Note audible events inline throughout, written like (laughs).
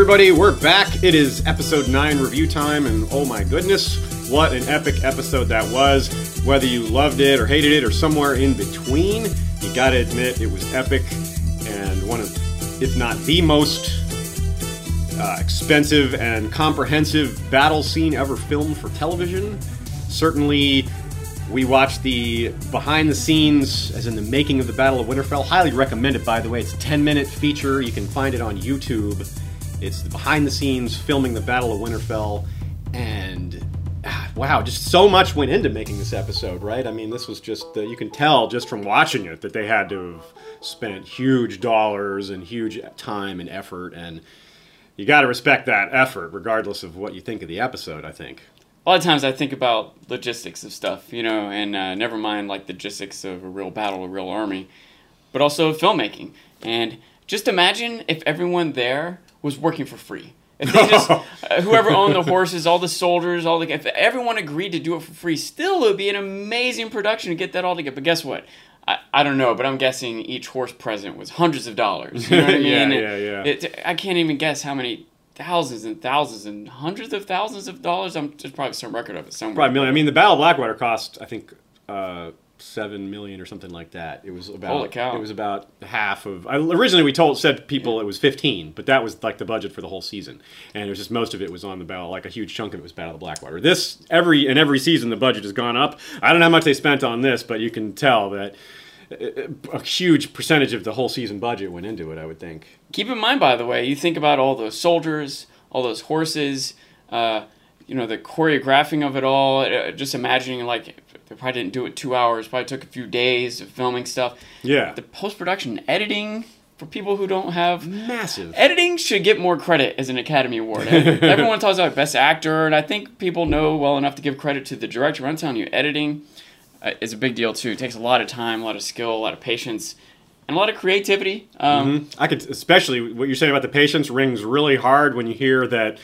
Everybody, we're back. It is episode 9 review time, and oh my goodness, what an epic episode that was. Whether you loved it or hated it or somewhere in between, you gotta admit it was epic and one of, if not the most uh, expensive and comprehensive battle scene ever filmed for television. Certainly, we watched the behind the scenes, as in the making of the Battle of Winterfell. Highly recommend it, by the way. It's a 10 minute feature. You can find it on YouTube. It's behind the scenes filming the Battle of Winterfell. And ah, wow, just so much went into making this episode, right? I mean, this was just, uh, you can tell just from watching it that they had to have spent huge dollars and huge time and effort. And you got to respect that effort, regardless of what you think of the episode, I think. a lot of times I think about logistics of stuff, you know, and uh, never mind like logistics of a real battle, a real army, but also filmmaking. And just imagine if everyone there was working for free. If they just, (laughs) uh, whoever owned the horses, all the soldiers, all the, if everyone agreed to do it for free, still it would be an amazing production to get that all together. But guess what? I, I don't know, but I'm guessing each horse present was hundreds of dollars. You know what I (laughs) Yeah, mean? yeah, yeah. It, I can't even guess how many thousands and thousands and hundreds of thousands of dollars. I'm there's probably some record of it somewhere. Probably a million. I mean, the Battle of Blackwater cost, I think, uh, seven million or something like that. It was about. Holy cow. It was about half of. I, originally, we told said people it was fifteen, but that was like the budget for the whole season, and it was just most of it was on the battle. Like a huge chunk of it was Battle of the Blackwater. This every in every season the budget has gone up. I don't know how much they spent on this, but you can tell that. uh, A huge percentage of the whole season budget went into it, I would think. Keep in mind, by the way, you think about all those soldiers, all those horses, uh, you know, the choreographing of it all. Uh, just imagining like they probably didn't do it two hours. Probably took a few days of filming stuff. Yeah, The post production editing for people who don't have massive. editing should get more credit as an Academy Award. (laughs) Everyone talks about Best Actor, and I think people know well enough to give credit to the director. But I'm telling you, editing uh, is a big deal too. It takes a lot of time, a lot of skill, a lot of patience, and a lot of creativity. Um, I could, especially what you're saying about the patience rings really hard when you hear that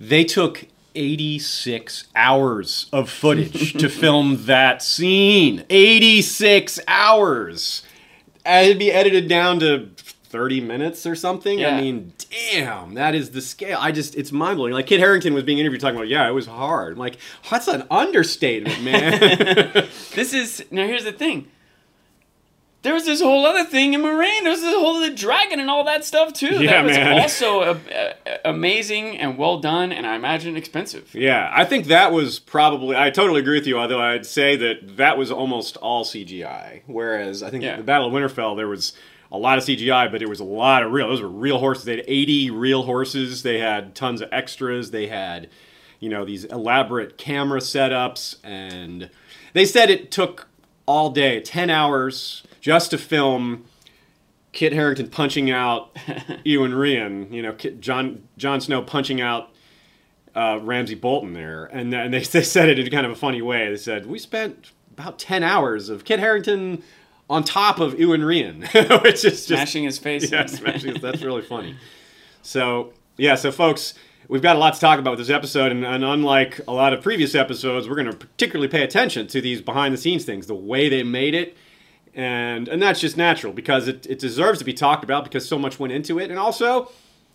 they took 86 hours of footage to film (laughs) that scene. 86 hours. And It'd be edited down to 30 minutes or something. I mean, damn, that is the scale. I just, it's mind blowing. Like Kit Harington was being interviewed talking about, yeah, it was hard. I'm like, that's an understatement, man. (laughs) This is now. Here's the thing. There was this whole other thing in Meereen. There was this whole other dragon and all that stuff too. Yeah, that was man. also a, a- amazing and well done, and I imagine expensive. Yeah, I think that was probably. I totally agree with you. Although I'd say that that was almost all CGI. Whereas I think Yeah. the Battle of Winterfell there was a lot of CGI, but it was a lot of real. Those were real horses. They had eighty real horses. They had tons of extras. They had, you know, these elaborate camera setups, and they said it took all day, ten hours, just to film. Kit Harington punching out (laughs) Iwan Rheon, you know, Kit, Jon Jon Snow punching out uh, Ramsay Bolton there, and, and they, (laughs) they said it in kind of a funny way. They said we spent about ten hours of Kit Harrington on top of Iwan Rheon, (laughs) which is just Smashing his face. yeah, in. smashing. That's really funny. So yeah, so folks, we've got a lot to talk about with this episode, and, and unlike a lot of previous episodes, we're going to particularly pay attention to these behind the scenes things, the way they made it. And, and that's just natural because it, it deserves to be talked about because so much went into it. And also,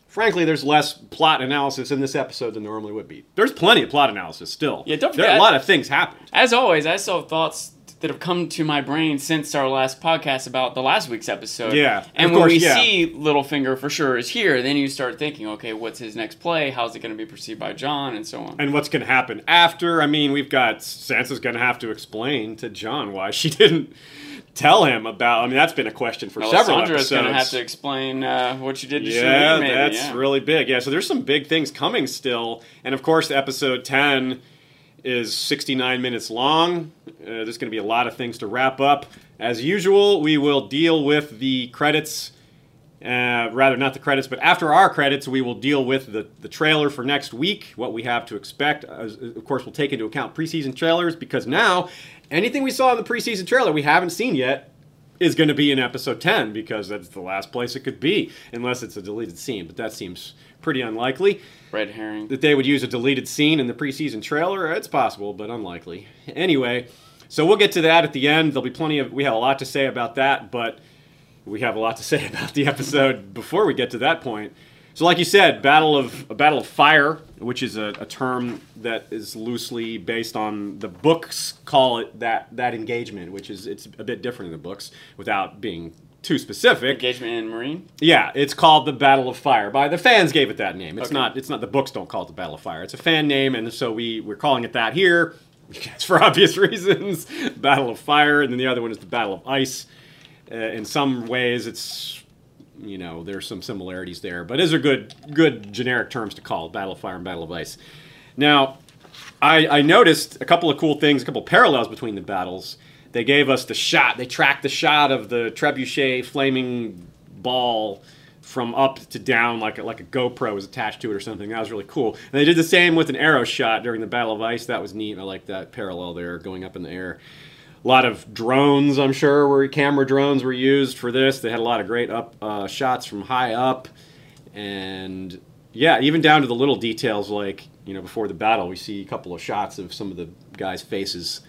frankly, there's less plot analysis in this episode than there normally would be. There's plenty of plot analysis still. Yeah, don't There, a lot of things happened. As always, I still have thoughts that have come to my brain since our last podcast about the last week's episode. Yeah, And when course, we yeah. see Littlefinger for sure is here, then you start thinking, okay, what's his next play? How's it going to be perceived by Jon, and so on. and what's going to happen after. I mean, we've got Sansa's going to have to explain to Jon why she (laughs) didn't tell him about. I mean, that's been a question for several Melisandre episodes. is going to have to explain uh, what you did to yeah, Shireen, maybe. that's yeah. really big. Yeah, so there's some big things coming still, and of course, episode ten is 69 minutes long. Uh, there's going to be a lot of things to wrap up. As usual, we will deal with the credits. Uh, rather, not the credits, but after our credits, we will deal with the, the trailer for next week, what we have to expect. As- of course, we'll take into account preseason trailers because now anything we saw in the preseason trailer we haven't seen yet is going to be in episode 10 because that's the last place it could be, unless it's a deleted scene, but that seems pretty unlikely. Red herring. That they would use a deleted scene in the preseason trailer, it's possible, but unlikely. Anyway, so we'll get to that at the end. There'll be plenty of, we have a lot to say about that, but we have a lot to say (laughs) about the episode before we get to that point. So, like you said, battle of a battle of fire, which is a, a, term that is loosely based on the books call it that that engagement, which is it's a bit different in the books without being too specific. Engagement in Meereen. Yeah, it's called the Battle of Fire. By the fans gave it that name. It's okay. not. It's not the books don't call it the Battle of Fire. It's a fan name, and so we we're calling it that here. (laughs) It's for obvious (laughs) reasons. Battle of Fire, and then the other one is the Battle of Ice. Uh, in some ways, it's you know there's some similarities there, but those are good good generic terms to call Battle of Fire and Battle of Ice. Now, I, I noticed a couple of cool things, a couple of parallels between the battles. They gave us the shot. They tracked the shot of the trebuchet flaming ball from up to down like a, like a GoPro was attached to it or something. That was really cool. And they did the same with an arrow shot during the Battle of Ice. That was neat. I like that parallel there going up in the air. A lot of drones, I'm sure, were camera drones were used for this. They had a lot of great up uh, shots from high up, and yeah, even down to the little details like you know before the battle, we see a couple of shots of some of the guys' faces,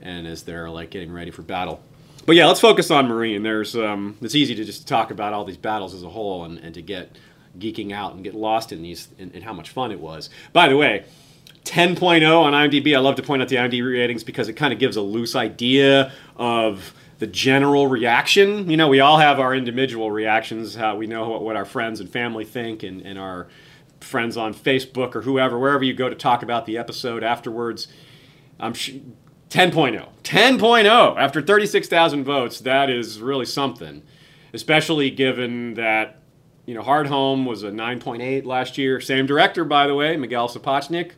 and as they're like getting ready for battle. But yeah, let's focus on Meereen. There's um, it's easy to just talk about all these battles as a whole and, and to get geeking out and get lost in these and how much fun it was. By the way, 10.0 on IMDb. I love to point out the IMDb ratings because it kind of gives a loose idea of the general reaction. You know, we all have our individual reactions, how we know what, what our friends and family think, and, and our friends on Facebook or whoever, wherever you go to talk about the episode afterwards. I'm sh- 10.0. 10.0 after 36,000 votes. That is really something, especially given that you know Hardhome was a 9.8 last year. Same director, by the way, Miguel Sapochnik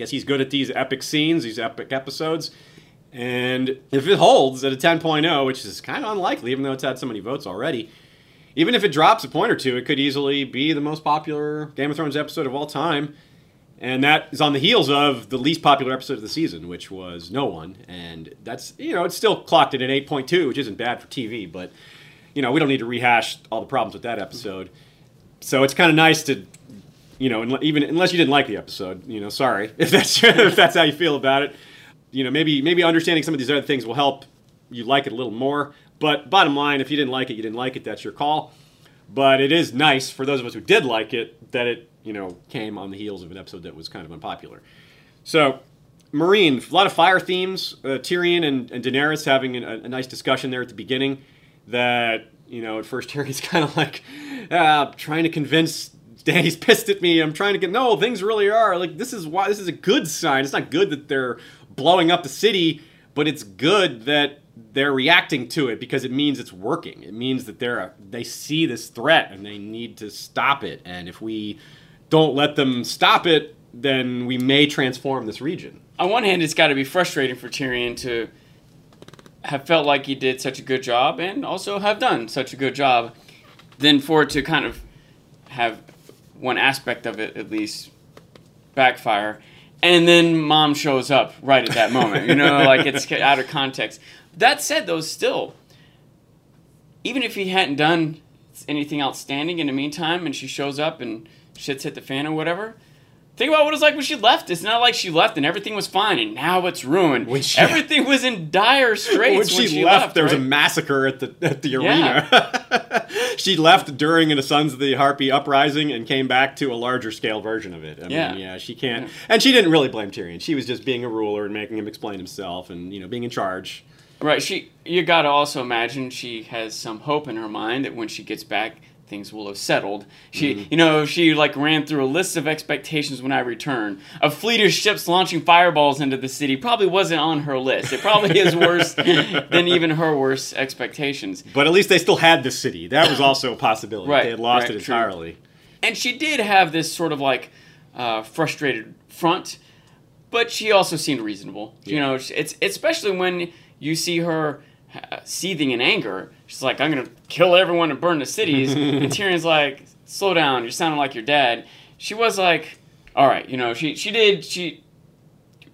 guess he's good at these epic scenes, these epic episodes. And if it holds at a 10.0, which is kind of unlikely, even though it's had so many votes already, even if it drops a point or two, it could easily be the most popular Game of Thrones episode of all time. And that is on the heels of the least popular episode of the season, which was No One. And that's, you know, it's still clocked at an 8.2, which isn't bad for TV, but, you know, we don't need to rehash all the problems with that episode. So it's kind of nice to you know, even unless you didn't like the episode, you know, sorry (laughs) if that's if that's how you feel about it. You know, maybe maybe understanding some of these other things will help you like it a little more. But bottom line, if you didn't like it, you didn't like it. That's your call. But it is nice for those of us who did like it that it you know came on the heels of an episode that was kind of unpopular. So. Meereen, a lot of fire themes. Uh, Tyrion and, and, Daenerys having a, a nice discussion there at the beginning. That you know, at first (laughs) Tyrion's kind of like uh, trying to convince (laughs) Dany's pissed at me. I'm trying to get no. Things really are like this is why this is a good sign. It's not good that they're blowing up the city, but it's good that they're reacting to it because it means it's working. It means that they're a, they see this threat and they need to stop it. And if we don't let them stop it, then we may transform this region. On one hand, it's got to be frustrating for Tyrion to have felt like he did such a good job and also have done such a good job, then for it to kind of have one aspect of it at least backfire. And then mom shows up right at that moment you know like it's (laughs) out of context. That said though still even if he hadn't done anything outstanding in the meantime and she shows up and shit's hit the fan or whatever Think about what it was like when she left. It's not like she left and everything was fine and now it's ruined. When she, everything was in dire straits when she, when she left, left. There right? was a massacre at the at the arena. Yeah. (laughs) she left during the Sons of the Harpy uprising and came back to a larger scale version of it. I yeah. mean, yeah, she can't. Yeah. And she didn't really blame Tyrion. She was just being a ruler and making him explain himself and you know being in charge. Right. She. You got to also imagine she has some hope in her mind that when she gets back things will have settled. She, mm-hmm. you know, she like ran through a list of expectations when I returned. A fleet of ships launching fireballs into the city probably wasn't on her list. It probably is worse (laughs) than even her worst expectations. But at least they still had the city. That was also a possibility. right, they had lost right, it entirely. True. And she did have this sort of like uh, frustrated front, but she also seemed reasonable. Yeah. You know, it's especially when you see her seething in anger. She's like, I'm gonna kill everyone and burn the cities. (laughs) and Tyrion's like, slow down, you're sounding like your dad. She was like, all right, you know, she she did she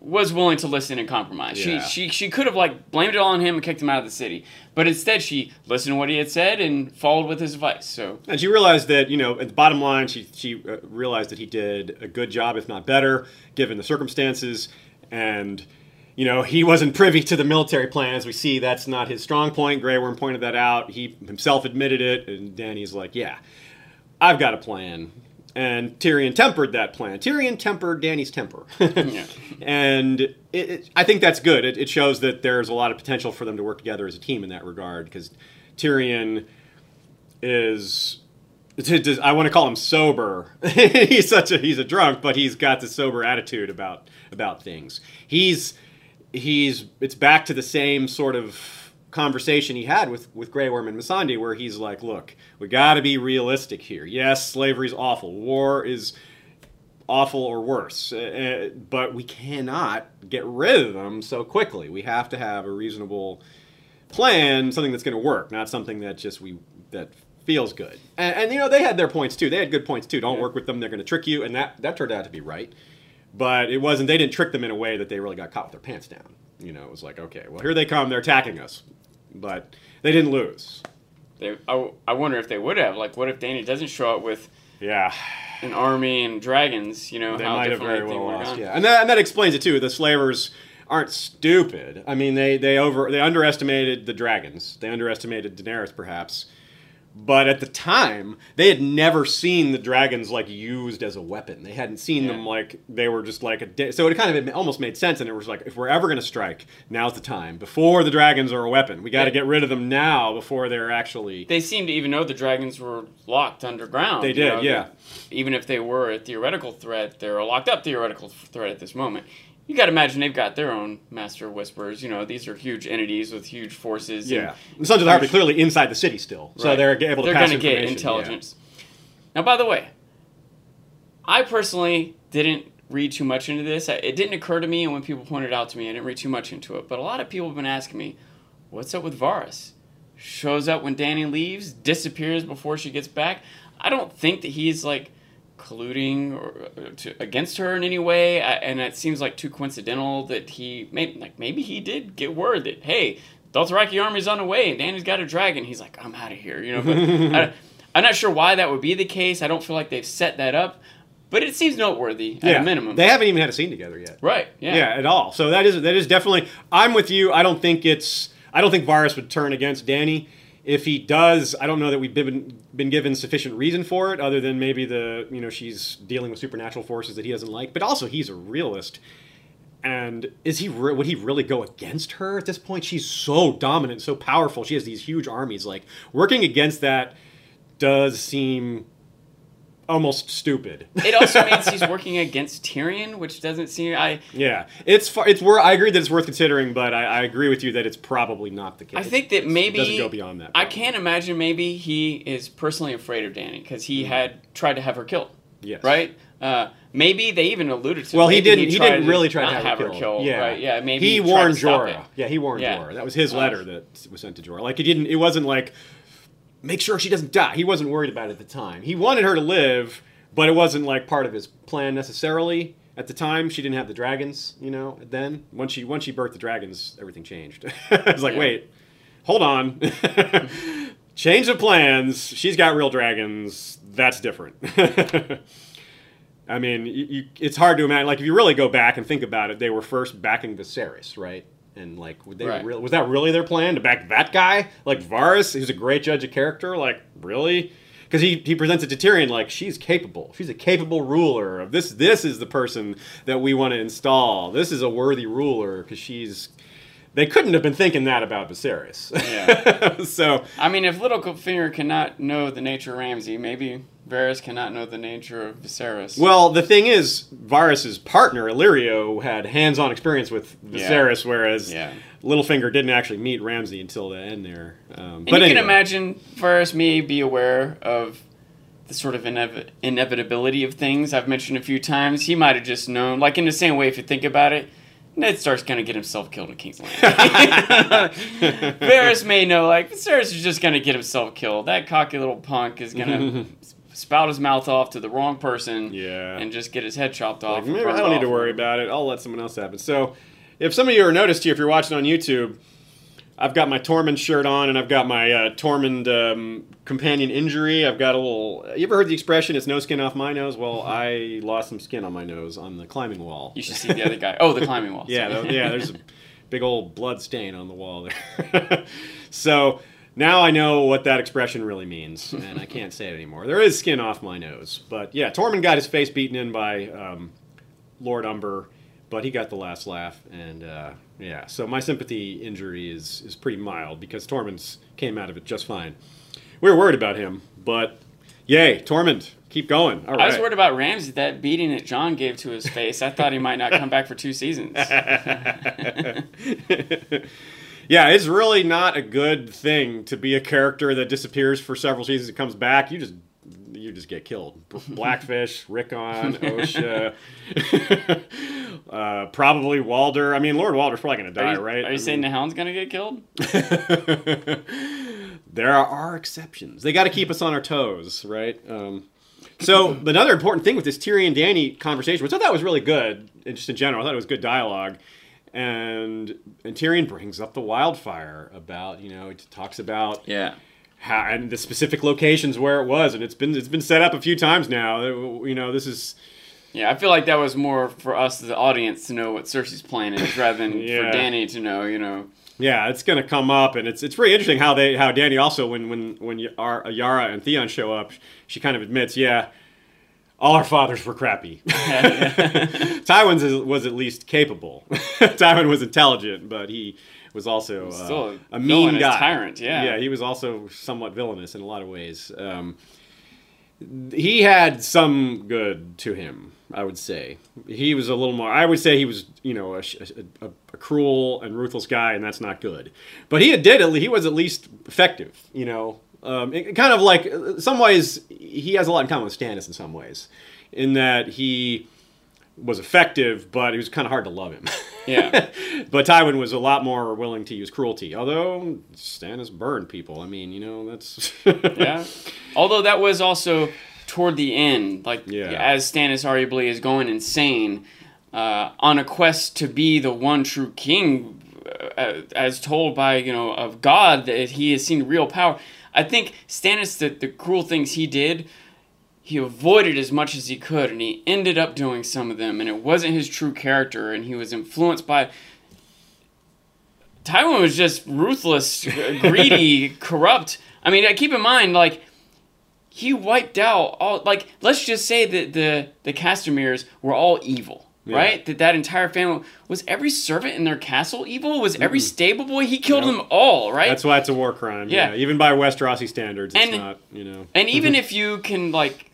was willing to listen and compromise. Yeah. She she she could have like blamed it all on him and kicked him out of the city, but instead she listened to what he had said and followed with his advice. So and she realized that you know at the bottom line, she she uh, realized that he did a good job, if not better, given the circumstances, and you know, he wasn't privy to the military plan. As we see, that's not his strong point. Grey Worm pointed that out. He himself admitted it, and Dany's like, "Yeah, I've got a plan. And Tyrion tempered that plan. Tyrion tempered Dany's temper. (laughs) Yeah. And it, it, I think that's good. It, it shows that there's a lot of potential for them to work together as a team in that regard because Tyrion is. I want to call him sober. (laughs) he's such a he's a drunk, but he's got the sober attitude about about things. He's he's it's back to the same sort of conversation he had with with Grey Worm and Missandei, where he's like, "Look, we got to be realistic here. Yes, slavery's awful. War is awful or worse, uh, uh, but we cannot get rid of them so quickly. We have to have a reasonable plan, something that's going to work, not something that just we that feels good. And, and you know, they had their points too. They had good points too. Don't Yeah. work with them; they're going to trick you, and that that turned out to be right. But it wasn't. They didn't trick them in a way that they really got caught with their pants down. You know, it was like, okay, well, here they come. They're attacking us, but they didn't lose. They, I, I wonder if they would have. Like, what if Dany doesn't show up with Yeah. an army and dragons? You know, they how might have very well lost. Yeah, and that, and that explains it too. The slavers aren't stupid. I mean, they they over they underestimated the dragons. They underestimated Daenerys, perhaps. But at the time, they had never seen the dragons like used as a weapon. They hadn't seen Yeah. them like they were just like a. Da- so it kind of almost made sense, and it was like, if we're ever going to strike, now's the time. Before the dragons are a weapon, we got to Yeah. get rid of them now before they're actually. They seem to even know the dragons were locked underground. They you did, know, yeah. Even if they were a theoretical threat, they're a locked up theoretical threat at this moment. You got to imagine they've got their own master whisperers. You know, these are huge entities with huge forces. Yeah, the Sons of the Harpy clearly inside the city still, so Right. they're able to They're pass gonna get information, yeah. intelligence. Now, by the way, I personally didn't read too much into this. It didn't occur to me, and when people pointed it out to me, I didn't read too much into it. But a lot of people have been asking me, "What's up with Varys? Shows up when Dany leaves, disappears before she gets back." I don't think that he's like colluding or, uh, to, against her in any way, I, and it seems like too coincidental that he maybe like maybe he did get word that hey, the Dothraki army's on the way, and Dany's got a dragon. He's like, I'm out of here, you know. But (laughs) I, I'm not sure why that would be the case. I don't feel like they've set that up, but it seems noteworthy at a minimum. They haven't even had a scene together yet. right? Yeah. Yeah. at all. So that is that is definitely. I'm with you. I don't think it's. I don't think Varys would turn against Dany. If he does, I don't know that we've been been given sufficient reason for it, other than maybe the you know she's dealing with supernatural forces that he doesn't like. But also, he's a realist. And is he re- would he really go against her at this point? She's so dominant, so powerful. She has these huge armies. Like working against that does seem almost stupid. It also means (laughs) he's working against Tyrion, which doesn't seem. I Yeah, it's far, it's wor I agree that it's worth considering, but I, I agree with you that it's probably not the case. I think that maybe it doesn't go beyond that. I can't imagine maybe he is personally afraid of Dany because he had tried to have her killed. Yes. Right. Uh, maybe they even alluded to. Well, he didn't. He, tried didn't really try to have, her killed. Yeah, Right. Yeah. Maybe he he warned Jorah. Yeah, he warned Yeah. Jorah. That was his Uh, letter that was sent to Jorah. Like he didn't. It wasn't like make sure she doesn't die. He wasn't worried about it at the time. He wanted her to live, but it wasn't like part of his plan necessarily. At the time, she didn't have the dragons. You know. Then once she once she birthed the dragons, everything changed. (laughs) it's like Yeah. wait, hold on. (laughs) Change of plans. She's got real dragons. That's different. (laughs) I mean, you, you, it's hard to imagine. Like, if you really go back and think about it, they were first backing Viserys, right? And like, they Right. was that really their plan to back that guy? Like Varys, who's a great judge of character. Like, really? Because he, he presents it to Tyrion like she's capable. She's a capable ruler of this. This is the person that we want to install. This is a worthy ruler because she's. They couldn't have been thinking that about Viserys. Yeah. (laughs) so I mean, if Littlefinger cannot know the nature of Ramsay, maybe Varys cannot know the nature of Viserys. Well, the thing is, Varys's partner Illyrio had hands-on experience with Yeah. Viserys, whereas Yeah. Littlefinger didn't actually meet Ramsay until the end there. Um, but you anyway, can imagine Varys may be aware of the sort of inev- inevitability of things I've mentioned a few times. He might have just known, like in the same way, if you think about it, Ned Stark's gonna get himself killed in King's Landing. (laughs) Varys may know, like Viserys is just gonna get himself killed. That cocky little punk is gonna (laughs) spout his mouth off to the wrong person, Yeah. and just get his head chopped off. like, maybe I don't need to worry about it. I'll let someone else have it. So, if some of you are noticed here, if you're watching on YouTube, I've got my Tormund shirt on, and I've got my uh, Tormund um, companion injury. I've got a little. You ever heard the expression "It's no skin off my nose"? Well, I lost some skin on my nose on the climbing wall. You should see the other guy. Oh, the climbing wall. (laughs) Yeah, yeah. There's a big old blood stain on the wall there. (laughs) so now I know what that expression really means, (laughs) and I can't say it anymore. There is skin off my nose, but yeah, Tormund got his face beaten in by um, Lord Umber, but he got the last laugh, and uh, yeah. So my sympathy injury is is pretty mild because Tormund's came out of it just fine. We were worried about him, but yay, Tormund, keep going. All right. I was worried about Ramsay, that beating that Jon gave to his face. I thought he might not come back for two seasons. (laughs) (laughs) yeah, it's really not a good thing to be a character that disappears for several seasons and comes back. You just you just get killed. (laughs) Blackfish, Rickon, Osha, (laughs) uh, probably Walder. I mean, Lord Walder's probably going to die, are you, right? Are you I saying mean, the Hound's gonna get killed? (laughs) there are exceptions. They got to keep us on our toes, right? Um, so (coughs) another important thing with this Tyrion Dany conversation, which I thought was really good, and just in general, I thought it was good dialogue. And and Tyrion brings up the wildfire about you know he talks about Yeah. how, and the specific locations where it was, and it's been it's been set up a few times now. Uh, you know this is Yeah, I feel like that was more for us, the audience, to know what Cersei's plan is, (laughs) rather than Yeah. for Dany to know. You know, Yeah, it's going to come up, and it's it's pretty interesting how they how Dany also when when when Yara and Theon show up, she kind of admits, yeah, all our fathers were crappy. (laughs) Tywin was, was at least capable. (laughs) Tywin was intelligent, but he was also uh, a a mean guy, tyrant, yeah. yeah, he was also somewhat villainous in a lot of ways. Um, he had some good to him, I would say. He was a little more. I would say he was, you know, a, a, a cruel and ruthless guy, and that's not good. But he did. He was at least effective. You know, um, it- kind of like uh, some ways he has a lot in common with Stannis in some ways, in that he was effective, but it was kind of hard to love him. Yeah. (laughs) but Tywin was a lot more willing to use cruelty. Although Stannis burned people. I mean, you know, that's (laughs) yeah. Although that was also toward the end, like Yeah. as Stannis arguably is going insane uh, on a quest to be the one true king, uh, as told by you know of God that he has seen real power. I think Stannis, the, the cruel things he did, he avoided as much as he could, and he ended up doing some of them, and it wasn't his true character, and he was influenced by. Tywin was just ruthless, (laughs) greedy, corrupt. I mean, keep in mind, like he wiped out all. Like, let's just say that the the Castameres were all evil, Yeah. right? That that entire family was every servant in their castle evil. Was every stable boy? He killed Yep. them all, right? That's why it's a war crime. Yeah, Yeah. even by Westerosi standards, it's And- not. You know. And even (laughs) if you can like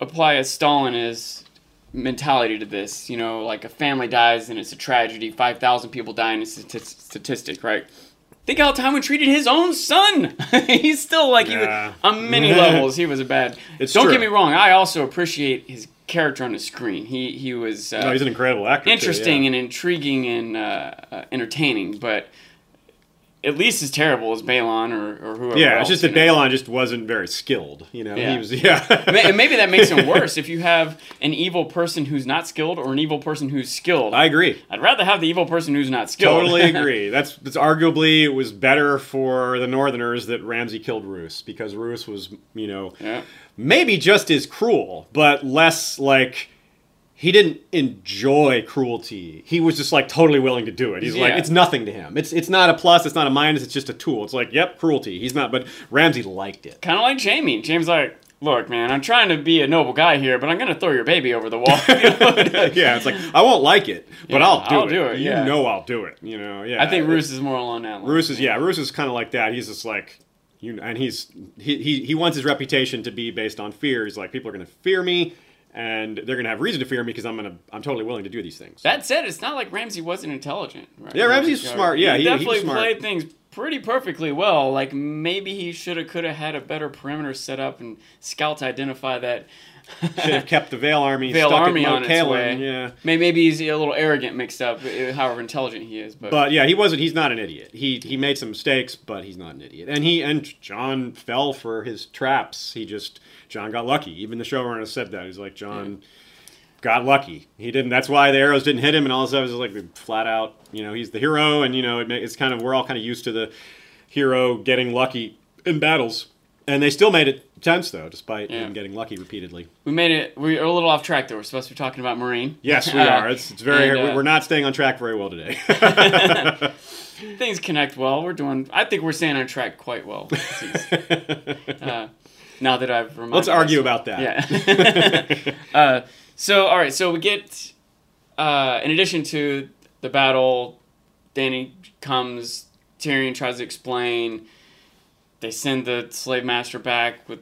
apply a Stalinist mentality to this, you know, like a family dies and it's a tragedy, five thousand people die in a stati- statistic, right? Think how Tywin treated his own son. (laughs) He's still like he was, on many (laughs) levels. He was a bad. It's Don't true. get me wrong. I also appreciate his character on the screen. He he was uh, no, he's an incredible actor. too, interesting yeah. and intriguing and uh, uh, entertaining, but at least as terrible as Balon or, or whoever. yeah, else, it's just that? Balon just wasn't very skilled. You know, he Yeah. was. (laughs) Yeah. And maybe that makes him worse if you have an evil person who's not skilled or an evil person who's skilled. I agree. I'd rather have the evil person who's not skilled. Totally (laughs) agree. That's, that's arguably it was better for the Northerners that Ramsay killed Roose because Roose was, you know, yeah. Maybe just as cruel, but less like he didn't enjoy cruelty. He was just like totally willing to do it. He's like, it's nothing to him. It's it's not a plus. It's not a minus. It's just a tool. It's like, yep, cruelty. He's not. But Ramsay liked it. Kind of like Jaime. Jaime's like, look, man, I'm trying to be a noble guy here, but I'm going to throw your baby over the wall. (laughs) (laughs) Yeah, it's like I won't like it, but Yeah, I'll do I'll it. do it, You yeah. know, I'll do it. You know, yeah. I think Roose is more along that line. Roose is yeah, Roose is kind of like that. He's just like you, and he's he, he he wants his reputation to be based on fear. He's like people are going to fear me, and they're going to have reason to fear me because I'm gonna I'm totally willing to do these things. That said, it's not like Ramsay wasn't intelligent. Right? Yeah, Ramsay's uh, smart. Yeah, he- he definitely smart. played things pretty perfectly well. Like maybe he should have, could have had a better perimeter set up and scouts identify that. (laughs) Should have kept the Vale Army Vale stuck Army at on Mount its way. Yeah. May- Maybe he's a little arrogant, mixed up. uh, However intelligent he is, but, But yeah, he wasn't. He's not an idiot. He he made some mistakes, but he's not an idiot. And he and Jon fell for his traps. He just Jon got lucky. Even the showrunner said that. He's like Jon got lucky. He didn't. That's why the arrows didn't hit him, and all this stuff was like flat out. You know, he's the hero, and you know it, it's kind of we're all kind of used to the hero getting lucky in battles, and they still made it tense though, despite Yeah. getting lucky repeatedly. we made it. We are a little off track though. We're supposed to be talking about Meereen. Yes, we (laughs) Uh, are. It's, it's very. and, uh, we're not staying on track very well today. (laughs) (laughs) things connect well. We're doing. I think we're staying on track quite well. uh, now that I've reminded Let's argue myself. about that. Yeah. uh, so all right, so we get uh, in addition to the battle, Dany comes. Tyrion tries to explain. They send the slave master back with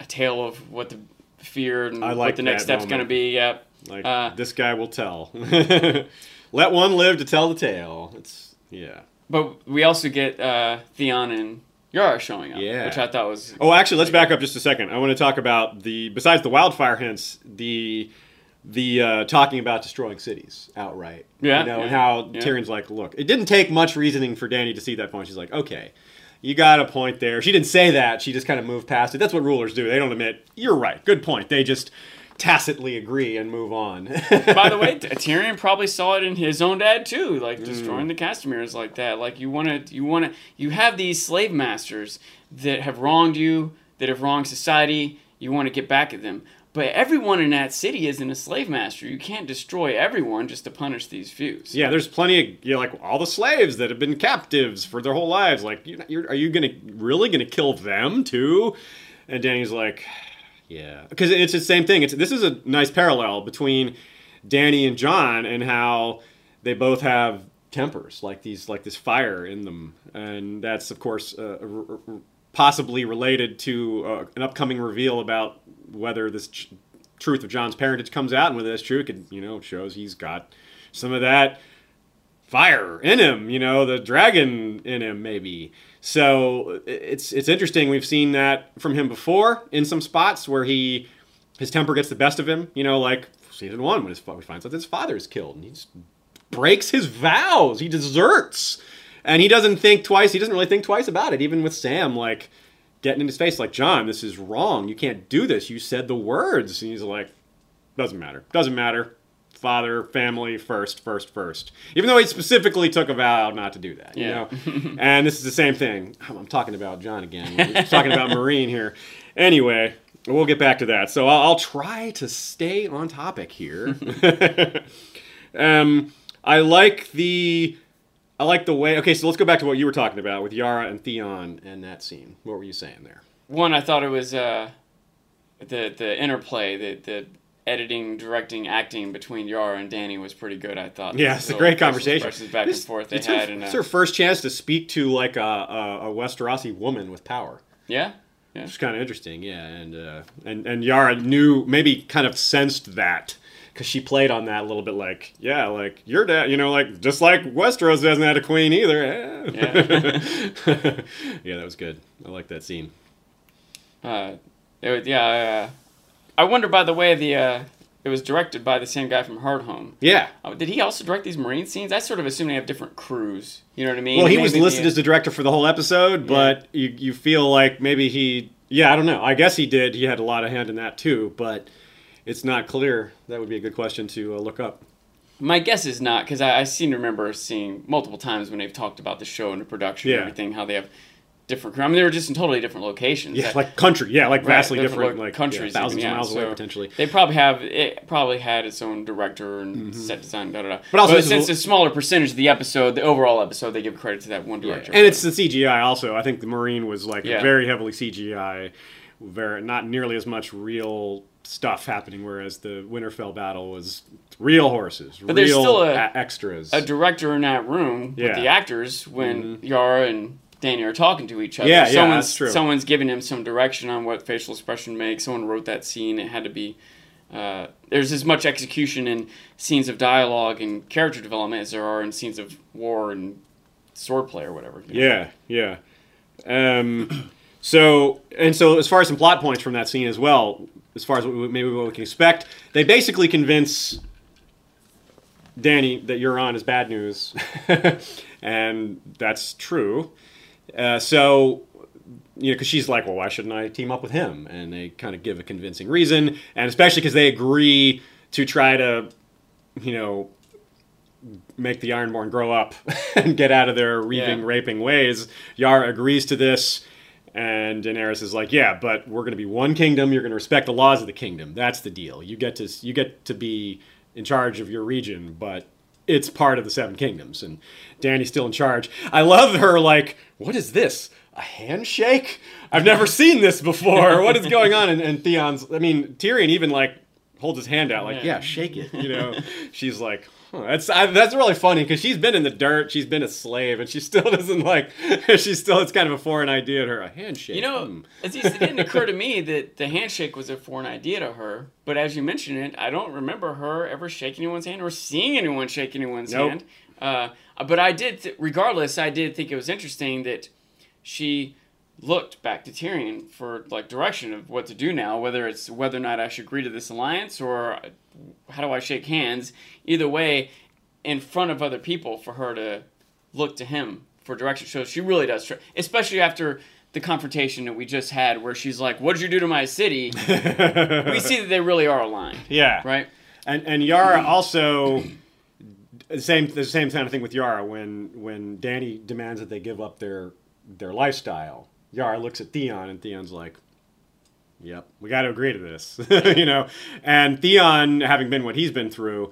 a tale of what the fear and I what like the next step's going to be. Yep. Like Uh, this guy will tell. (laughs) Let one live to tell the tale. It's yeah. But we also get uh, Theon and Yara showing up, Yeah. which I thought was Oh, actually, let's back up just a second. I want to talk about the besides the wildfire hints, the the uh, talking about destroying cities outright. Yeah, you know, and how yeah. Tyrion's like, look, it didn't take much reasoning for Dany to see that point. She's like, okay, you got a point there. She didn't say that. She just kind of moved past it. That's what rulers do. They don't admit you're right. Good point. They just tacitly agree and move on. (laughs) By the way, Tyrion probably saw it in his own dad too, like Mm. destroying the Castameres like that. Like you want to, you want to, you have these slave masters that have wronged you, that have wronged society. You want to get back at them, but everyone in that city isn't a slave master. You can't destroy everyone just to punish these few. So- Yeah, there's plenty of you know, like all the slaves that have been captives for their whole lives. Like, you're, you're, are you gonna really gonna kill them too? And Dany's like, yeah, because it's the same thing. It's this is a nice parallel between Dany and Jon and how they both have tempers, like these, like this fire in them, and that's of course uh, possibly related to uh, an upcoming reveal about whether this ch- truth of Jon's parentage comes out and whether that's true. It could, you know, shows he's got some of that fire in him, you know, the dragon in him maybe. So it's it's interesting. We've seen that from him before in some spots where he his temper gets the best of him. You know, like season one when his he finds out his father is killed and he just breaks his vows. He deserts, and he doesn't think twice. He doesn't really think twice about it. Even with Sam, like getting in his face, like Jon, this is wrong. You can't do this. You said the words, and he's like, doesn't matter. Doesn't matter. Father, family first, first, first. Even though he specifically took a vow not to do that, you Yeah. know. (laughs) and this is the same thing. I'm I'm talking about Jon again. We're talking about Meereen here. Anyway, we'll get back to that. So I'll, I'll try to stay on topic here. (laughs) (laughs) um, I like the. I like the way. Okay, so let's go back to what you were talking about with Yara and Theon and that scene. What were you saying there? One, I thought it was uh, the the interplay, the the editing, directing, acting between Yara and Dany was pretty good. I thought. Yeah, it's a great conversation. back This- and forth they it's had, her, and uh, it's her first chance to speak to like a, a, a Westerosi woman with power. yeah, yeah. It's kind of interesting, yeah. And uh, and and Yara knew, maybe kind of sensed that because she played on that a little bit, like, yeah, like your dad, you know, like just like Westeros doesn't have a queen either. (laughs) eh. yeah, that was good. I like that scene. Uh, it was, yeah. Uh, I wonder, by the way, the uh, it was directed by the same guy from Hardhome. Yeah. Oh, did he also direct these Meereen scenes? I sort of assume they have different crews. You know what I mean? Well, he was listed as the director for the whole episode, but you you feel like maybe he, yeah, I don't know. I guess he did. He had a lot of hand in that too, but it's not clear. That would be a good question to uh, look up. My guess is not because I, I seem to remember seeing multiple times when they've talked about the show and the production Yeah. and everything how they have different. I mean, they were just in totally different locations. Yeah, That- like country. Yeah, like Right, vastly different different, lo- like countries, yeah, thousands even, of yeah, miles away potentially. They probably have it. Probably had its own director and set design. Da da da. Mm-hmm. But also is since a- a smaller percentage of the episode, the overall episode, they give credit to that one director. And it's the CGI also. I think the Meereen was like Yeah. very heavily CGI, very not nearly as much real stuff happening. Whereas the Winterfell battle was real horses, But real there's still a- extras. a director in that room Yeah. with the actors when Yara and Dany are talking to each other. Yeah, yeah, someone's, that's true. Someone's giving him some direction on what facial expression makes. Someone wrote that scene. It had to be. Uh, there's as much execution in scenes of dialogue and character development as there are in scenes of war and swordplay or whatever. you know? Yeah, yeah. Um, (clears throat) so and so, as far as some plot points from that scene as well, as far as what we, maybe what we can expect, they basically convince Dany that Euron is bad news, (laughs) and that's true. Uh, so. You know, because she's like, well, why shouldn't I team up with him? And they kind of give a convincing reason, and especially because they agree to try to, you know, make the Ironborn grow up (laughs) and get out of their reaving, Yeah. raping ways. Yara agrees to this, and Daenerys is like, "Yeah, but we're going to be one kingdom. You're going to respect the laws of the kingdom. That's the deal. You get to you get to be in charge of your region, but it's part of the Seven Kingdoms, and Dany's still in charge. I love her. Like, what is this? A handshake? I've never (laughs) seen this before. What is going on? And, and Theon's. I mean, Tyrion even like holds his hand out, like, yeah, Yeah. shake it. You know, (laughs) she's like. That's I, that's really funny because she's been in the dirt, she's been a slave, and she still (laughs) doesn't like. She still it's kind of a foreign idea to her. A handshake. You know, hmm. it it didn't occur to me that the handshake was a foreign idea to her. But as you mentioned it, I don't remember her ever shaking anyone's hand or seeing anyone shake anyone's Nope. hand. Uh, but I did, th- regardless, I did think it was interesting that she looked back to Tyrion for like direction of what to do now, whether it's whether or not I should agree to this alliance or how do I shake hands. Either way, in front of other people, for her to look to him for direction. So she really does, try, especially after the confrontation that we just had, where she's like, "What did you do to my city?" (laughs) we see that they really are aligned, yeah, right? And and Yara also the same the same kind of thing with Yara when when Dany demands that they give up their their lifestyle. Yara looks at Theon and Theon's like, "Yep, we got to agree to this," (laughs) you know. And Theon, having been what he's been through,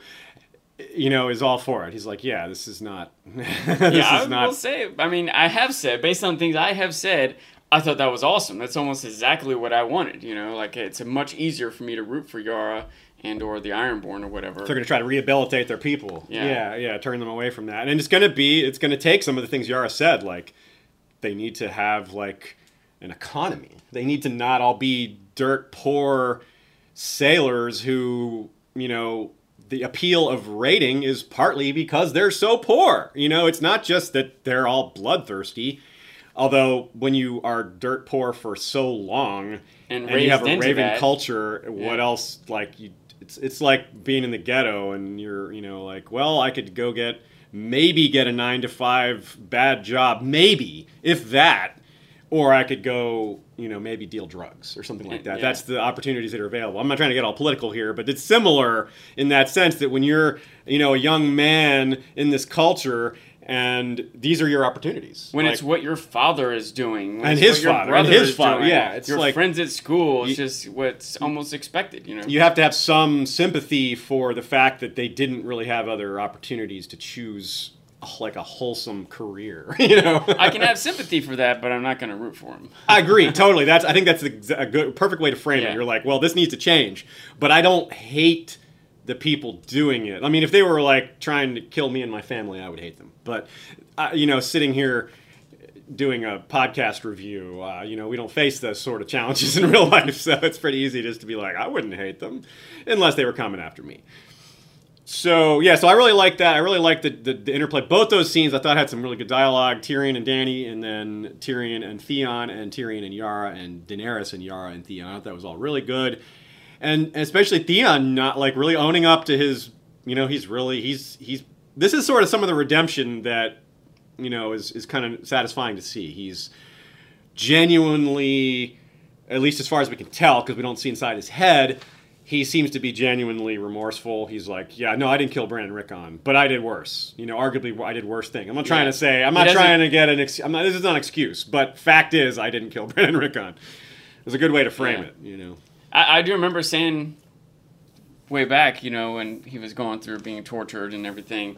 you know, is all for it. He's like, "Yeah, this is not. (laughs) this yeah, I is not." will say. I mean, I have said based on things I have said. I thought that was awesome. That's almost exactly what I wanted. You know, like it's much easier for me to root for Yara and or the Ironborn or whatever. They're going to try to rehabilitate their people. Yeah. yeah, yeah, turn them away from that. And it's going to be, it's going to take some of the things Yara said, like they need to have like an economy. They need to not all be dirt poor sailors who, you know, the appeal of raiding is partly because they're so poor. You know, it's not just that they're all bloodthirsty. Although when you are dirt poor for so long And and, you have a raven that. culture, what Yeah. else like you it's it's like being in the ghetto and you're, you know, like, well, I could go get maybe get a 9 to 5 bad job, maybe, if that, or I could go, you know, maybe deal drugs or something like that. Yeah. That's the opportunities that are available. I'm not trying to get all political here, but it's similar in that sense that when you're, you know, a young man in this culture and these are your opportunities. when Like, it's what your father is doing, And his what your father, and his father, yeah, it's your like- friends at school. It's You- just what's almost expected, you know. you have to have some sympathy for the fact that they didn't really have other opportunities to choose like a wholesome career (laughs) you know? I can have sympathy for that, but I'm not going to root for him. I agree (laughs) totally. That's i think that's a good perfect way to frame Yeah. it you're like well this needs to change but i don't hate the people doing it. I mean if they were like trying to kill me and my family i would hate them. But uh, you know sitting here doing a podcast review uh, you know we don't face those sort of challenges (laughs) in real life so it's pretty easy just to be like i wouldn't hate them unless they were coming after me so yeah, so I really like that. I really like the, the the interplay. Both those scenes I thought had some really good dialogue. Tyrion and Dany, and then Tyrion and Theon, and Tyrion and Yara, and Daenerys and Yara and Theon. I thought that was all really good, and especially Theon not like really owning up to his. You know, he's really he's he's. This is sort of some of the redemption that you know is is kind of satisfying to see. He's genuinely, at least as far as we can tell, because we don't see inside his head, he seems to be genuinely remorseful. He's like, yeah, no, I didn't kill Brandon Rickon, but I did worse. You know, arguably, I did worse thing. I'm not trying Yeah. to say, I'm not trying to get an. Ex- I'm not. This is not an excuse, but fact is, I didn't kill (laughs) Brandon Rickon. It's a good way to frame Yeah. it. You know. I, I do remember saying way back, you know, when he was going through being tortured and everything.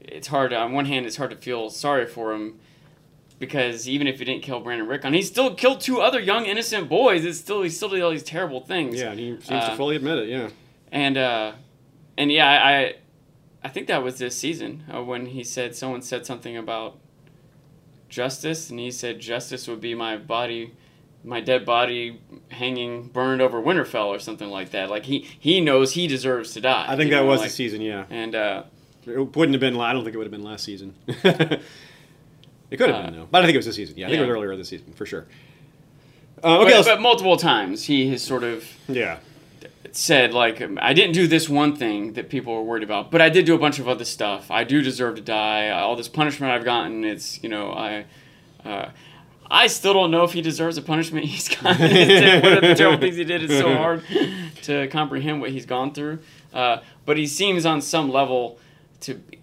It's hard. On one hand, it's hard to feel sorry for him because even if he didn't kill Brandon Rickon, he still killed two other young innocent boys. It's still he still did all these terrible things. Yeah, he seems Uh, to fully admit it. Yeah. And uh, and yeah, I, I I think that was this season uh, when he said someone said something about justice, and he said justice would be my body, my dead body hanging burned over Winterfell or something like that. Like he he knows he deserves to die. I think that know, was like- the season. Yeah. And uh, It wouldn't have been. I don't think it would have been last season. (laughs) it could have Uh, been though, but I think it was this season. Yeah, I think it was earlier this season for sure. Uh, okay, but, but multiple times he has sort of yeah. said like I didn't do this one thing that people were worried about, but I did do a bunch of other stuff. I do deserve to die. All this punishment I've gotten, it's you know I. Uh, I still don't know if he deserves a punishment (laughs) he's gotten. (laughs) One of the (laughs) terrible things he did. It's so hard to comprehend what he's gone through. Uh, but he seems on some level to. Be,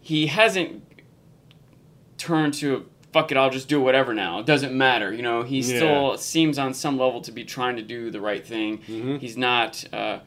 He hasn't turned to fuck it. I'll just do whatever now. It doesn't matter. You know, he Yeah. still seems on some level to be trying to do the right thing. Mhm. He's not uh,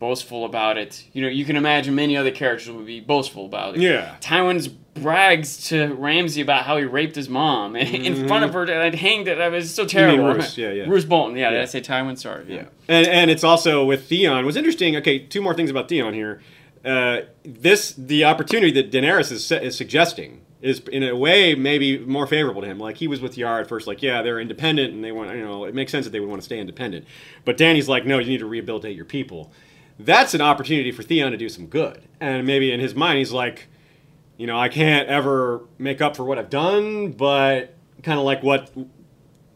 boastful about it. You know, you can imagine many other characters would be boastful about it. Yeah. Tywin's brags to Ramsay about how he raped his mom (laughs) in front of her and hanged it. It was so terrible. Roose, yeah, yeah. Roose Bolton. Yeah, did I say Tywin? Sorry. Yeah, and and it's also with Theon. What's interesting? Okay, two more things about Theon here. Uh, this the opportunity that Daenerys is, is suggesting is in a way maybe more favorable to him. Like he was with Yara at first, like yeah, they're independent and they want you know it makes sense that they would want to stay independent. But Dany's like, no, you need to rehabilitate your people. That's an opportunity for Theon to do some good, and maybe in his mind he's like, you know, I can't ever make up for what I've done, but kind of like what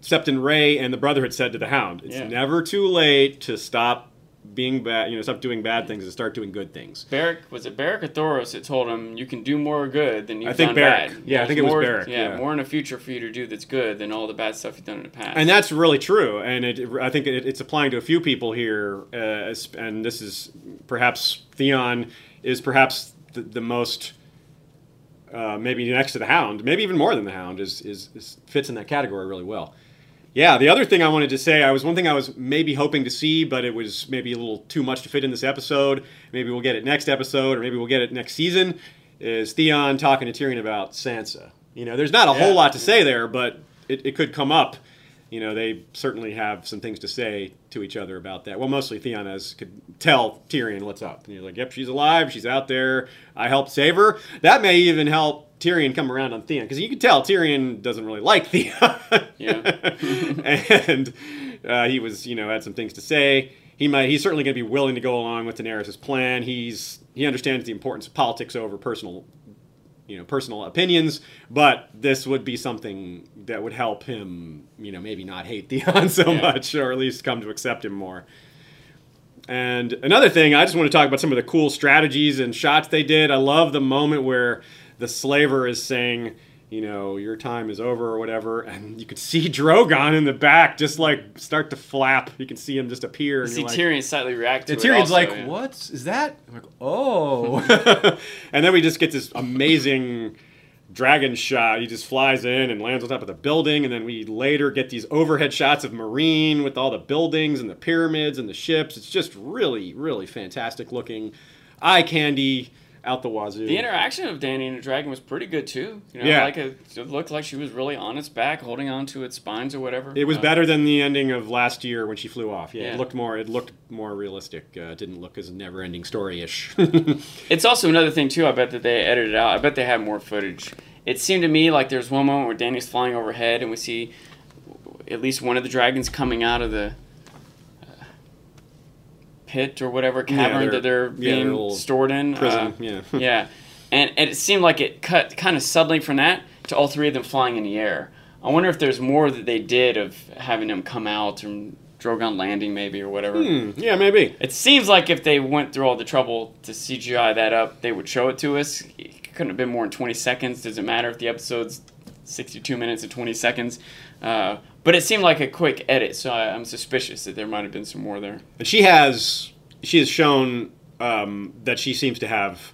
Septon Ray and the Brotherhood said to the Hound. It's Yeah. never too late to stop being bad, you know, stop doing bad things and start doing good things. Beric was it Beric or Thoros that told him you can do more good than you've I think done Beric. bad. Yeah, I think There's it was more, Beric, Yeah, yeah. more in the future for you to do that's good than all the bad stuff you've done in the past. And that's really true. And it, I think it, it's applying to a few people here. Uh, and this is perhaps Theon is perhaps the, the most, uh, maybe next to the Hound, maybe even more than the Hound, is, is, is fits in that category really well. Yeah, the other thing I wanted to say, I was one thing I was maybe hoping to see, but it was maybe a little too much to fit in this episode. Maybe we'll get it next episode, or maybe we'll get it next season. Is Theon talking to Tyrion about Sansa? You know, there's not a Yeah. whole lot to say there, but it, it could come up. You know, they certainly have some things to say to each other about that. Well, mostly Theon could tell Tyrion what's up, and he's like, "Yep, she's alive. She's out there. I helped save her." That may even help Tyrion come around on Theon because you can tell Tyrion doesn't really like (laughs) Theon. Yeah. (laughs) and uh, he was, you know, had some things to say. He might. He's certainly going to be willing to go along with Daenerys' plan. He's he understands the importance of politics over personal, you know, personal opinions. But this would be something that would help him, you know, maybe not hate (laughs) Theon so Yeah. much, or at least come to accept him more. And another thing, I just want to talk about some of the cool strategies and shots they did. I love the moment where the slaver is saying, you know, your time is over or whatever, and (laughs) you could see Drogon in the back just like start to flap. You can see him just appear. You And see like, Tyrion slightly react to. Tyrion's also, like, yeah. "What is that?" I'm like, "Oh!" (laughs) (laughs) and then we just get this amazing dragon shot. He just flies in and lands on top of the building, and then we later get these overhead shots of Meereen with all the buildings and the pyramids and the ships. It's just really, really fantastic looking, eye candy out the wazoo. The interaction of Dany and the dragon was pretty good too. You know, Yeah. like it, it looked like she was really on its back, holding on to its spines or whatever. it was Uh, better than the ending of last year when she flew off. Yeah, Yeah. it looked more. It looked more realistic. Uh, it didn't look as never-ending story-ish. (laughs) It's also another thing too. I bet that they edited out. I bet they had more footage. It seemed to me like there's one moment where Dany's flying overhead, and we see at least one of the dragons coming out of the pit or whatever cavern their- that they're yeah, being stored in. prison, Uh, yeah. (laughs) yeah, and, and it seemed like it cut kind of suddenly from that to all three of them flying in the air. I wonder if there's more that they did of having them come out and Drogon landing maybe or whatever. Hmm, yeah, maybe. It seems like if they went through all the trouble to CGI that up, they would show it to us. It couldn't have been more than 20 seconds. Does it matter if the episode's 62 minutes and 20 seconds? Uh, but it seemed like a quick edit, so I, I'm suspicious that there might have been some more there. And she has she has shown um, that she seems to have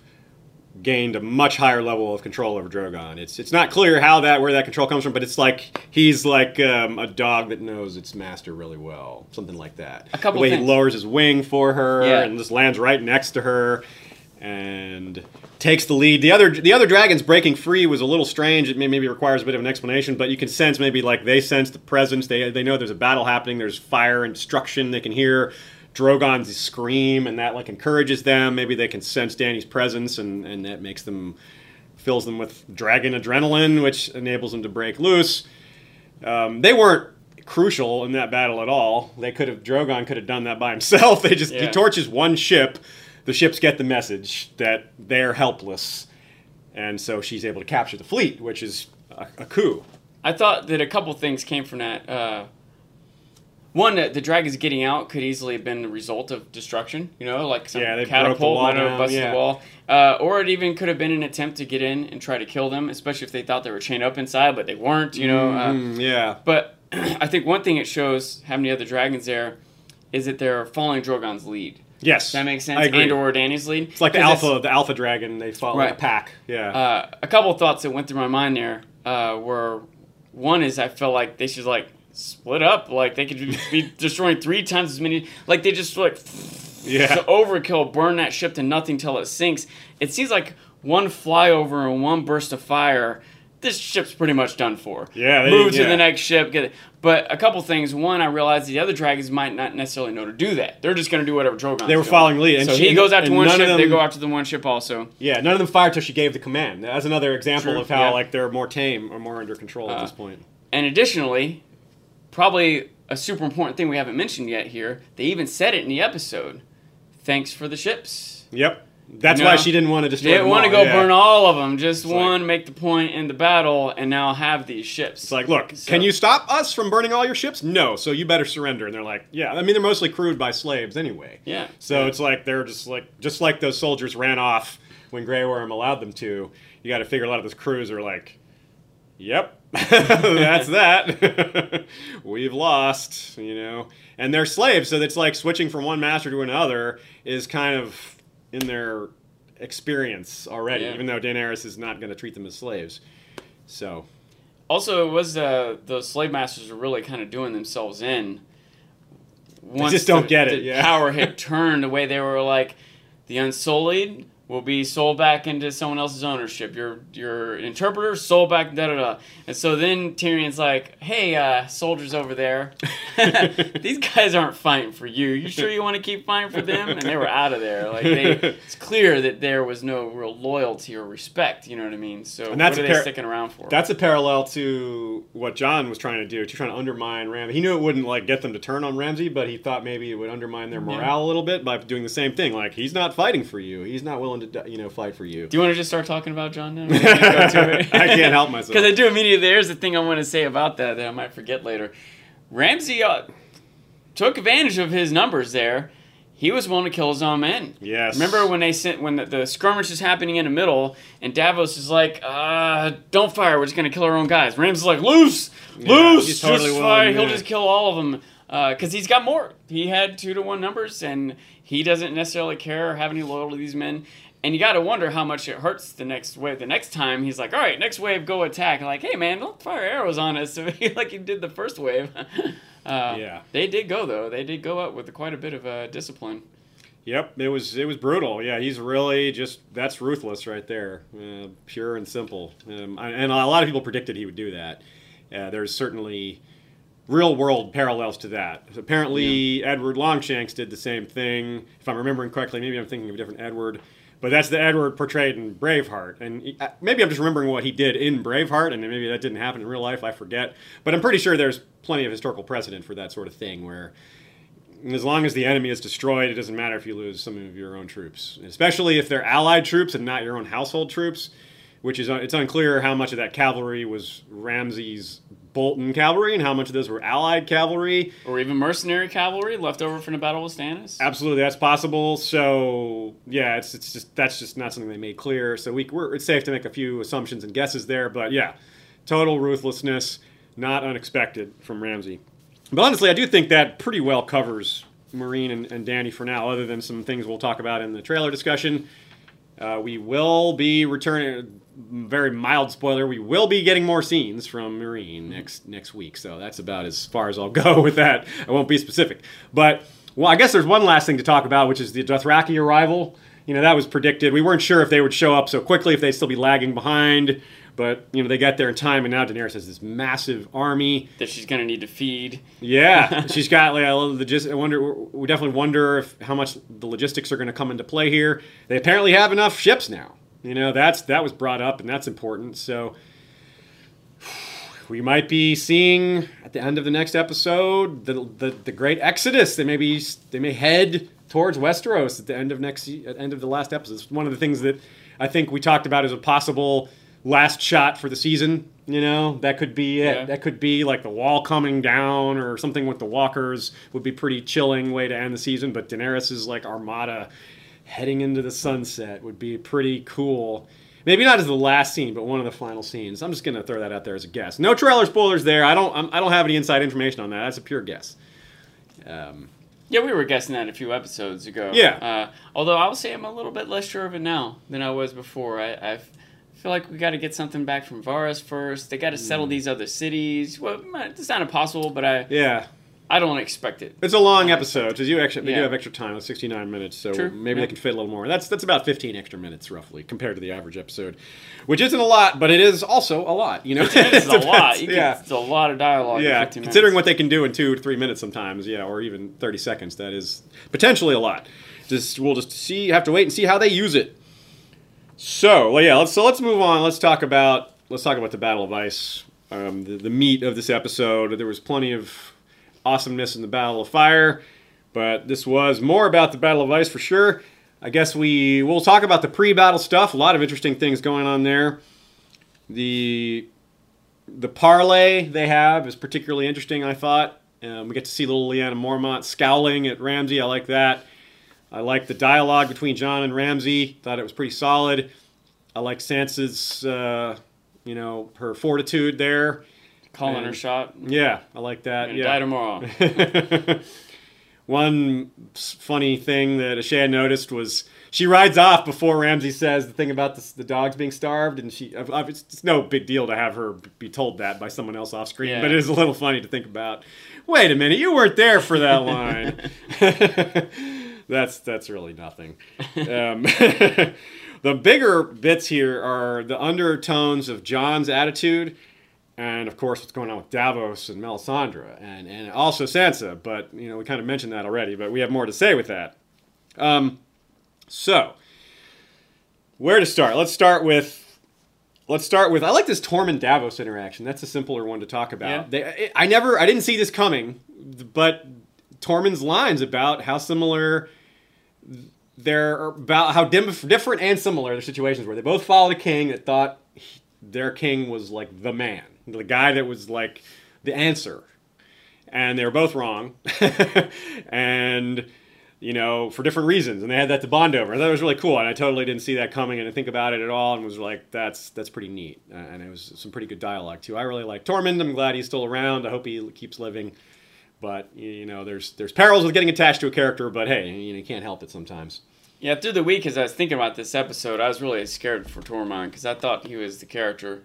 gained a much higher level of control over Drogon. It's it's not clear how that where that control comes from, but it's like he's like um, a dog that knows its master really well, something like that. A couple the way he lowers his wing for her Yeah. and just lands right next to her and takes the lead. The other the other dragons breaking free was a little strange. It may, maybe requires a bit of an explanation, but you can sense maybe like they sense the presence. They they know there's a battle happening. There's fire and destruction. They can hear Drogon's scream, and that like encourages them. Maybe they can sense Dany's presence, and and that makes them fills them with dragon adrenaline, which enables them to break loose. Um, they weren't crucial in that battle at all. They could have Drogon could have done that by himself. (laughs) They just he torches one ship. The ships get the message that they're helpless, and so she's able to capture the fleet, which is a, a coup. I thought that a couple things came from that. Uh, one, that the dragons getting out could easily have been the result of destruction. You know, like some Yeah, they broke the catapult might have busted yeah. the wall, uh, or it even could have been an attempt to get in and try to kill them, especially if they thought they were chained up inside, but they weren't. You know, uh, Mm, yeah, But (clears throat) I think one thing it shows having the other dragons there is that they're following Drogon's lead. Yes, that makes sense? I agree. And or Dany's lead. it's like the alpha, the alpha dragon. They follow Right. a pack. Yeah, Uh, a couple of thoughts that went through my mind there uh, were one is I felt like they should like split up, like they could be (laughs) destroying three times as many. Like they just like Yeah. so overkill, burn that ship to nothing till it sinks. It seems like one flyover and one burst of fire. This ship's pretty much done for. Yeah, they- move to yeah. the next ship. Get it. But a couple things. One, I realized the other dragons might not necessarily know to do that. They're just going to do whatever Drogon. They were following lead, and so she- he goes after one ship. of They them- go after the one ship also. Yeah, none of them fired till she gave the command. That's another example True, of how yeah. like they're more tame or more under control at Uh, this point. And additionally, probably a super important thing we haven't mentioned yet here. They even said it in the episode. Thanks for the ships. Yep. That's You why she didn't want to destroy didn't want to go yeah. burn all of them. Just like- one, make the point in the battle, and now have these ships. It's like, look, So- can you stop us from burning all your ships? No, so you better surrender. And they're like, yeah. I mean, they're mostly crewed by slaves anyway. Yeah. So it's like they're just like just like those soldiers ran off when Grey Worm allowed them to. You got to figure a lot of those crews are like, yep, (laughs) that's that. (laughs) We've lost, you know. And they're slaves, so it's like switching from one master to another is kind of in their experience already, Yeah. even though Daenerys is not going to treat them as slaves. So Also, it was uh, the slave masters were really kind of doing themselves in. Once just don't the, get it, the yeah. power had (laughs) turned the way they were like, the Unsullied will be sold back into someone else's ownership. Your your interpreter sold back, da da da. And so then Tyrion's like, "Hey, uh, soldiers over there, (laughs) these guys aren't fighting for you. You sure you want to keep fighting for them?" And they were out of there. Like they, it's clear that there was no real loyalty or respect. You know what I mean? So And that's what are they sticking around for? That's a parallel to what Jon was trying to do. He's trying to undermine Ramsay. He knew it wouldn't like get them to turn on Ramsay, but he thought maybe it would undermine their morale a little bit by doing the same thing. Like he's not fighting for you. He's not willing to, di- you know, fight for you. Do you want to just start talking about Jon now? (laughs) (laughs) I can't help myself. Because I do immediately. There's the thing I want to say about that that I might forget later. Ramsay uh, took advantage of his numbers there. He was willing to kill his own men. Yes. Remember when they sent when the, the skirmish is happening in the middle, and Davos is like, uh, "Don't fire. We're just gonna kill our own guys." Ramsay's like, "Loose, loose. he's totally just fire. He'll just kill all of them." Because he's got more. He had two to one numbers, and he doesn't necessarily care or have any loyalty to these men. And you got to wonder how much it hurts the next wave. The next time he's like, "All right, next wave, go attack." And like, hey man, don't fire arrows on us, (laughs) like he did the first wave. (laughs) uh, Yeah. they did go though. They did go up with quite a bit of uh, discipline. Yep, it was it was brutal. Yeah, he's really just that's ruthless right there, uh, pure and simple. Um, and a lot of people predicted he would do that. Uh, there's certainly real world parallels to that. Apparently, Edward Longshanks did the same thing. If I'm remembering correctly, maybe I'm thinking of a different Edward. But that's the Edward portrayed in Braveheart, and he- uh, maybe I'm just remembering what he did in Braveheart, and maybe that didn't happen in real life. I forget, but I'm pretty sure there's plenty of historical precedent for that sort of thing, where as long as the enemy is destroyed, it doesn't matter if you lose some of your own troops, especially if they're allied troops and not your own household troops. Which is it's unclear how much of that cavalry was Ramsay's Bolton cavalry and how much of those were allied cavalry. Or even mercenary cavalry left over from the Battle of Stannis. Absolutely, that's possible. So yeah, it's it's just that's just not something they made clear. So we we're, it's safe to make a few assumptions and guesses there. But yeah, total ruthlessness, not unexpected from Ramsay. But honestly, I do think that pretty well covers Meereen and, and Dany for now. Other than some things we'll talk about in the trailer discussion, uh, we will be returning. Very mild spoiler. We will be getting more scenes from Meereen next next week. So that's about as far as I'll (laughs) go with that. I won't be specific, but well, I guess there's one last thing to talk about, which is the Dothraki arrival. You know, that was predicted. We weren't sure if they would show up so quickly, if they'd still be lagging behind. But you know, they got there in time, and now Daenerys has this massive army. that she's gonna need to feed. Yeah, (laughs) she's got like a little logis- I wonder. We definitely wonder if how much the logistics are going to come into play here. They apparently have enough ships now. You know, that's that was brought up, and that's important. So we might be seeing at the end of the next episode the the, the great exodus. They may be they may head towards Westeros at the end of next at end of the last episode. It's one of the things that I think we talked about as a possible last shot for the season. You know, that could be it. Yeah. That could be like the wall coming down or something with the walkers would be pretty chilling way to end the season. But Daenerys' is like armada heading into the sunset would be pretty cool. Maybe not as the last scene, but one of the final scenes. I'm just gonna throw that out there as a guess. No trailer spoilers there. I don't. I'm, I don't have any inside information on that. That's a pure guess. Um, Yeah, we were guessing that a few episodes ago. Yeah. Uh, although I will say I'm a little bit less sure of it now than I was before. I, f- feel like we got to get something back from Varys first. They got to settle mm. these other cities. Well, mm, it's not impossible, but I yeah, I don't expect it. It's a long episode because you actually they do have extra time. It's 69 minutes, so True, maybe yeah. they can fit a little more. That's that's about 15 extra minutes roughly compared to the average episode, which isn't a lot, but it is also a lot. You know, It's a (laughs) lot. You can, yeah. It's a lot of dialogue. in Yeah, 15 considering what they can do in two to three minutes sometimes, yeah, or even thirty seconds, that is potentially a lot. Just we'll just see, have to wait and see how they use it. So, well, yeah, let's so let's move on. Let's talk about let's talk about the Battle of Ice, um, the, the meat of this episode. There was plenty of awesomeness in the Battle of Fire, but this was more about the Battle of Ice for sure. I guess we we'll talk about the pre-battle stuff. A lot of interesting things going on there. The the parlay they have is particularly interesting. I thought um, we get to see little Lyanna Mormont scowling at Ramsay. I like that. I like the dialogue between Jon and Ramsay. Thought it was pretty solid. I like Sansa's, uh, you know, her fortitude there. calling her shot. Yeah, I like that. Yeah. die tomorrow. (laughs) One funny thing that Ashaya noticed was she rides off before Ramsay says the thing about the, the dogs being starved, and she it's, it's no big deal to have her be told that by someone else off screen, Yeah. but it is a little funny to think about. Wait a minute, you weren't there for that line. (laughs) that's that's really nothing. Um, (laughs) the bigger bits here are the undertones of Jon's attitude and of course what's going on with Davos and Melisandre and, and also Sansa. But you know we kind of mentioned that already, but we have more to say with that. Um, so where to start? Let's start with. Let's start with. I like this Tormund Davos interaction. That's a simpler one to talk about. Yeah. They, I never, I didn't see this coming, but Tormund's lines about how similar they're about how dim, different and similar their situations were. They both followed a king that thought he- their king was like the man, the guy that was like the answer, and they were both wrong, (laughs) and you know for different reasons, and they had that to bond over. It was really cool, and I totally didn't see that coming, and I think about it at all, and was like, that's that's pretty neat, Uh, and it was some pretty good dialogue too. I really like Tormund. I'm glad he's still around. I hope he keeps living. But you know, there's there's perils with getting attached to a character. But hey, you, know, you can't help it sometimes. Yeah, through the week, as I was thinking about this episode, I was really scared for Tormund because I thought he was the character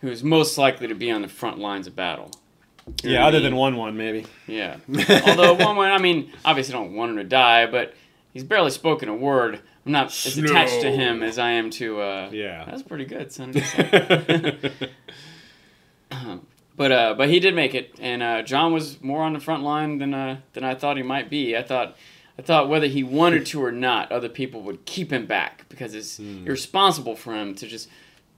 who was most likely to be on the front lines of battle. You Yeah, I other mean? than Wun Wun maybe. Yeah. Although Wun Wun, I mean, obviously, I don't want him to die, but he's barely spoken a word. I'm not as attached to him as I am to. Uh, Yeah. That's pretty good, son. (laughs) (laughs) but uh, but he did make it, and uh, Jon was more on the front line than uh, than I thought he might be. I thought. I thought whether he wanted to or not, other people would keep him back because it's irresponsible for him to just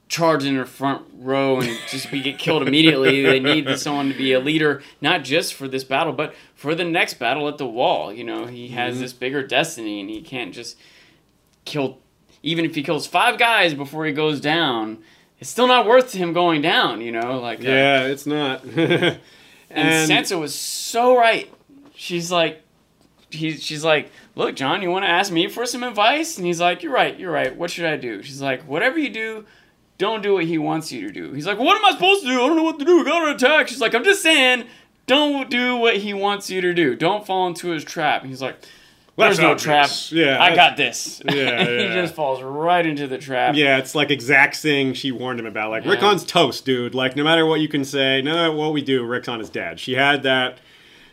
charge in the front row and just be get killed immediately. (laughs) They need someone to be a leader, not just for this battle, but for the next battle at the wall. You know, he has this bigger destiny, and he can't just kill. Even if he kills five guys before he goes down, it's still not worth him going down. You know, like uh, yeah, it's not. (laughs) and, and Sansa was so right. She's like, he's, she's like, look, Jon, you want to ask me for some advice? And he's like, you're right, you're right. What should I do? She's like, whatever you do, don't do what he wants you to do. He's like, what am I supposed to do? I don't know what to do. We gotta attack. She's like, I'm just saying, don't do what he wants you to do. Don't fall into his trap. And he's like, there's no trap. Yeah, I got this. (laughs) Yeah, (laughs) he just falls right into the trap. yeah, it's like exact thing she warned him about. Like Yeah. Rickon's toast, dude. Like no matter what you can say, no matter what we do, Rickon is dead. She had that.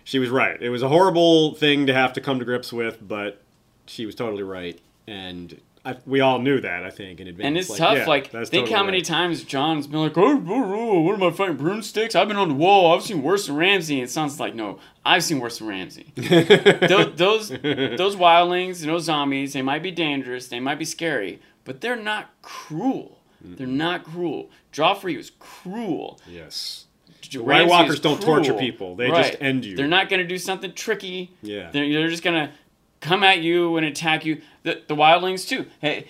She was right. It was a horrible thing to have to come to grips with, but she was totally right, and I, we all knew that. I think in advance. And it's tough. yeah, like, think totally how many right. times Jon's been like, oh, oh, oh, what am I fighting? Broomsticks? I've been on the wall. I've seen worse than Ramsay. And it sounds like, no, I've seen worse than Ramsay. (laughs) those, those, (laughs) those wildlings and those zombies, they might be dangerous. They might be scary, but they're not cruel. They're not cruel. Joffrey was cruel. Yes. J- White Walkers don't torture people. They just end you. They're not going to do something tricky. Yeah. They're, they're just going to come at you and attack you. The, the wildlings, too. Hey,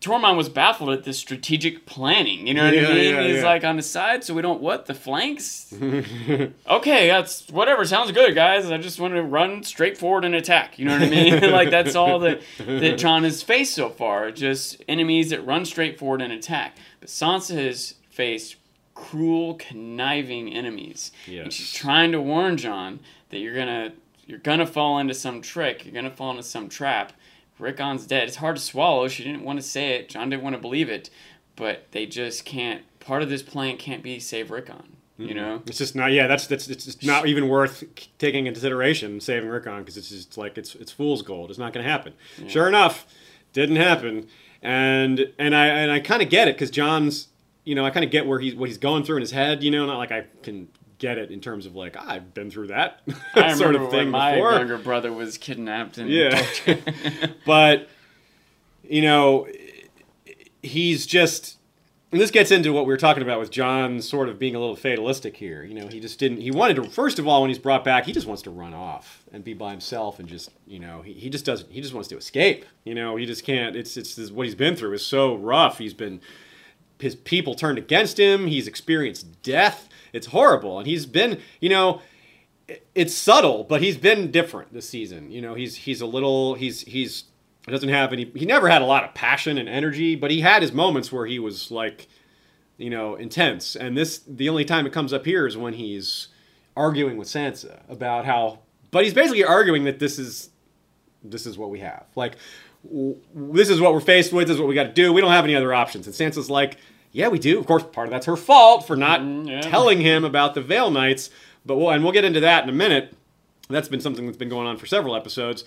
Tormund was baffled at this strategic planning. You know what Yeah, I mean? yeah, He's yeah. like on the side, so we don't what the flanks. (laughs) okay, that's whatever. Sounds good, guys. I just want to run straight forward and attack. You know what I mean? (laughs) like that's all that that Jon has faced so far. Just enemies that run straight forward and attack. But Sansa has faced cruel, conniving enemies. And she's trying to warn Jon that you're gonna you're gonna fall into some trick. You're gonna fall into some trap. Rickon's dead. It's hard to swallow. She didn't want to say it. Jon didn't want to believe it, but they just can't. Part of this plan can't be save Rickon. You know, It's just not. Yeah, that's that's it's just not even worth taking into consideration saving Rickon because it's just like it's it's fool's gold. It's not going to happen. Sure enough, didn't happen, and and I and I kind of get it because Jon's. You know, I kind of get where he's what he's going through in his head. You know, not like I can get it in terms of like ah, I've been through that I (laughs) sort remember of thing when my before. younger brother was kidnapped and Yeah. (laughs) (laughs) but you know he's just and this gets into what we were talking about with Jon sort of being a little fatalistic here. You know, he just didn't he wanted to first of all when he's brought back, he just wants to run off and be by himself and just, you know, he, he just doesn't he just wants to escape. You know, he just can't it's it's this, what he's been through is so rough. He's been his people turned against him. He's experienced death. It's horrible. And he's been, you know, it's subtle, but he's been different this season. You know, he's he's a little he's he's he doesn't have any he never had a lot of passion and energy, but he had his moments where he was like, you know, intense. And this the only time it comes up here is when he's arguing with Sansa about how but he's basically arguing that this is this is what we have. Like w- this is what we're faced with, this is what we got to do. We don't have any other options. And Sansa's like, yeah, we do. Of course, part of that's her fault for not yeah. telling him about the Vale Knights. But we'll, and we'll get into that in a minute. That's been something that's been going on for several episodes.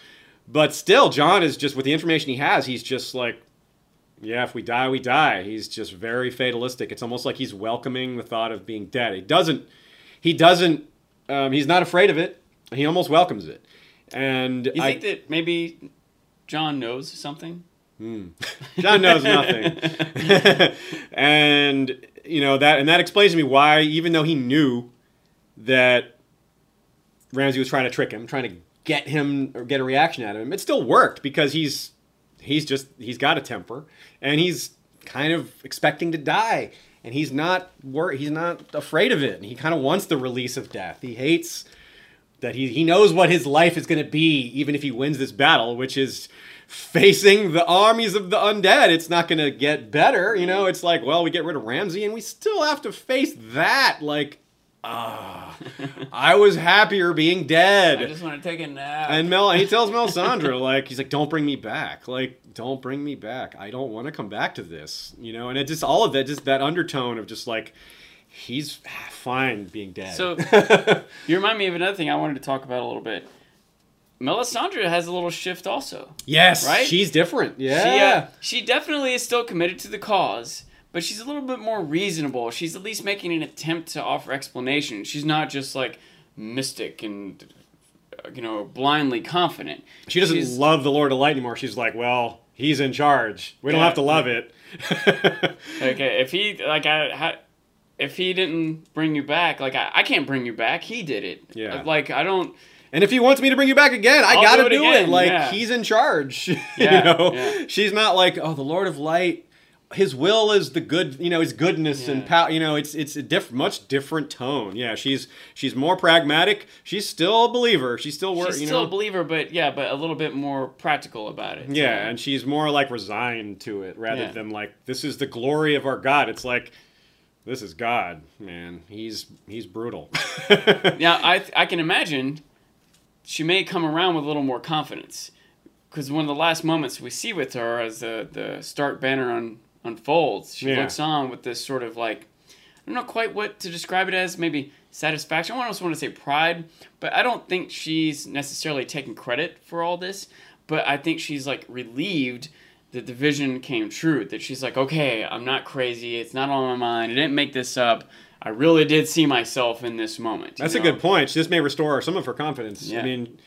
But still, Jon is just with the information he has, he's just like, yeah, if we die, we die. He's just very fatalistic. It's almost like he's welcoming the thought of being dead. He doesn't. He doesn't. Um, he's not afraid of it. He almost welcomes it. And You I, think that maybe Jon knows something? Hmm. (laughs) Jon knows nothing. (laughs) and you know that and that explains to me why even though he knew that Ramsay was trying to trick him, trying to get him or get a reaction out of him, it still worked because he's he's just he's got a temper and he's kind of expecting to die and he's not wor- he's not afraid of it. And he kind of wants the release of death. He hates that he he knows what his life is going to be even if he wins this battle, which is facing the armies of the undead. It's not going to get better, you know. It's like, well, we get rid of Ramsay and we still have to face that like (laughs) ah, I was happier being dead. I just want to take a nap. And Mel, he tells Melisandre, (laughs) like, he's like, don't bring me back. Like, don't bring me back. I don't want to come back to this. You know, and it just, all of that, just that undertone of just like, he's fine being dead. So (laughs) you remind me of another thing I wanted to talk about a little bit. Melisandre has a little shift also. yes, right? she's different. Yeah. She, uh, she definitely is still committed to the cause, but she's a little bit more reasonable. She's at least making an attempt to offer explanation. She's not just like mystic and uh, you know blindly confident. she doesn't She's- love the Lord of Light anymore. She's like, well, he's in charge. We don't Yeah. have to love it. (laughs) Okay, if he like I. ha if he didn't bring you back, like I, I can't bring you back. He did it. Yeah. Like I don't. And if he wants me to bring you back again, I I'll gotta do it do it. Like yeah. he's in charge. (laughs) you Yeah, know, yeah. she's not like, oh, the Lord of Light. His will is the good, you know, his goodness and power. You know, it's it's a diff- much different tone. Yeah, she's she's more pragmatic. She's still a believer. She's still work. She's You still know, a believer, but yeah, but a little bit more practical about it. yeah, and she's more like resigned to it rather Yeah. than like this is the glory of our God. It's like this is God, man. He's he's brutal. (laughs) Now, I I can imagine she may come around with a little more confidence because one of the last moments we see with her as the the Stark banner un, unfolds, she Yeah. looks on with this sort of like I don't know quite what to describe it as, maybe satisfaction. I almost want to say pride, but I don't think she's necessarily taking credit for all this. But I think she's like relieved that the vision came true. That she's like, okay, I'm not crazy. It's not on my mind. I didn't make this up. I really did see myself in this moment. That's a good point. This may restore some of her confidence. Yeah. I mean,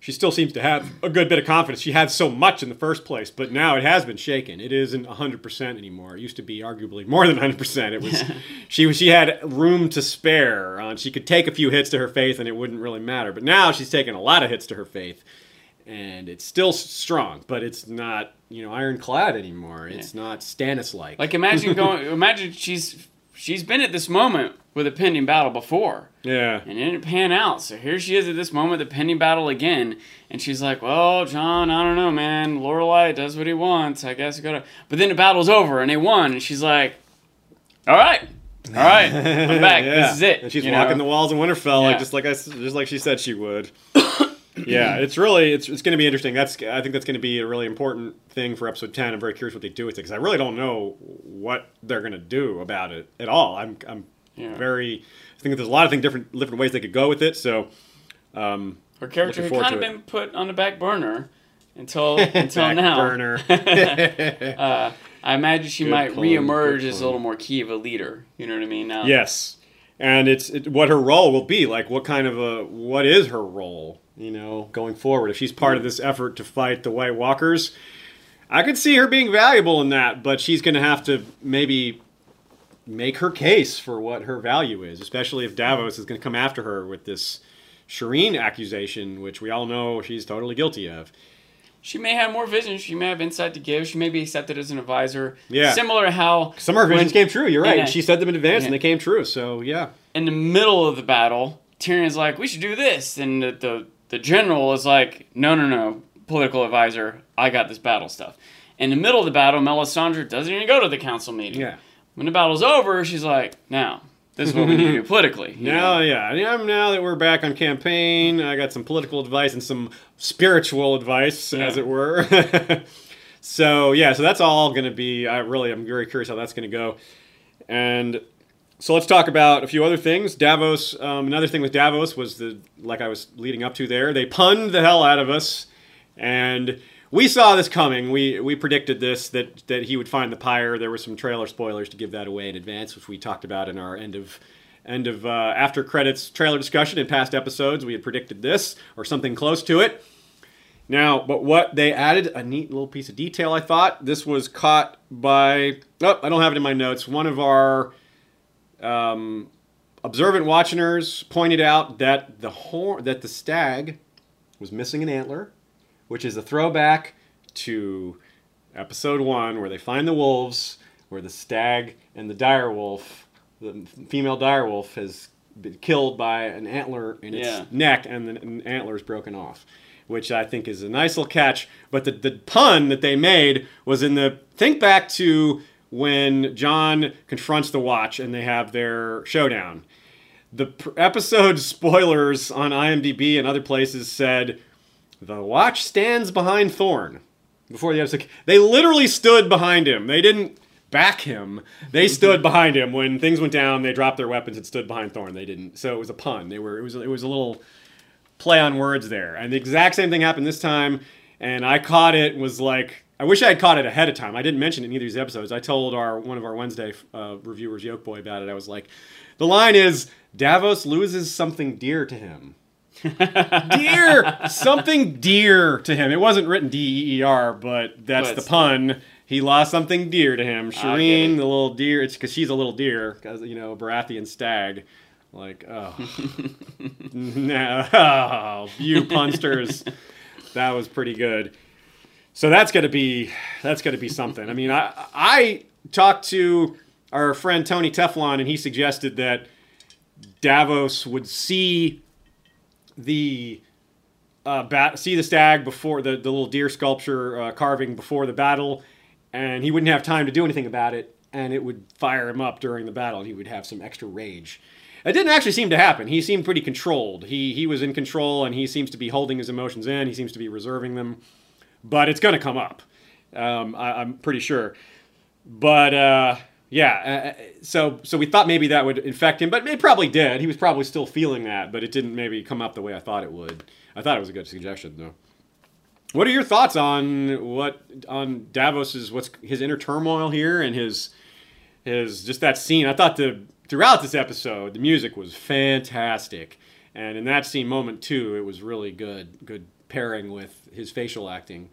she still seems to have a good bit of confidence. She had so much in the first place, but now it has been shaken. It isn't 100% anymore. It used to be arguably more than 100%. It was (laughs) she she had room to spare. Uh, she could take a few hits to her faith and it wouldn't really matter. But now she's taken a lot of hits to her faith. And it's still strong, but it's not, you know, ironclad anymore. It's not Stannis like. Like imagine (laughs) going. imagine she's she's been at this moment with a pending battle before, yeah. and it didn't pan out. So here she is at this moment, the pending battle again, and she's like, "Well, Jon, I don't know, man. Lord of Light does what he wants. I guess I gotta." But then the battle's over, and they won, and she's like, "All right, all right, I'm (laughs) back. This is it." And she's walking know? the walls of Winterfell, like just like I, just like she said she would. (coughs) yeah, it's really it's, it's going to be interesting. That's I think that's going to be a really important thing for episode ten. I'm very curious what they do with it because I really don't know what they're going to do about it at all. I'm I'm Yeah. very. I think there's a lot of things different different ways they could go with it. So um, Her character had kind of been put on the back burner until (laughs) until back now. burner. (laughs) uh, I imagine she Good might pun, reemerge as a little more key of a leader. You know what I mean? Now, Yes, and it's it, what her role will be. Like, what kind of a what is her role? You know, going forward, if she's part of this effort to fight the White Walkers, I could see her being valuable in that. But she's going to have to maybe make her case for what her value is, especially if Davos is going to come after her with this Shireen accusation, which we all know she's totally guilty of. She may have more vision. She may have insight to give. She may be accepted as an advisor. Yeah. Similar to how Some of her visions came true. You're right. And she said them in advance, Yeah. and they came true. So yeah, in the middle of the battle, Tyrion's like, "We should do this," and the the, the general is like, "No, no, no, political advisor, I got this battle stuff." In the middle of the battle, Melisandre doesn't even go to the council meeting. yeah. When the battle's over, she's like, "Now, this is what we need to do (laughs) politically." Now, know? yeah, yeah, now that we're back on campaign, I got some political advice and some spiritual advice, as it were. (laughs) so yeah, so that's all going to be. I really, I'm very curious how that's going to go. And so let's talk about a few other things. Davos. Um, another thing with Davos was the like I was leading up to there. They punned the hell out of us, and we saw this coming. We we predicted this that that he would find the pyre. There were some trailer spoilers to give that away in advance, which we talked about in our end of end of uh, after credits trailer discussion in past episodes. We had predicted this or something close to it. Now, but what they added a neat little piece of detail. I thought this was caught by. Oh, I don't have it in my notes. One of our um, observant watchers pointed out that the horn that the stag was missing an antler, which is a throwback to episode one where they find the wolves, where the stag and the dire wolf, the female dire wolf, has been killed by an antler in its Yeah. neck, and the an antler is broken off. Which I think is a nice little catch. But the, the pun that they made was in the think back to when Jon confronts the Watch and they have their showdown. The pr- episode spoilers on IMDb and other places said the Watch stands behind Thorne. Before the episode, they literally stood behind him. They didn't back him. They mm-hmm. stood behind him when things went down. They dropped their weapons and stood behind Thorne. They didn't. So it was a pun. They were. It was. It was a little play on words there. And the exact same thing happened this time. And I caught it. Was like. I wish I had caught it ahead of time. I didn't mention it in either of these episodes. I told our one of our Wednesday uh, reviewers, Yoke Boy, about it. I was like, the line is Davos loses something dear to him. (laughs) dear, something dear to him. It wasn't written D E E R, but that's But the pun. He lost something dear to him. Shireen, the little deer. It's because she's a little deer, because you know Baratheon stag. Like, oh, (laughs) no, (laughs) oh, you punsters. that was pretty good. So that's gonna be that's gonna be something. I mean, I I talked to our friend Tony Teflon, and he suggested that Davos would see the uh, bat, see the stag before the, the little deer sculpture uh, carving before the battle, and he wouldn't have time to do anything about it, and it would fire him up during the battle, he would have some extra rage. It didn't actually seem to happen. He seemed pretty controlled. He he was in control, and he seems to be holding his emotions in. He seems to be reserving them, but it's going to come up. Um, I, I'm pretty sure. But uh, yeah, uh, so so we thought maybe that would infect him, but it probably did. He was probably still feeling that, but it didn't maybe come up the way I thought it would. I thought it was a good suggestion, though. What are your thoughts on what on Davos's what's his inner turmoil here and his his just that scene? I thought the throughout this episode the music was fantastic, and in that scene moment too, it was really good. Good pairing with his facial acting.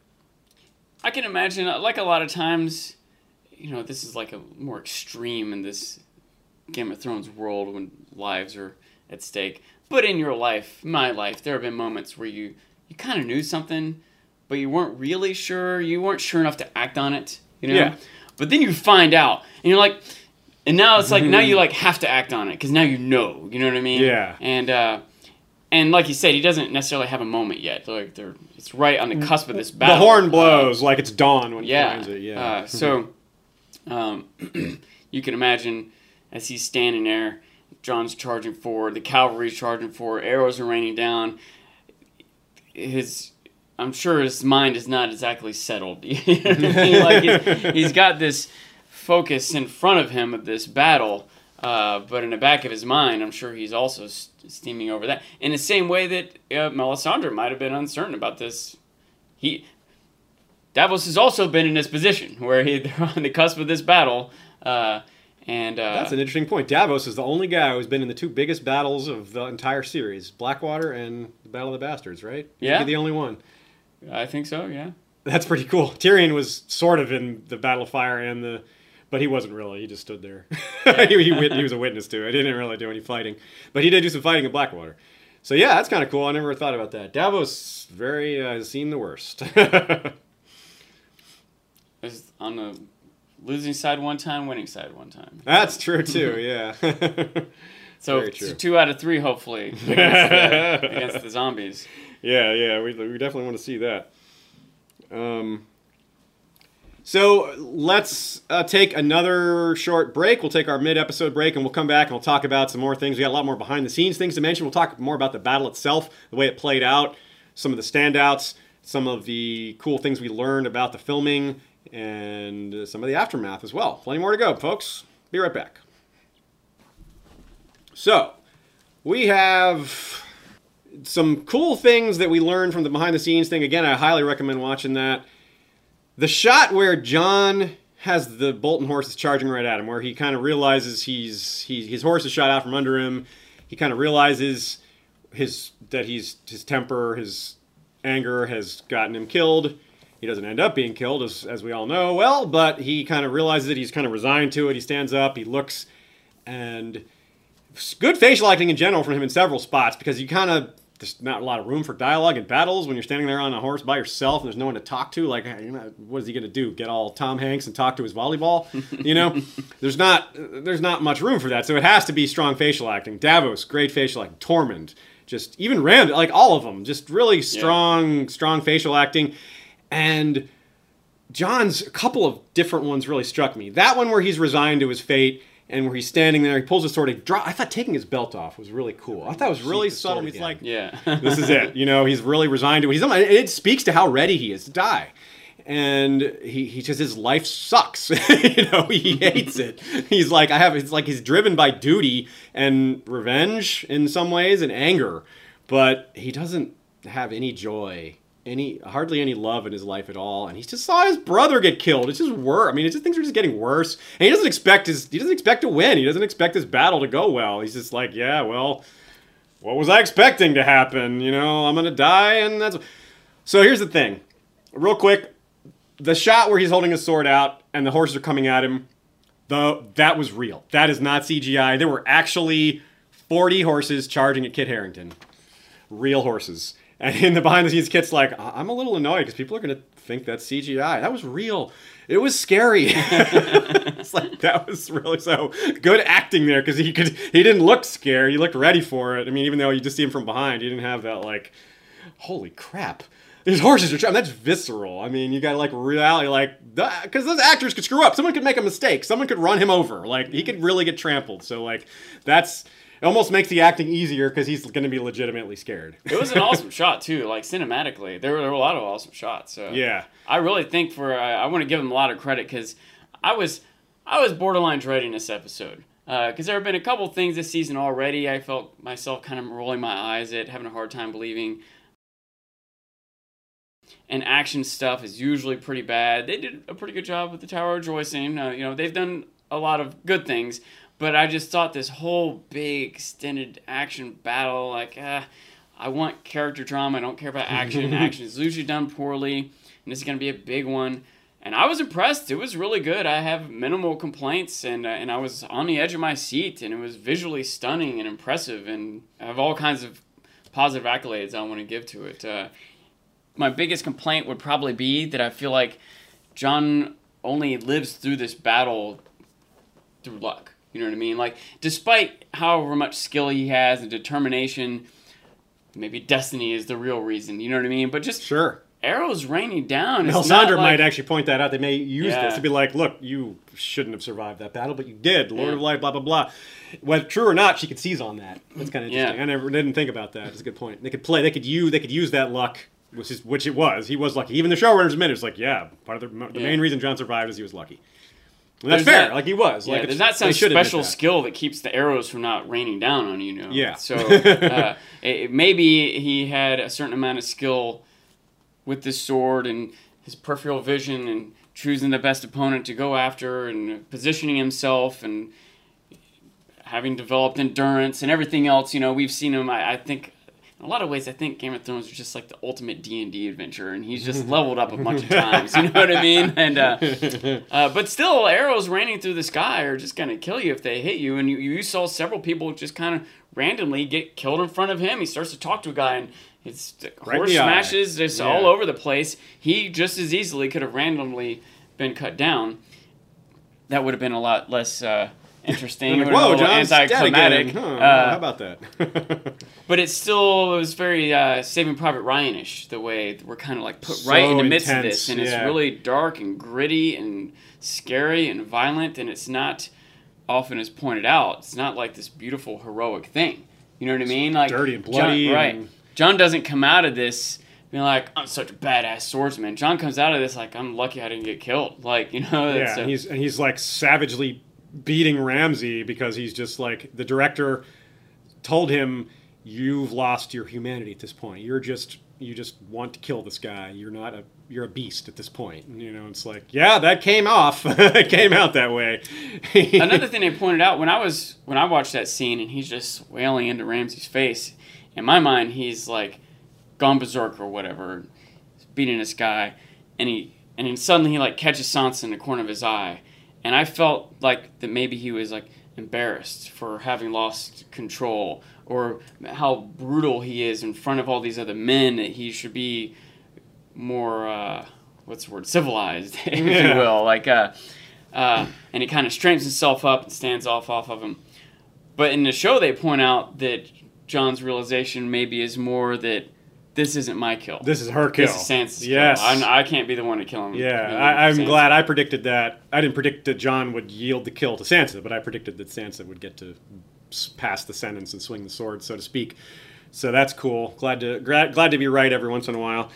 I can imagine, uh, like a lot of times, you know, this is like a more extreme in this Game of Thrones world when lives are at stake. But in your life, my life, there have been moments where you you kind of knew something, but you weren't really sure. You weren't sure enough to act on it. You know. Yeah. But then you find out, and you're like, and now it's like now you (laughs) like have to act on it because now you know. You know what I mean? Yeah. And uh, and like you said, he doesn't necessarily have a moment yet. Like they're it's right on the cusp of this battle. the horn Uh, blows like it's dawn when he finds it. Yeah. Uh, so, (laughs) um, (clears throat) you can imagine as he's standing there, Jon's charging forward, the cavalry's charging forward, arrows are raining down. His, I'm sure his mind is not exactly settled. You know I mean? like he's, he's got this focus in front of him of this battle, Uh, but in the back of his mind, I'm sure he's also st- steaming over that. In the same way that uh, Melisandre might have been uncertain about this. He Davos has also been in this position where he, (laughs) they're on the cusp of this battle. Uh, and uh, That's an interesting point. Davos is the only guy who's been in the two biggest battles of the entire series Blackwater and the Battle of the Bastards, right? Yeah. He's the only one. I think so, yeah. That's pretty cool. Tyrion was sort of in the Battle of Fire and the. But he wasn't really. He just stood there. (laughs) he, he, he was a witness to it. He didn't really do any fighting. But he did do some fighting in Blackwater. So yeah, that's kind of cool. I never thought about that. Davos very uh, has seen the worst. (laughs) Was on the losing side one time, winning side one time. that's true too. (laughs) Yeah. So two out of three, hopefully, against the, against the zombies. Yeah, yeah, we, we definitely want to see that. Um, so let's uh, take another short break. We'll take our mid episode break and we'll come back and we'll talk about some more things. We got a lot more behind the scenes things to mention. We'll talk more about the battle itself, the way it played out, some of the standouts, some of the cool things we learned about the filming, and some of the aftermath as well. Plenty more to go, folks. Be right back. So, we have some cool things that we learned from the behind the scenes thing. Again, I highly recommend watching that. The shot where Jon has the Bolton horses charging right at him, where he kind of realizes he's he, his horse is shot out from under him. He kind of realizes his that he's his temper, his anger has gotten him killed. He doesn't end up being killed, as, as we all know well, but he kind of realizes it. He's kind of resigned to it. He stands up, he looks, and good facial acting in general from him in several spots because you kind of there's not a lot of room for dialogue in battles when you're standing there on a horse by yourself and there's no one to talk to. Like, you know, what is he going to do? Get all Tom Hanks and talk to his volleyball? You know, (laughs) there's not there's not much room for that. So it has to be strong facial acting. Davos, great facial acting. Tormund, just even Rand, like all of them, just really strong strong facial acting. And Jon's a couple of different ones really struck me. That one where he's resigned to his fate and where he's standing there, he pulls his sword. He drop. I thought taking his belt off was really cool. I thought it was really subtle. He's again. like, Yeah. (laughs) this is it. You know, he's really resigned to it. He's it speaks to how ready he is to die. And he, he just his life sucks. (laughs) you know, he (laughs) hates it. He's like I have it's like he's driven by duty and revenge in some ways and anger, but he doesn't have any joy, any hardly any love in his life at all. And he just saw his brother get killed. It's just worse. I mean, it's just things are just getting worse. And he doesn't expect his he doesn't expect to win. He doesn't expect his battle to go well. He's just like, yeah, well, what was I expecting to happen? You know, I'm gonna die, and that's. So here's the thing, real quick, the shot where he's holding his sword out and the horses are coming at him, the that was real. That is not CGI. There were actually 40 horses charging at Kit Harington, real horses. And in the behind the scenes, Kit's like, "I- I'm a little annoyed because people are gonna think that's CGI. That was real. It was scary. (laughs) it's like that was really so good acting there because he could he didn't look scared. He looked ready for it. I mean, even though you just see him from behind, he didn't have that like, holy crap. These horses are. Mean, that's visceral. I mean, you got like reality, like because those actors could screw up. Someone could make a mistake. Someone could run him over. Like he could really get trampled. So like that's it almost makes the acting easier because he's going to be legitimately scared. It was an awesome (laughs) shot too, like cinematically. There were, there were a lot of awesome shots. So Yeah. I really think for I, I want to give him a lot of credit because I was I was borderline dreading this episode because there have been a couple things this season already. I felt myself kind of rolling my eyes at, having a hard time believing. And action stuff is usually pretty bad. They did a pretty good job with the Tower of Joy scene. Uh, you know, they've done a lot of good things, but I just thought this whole big extended action battle, like, uh, I want character drama. I don't care about action. (laughs) action is usually done poorly, and this is going to be a big one. And I was impressed. It was really good. I have minimal complaints, and uh, and I was on the edge of my seat, and it was visually stunning and impressive, and I have all kinds of positive accolades I want to give to it. Uh, my biggest complaint would probably be that I feel like Jon only lives through this battle through luck. You know what I mean? Like, despite however much skill he has and determination, maybe destiny is the real reason. You know what I mean? But just Sure. arrows raining down. Melisandre like, might actually point that out. They may use Yeah. this to be like, look, you shouldn't have survived that battle, but you did. Lord Yeah. of Light, blah, blah, blah. Whether true or not, she could seize on that. That's kind of Yeah. interesting. I never didn't think about that. It's a good point. They could play, they could use, they could use that luck, which is which it was. He was lucky. Even the showrunners admit it's like, yeah, part of the, the Yeah. main reason Jon survived is he was lucky. That's fair. not- like he was. Yeah, like there's not some they should admit special that. skill that keeps the arrows from not raining down on you. you know? Yeah. So (laughs) uh, it, maybe he had a certain amount of skill with this sword and his peripheral vision and choosing the best opponent to go after and positioning himself and having developed endurance and everything else. You know, we've seen him. I, I think. In a lot of ways, I think Game of Thrones is just like the ultimate D and D adventure, and he's just (laughs) leveled up a bunch of times. You know what I mean? (laughs) And uh, uh, but still, arrows raining through the sky are just going to kill you if they hit you. And you, you saw several people just kind of randomly get killed in front of him. He starts to talk to a guy, and it's Right horse smashes just Yeah. all over the place. He just as easily could have randomly been cut down. That would have been a lot less uh, interesting. Like, It would have Whoa, been a little John's anticlimactic. Huh, Uh, how about that? (laughs) but it still it was very uh, Saving Private Ryan-ish. The way we're kind of like put So right in the midst of this, and it's really dark and gritty and scary and violent, and it's not often as pointed out. It's not like this beautiful heroic thing. You know what I mean? Like dirty and Jon- bloody right? and- Jon doesn't come out of this being like I'm such a badass swordsman. Jon comes out of this like I'm lucky I didn't get killed. Like you know, yeah, uh, and he's and he's like savagely beating Ramsay because he's just like the director told him you've lost your humanity at this point. You're just you just want to kill this guy. You're not a you're a beast at this point. And, you know, it's like yeah, that came off. (laughs) it came out that way. (laughs) Another thing they pointed out when I was when I watched that scene and he's just wailing into Ramsay's face. In my mind, he's like gone berserk or whatever, beating this guy, and he and then suddenly he like catches Sansa in the corner of his eye, and I felt like that maybe he was like embarrassed for having lost control or how brutal he is in front of all these other men that he should be more uh, what's the word civilized (laughs) if you will. Like uh, uh, and he kind of straightens himself up and stands off off of him. But in the show they point out that Jon's realization maybe is more that this isn't my kill this is her kill. this is Sansa's yes. kill. I'm, I can't be the one to kill him Yeah, You know, I, I'm Sansa. glad I predicted that. I didn't predict that Jon would yield the kill to Sansa, but I predicted that Sansa would get to pass the sentence and swing the sword, so to speak. So that's cool. Glad to glad, glad to be right every once in a while.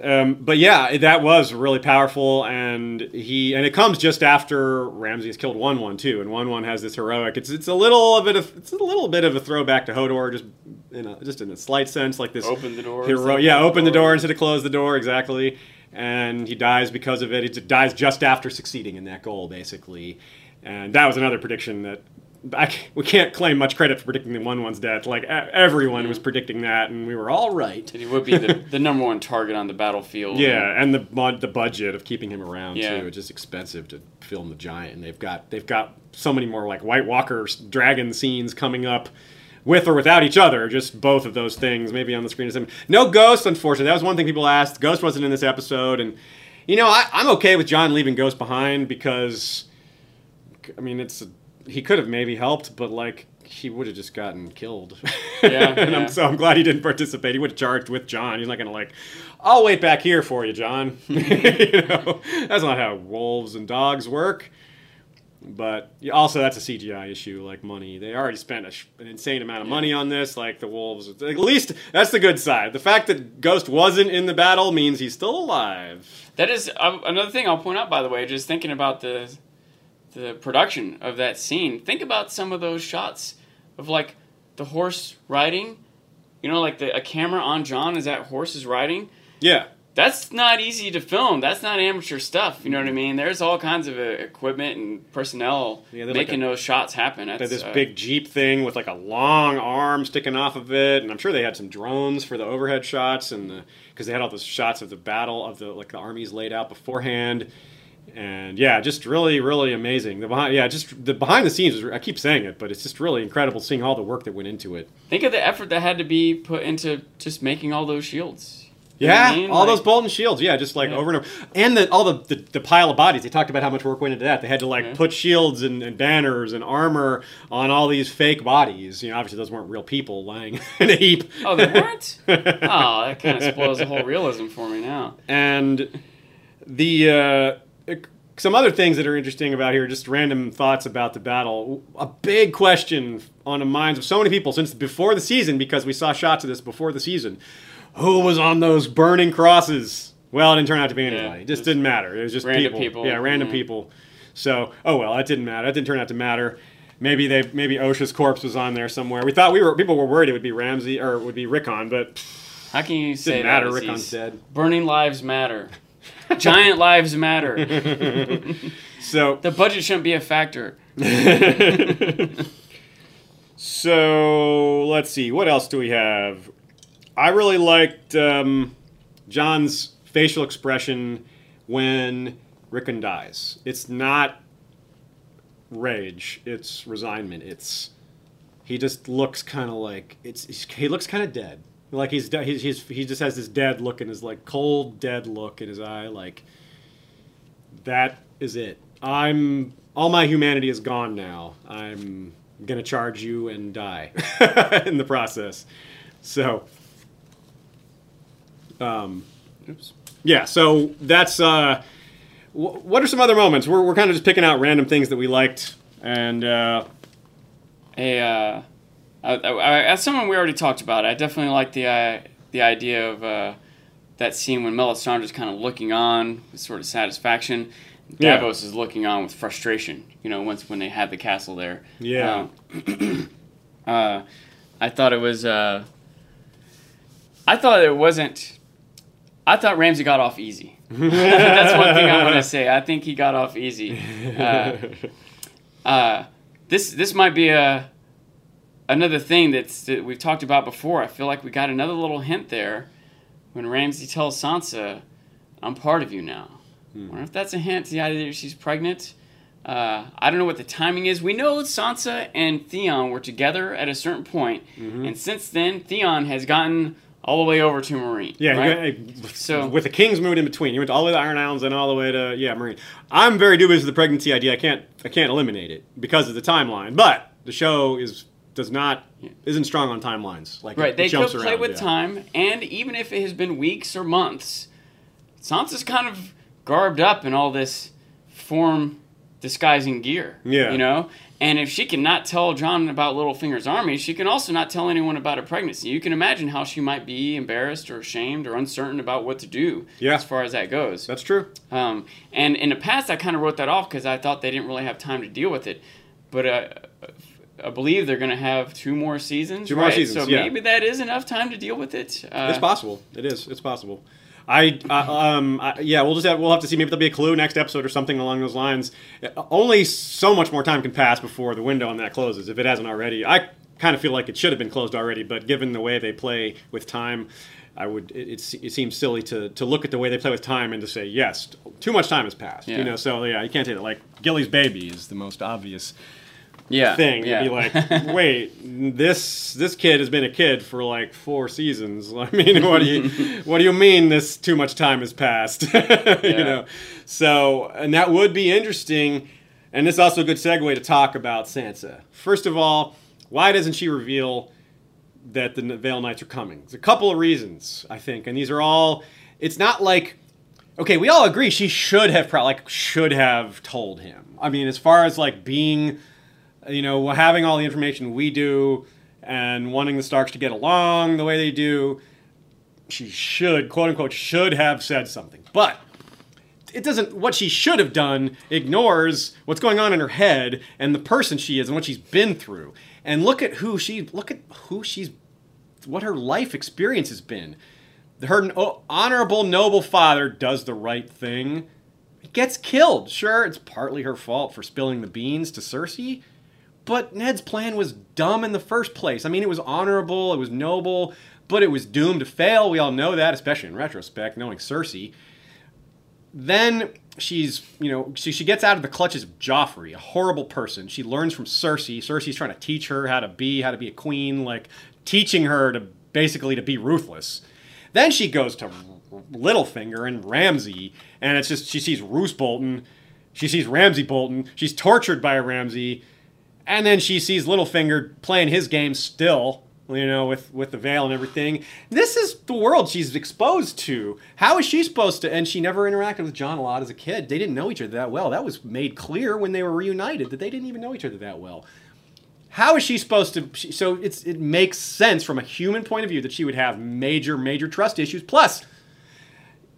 Um, but yeah, that was really powerful, and he and it comes just after Ramsay has killed Wun Wun too, and Wun Wun has this heroic. It's it's a little bit of it's a little bit of a throwback to Hodor, just in a, just in a slight sense, like this Open the door hero- yeah, open the door instead of close the door, exactly. And he dies because of it. He dies just after succeeding in that goal, basically. And that was another prediction that I, c- we can't claim much credit for predicting the Wun Wun's death. Like e- everyone was predicting that, and we were all right. that he would be the, (laughs) the number one target on the battlefield Yeah, and the bud- the budget of keeping him around Yeah. too. It's just expensive to film the giant, and they've got they've got so many more like White Walker dragon scenes coming up. With or without each other, just both of those things, maybe on the screen. or something. No Ghost, unfortunately. That was one thing people asked. Ghost wasn't in this episode, and you know I, I'm okay with Jon leaving Ghost behind because, I mean, it's he could have maybe helped, but like he would have just gotten killed. (laughs) Yeah, and yeah. I'm so I'm glad he didn't participate. He would have charged with Jon. He's not going to like, I'll wait back here for you, Jon. (laughs) you know, that's not how wolves and dogs work. But also, that's a CGI issue, like money. They already spent a sh- an insane amount of money on this. Like the wolves, at least that's the good side. The fact that Ghost wasn't in the battle means he's still alive. That is uh, another thing I'll point out. By the way, just thinking about the the production of that scene. Think about some of those shots of like the horse riding. You know, like the, a camera on Jon as that horse is riding. Yeah, That's not easy to film. That's not amateur stuff. You know what I mean? There's all kinds of uh, equipment and personnel Yeah, there's like making a- those shots happen. That's, this uh, big Jeep thing with like a long arm sticking off of it, and I'm sure they had some drones for the overhead shots, and the because they had all those shots of the battle of the like the armies laid out beforehand, and yeah, just really really amazing. The behind yeah, just the behind the scenes. Was, I keep saying it, but it's just really incredible seeing all the work that went into it. Think of the effort that had to be put into just making all those shields. You Yeah, I mean? all Like- those Bolton shields. Yeah, just like Yeah. over and over, and the, all the, the the pile of bodies. They talked about how much work went into that. They had to like Yeah. put shields and, and banners and armor on all these fake bodies. You know, obviously those weren't real people lying (laughs) in a heap. Oh, they weren't? (laughs) oh, that kind of spoils the whole realism for me now. and the uh, some other things that are interesting about here, just random thoughts about the battle. A big question on the minds of so many people since before the season, because we saw shots of this before the season. Who was on those burning crosses? Well, it didn't turn out to be anybody. it just didn't matter. It was just random people. people. Yeah, random Yeah. people. So, oh well, that didn't matter. That didn't turn out to matter. Maybe they maybe Osha's corpse was on there somewhere. We thought we were people were worried it would be Ramsay or it would be Rickon, but How can you say didn't that? matter. Rickon's dead. Burning lives matter. Giant lives matter. (laughs) So The budget shouldn't be a factor. (laughs) so let's see. What else do we have? I really liked um, Jon's facial expression when Rickon dies. It's not rage. It's resignment. It's he just looks kind of like it's he looks kind of dead. Like he's, he's he's he just has this dead look in his like cold dead look in his eye. Like that is it. I'm all my humanity is gone now. I'm gonna charge you and die (laughs) in the process. So, um, Oops. yeah. So that's uh, wh- what are some other moments? We're we're kind of just picking out random things that we liked, and uh, a uh, I, I, as someone we already talked about, I definitely like the uh, the idea of uh, that scene when Melisandre's kind of looking on with sort of satisfaction. Yeah. Davos is looking on with frustration. You know, once when they had the castle there. Yeah. Um, (clears throat) uh, I thought it was. Uh, I thought it wasn't. I thought Ramsay got off easy. (laughs) That's one thing I want to say. I think he got off easy. Uh, (laughs) uh, this this might be a another thing that's that we've talked about before. I feel like we got another little hint there when Ramsay tells Sansa, "I'm part of you now." I wonder if that's a hint to the idea that she's pregnant. Uh, I don't know what the timing is. We know Sansa and Theon were together at a certain point. point, and since then Theon has gotten all the way over to Meereen. Yeah, right? So- with the Kingsmoot in between, you went all the way to Iron Islands and all the way to yeah Meereen. I'm very dubious of the pregnancy idea. I can't I can't eliminate it because of the timeline, but the show is does not isn't strong on timelines. Like Right, it, they it could play around, with yeah. time, and even if it has been weeks or months, Sansa's kind of garbed up in all this form disguising gear. Yeah. You know? And if she cannot tell Jon about Littlefinger's army, she can also not tell anyone about her pregnancy. You can imagine how she might be embarrassed or ashamed or uncertain about what to do Yeah. as far as that goes. That's true. Um, and in the past, I kind of wrote that off because I thought they didn't really have time to deal with it. But uh, I believe they're going to have two more seasons. Two more right? seasons, So yeah. maybe that is enough time to deal with it. Uh, It's possible. It is. It's possible. I, uh, um, I, yeah, we'll just have we'll have to see. Maybe there'll be a clue next episode or something along those lines. Only so much more time can pass before the window on that closes, if it hasn't already. I kind of feel like it should have been closed already, but given the way they play with time, I would. It, it, it seems silly to to look at the way they play with time and to say yes, too much time has passed. Yeah. You know, so yeah, you can't say that. Like Gilly's baby is the most obvious yeah, thing. Yeah. You'd be like, (laughs) wait, this this kid has been a kid for like four seasons. (laughs) I mean, what do you (laughs) what do you mean this too much time has passed? you know, so and that would be interesting. And this is also a good segue to talk about Sansa. First of all, why doesn't she reveal that the Vale Knights are coming? There's a couple of reasons, I think, and these are all. It's not like okay, we all agree she should have pro- like should have told him. I mean, as far as like being, you know, having all the information we do and wanting the Starks to get along the way they do, she should quote unquote should have said something. But it doesn't what she should have done ignores what's going on in her head and the person she is and what she's been through. And look at who she look at who she's what her life experience has been. Her honorable, noble father does the right thing. Gets killed. Sure, it's partly her fault for spilling the beans to Cersei, but Ned's plan was dumb in the first place. I mean, it was honorable, it was noble, but it was doomed to fail. We all know that, especially in retrospect, knowing Cersei. Then she's, you know, she, she gets out of the clutches of Joffrey, a horrible person. She learns from Cersei. Cersei's trying to teach her how to be, how to be a queen, like teaching her to basically to be ruthless. Then she goes to Littlefinger and Ramsay, and it's just she sees Roose Bolton, she sees Ramsay Bolton, she's tortured by Ramsay, and then she sees Littlefinger playing his game still, you know, with with the Vale and everything. This is the world she's exposed to. How is she supposed to? And she never interacted with Jon a lot as a kid. They didn't know each other that well. That was made clear when they were reunited that they didn't even know each other that well. How is she supposed to? So it's it makes sense from a human point of view that she would have major major trust issues. Plus,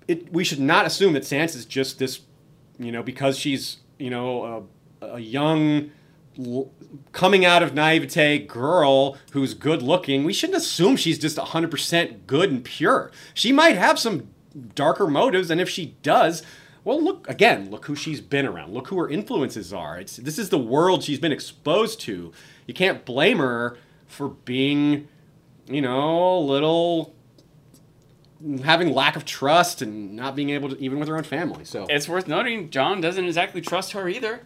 it we should not assume that Sansa's just this, you know, because she's you know, a, a young coming out of naivete girl who's good looking, we shouldn't assume she's just 100% good and pure. She might have some darker motives, and if she does, well, look again. Look who she's been around. Look who her influences are. It's this is the world she's been exposed to. You can't blame her for being, you know, a little having lack of trust and not being able to even with her own family. So It's worth noting Jon doesn't exactly trust her either.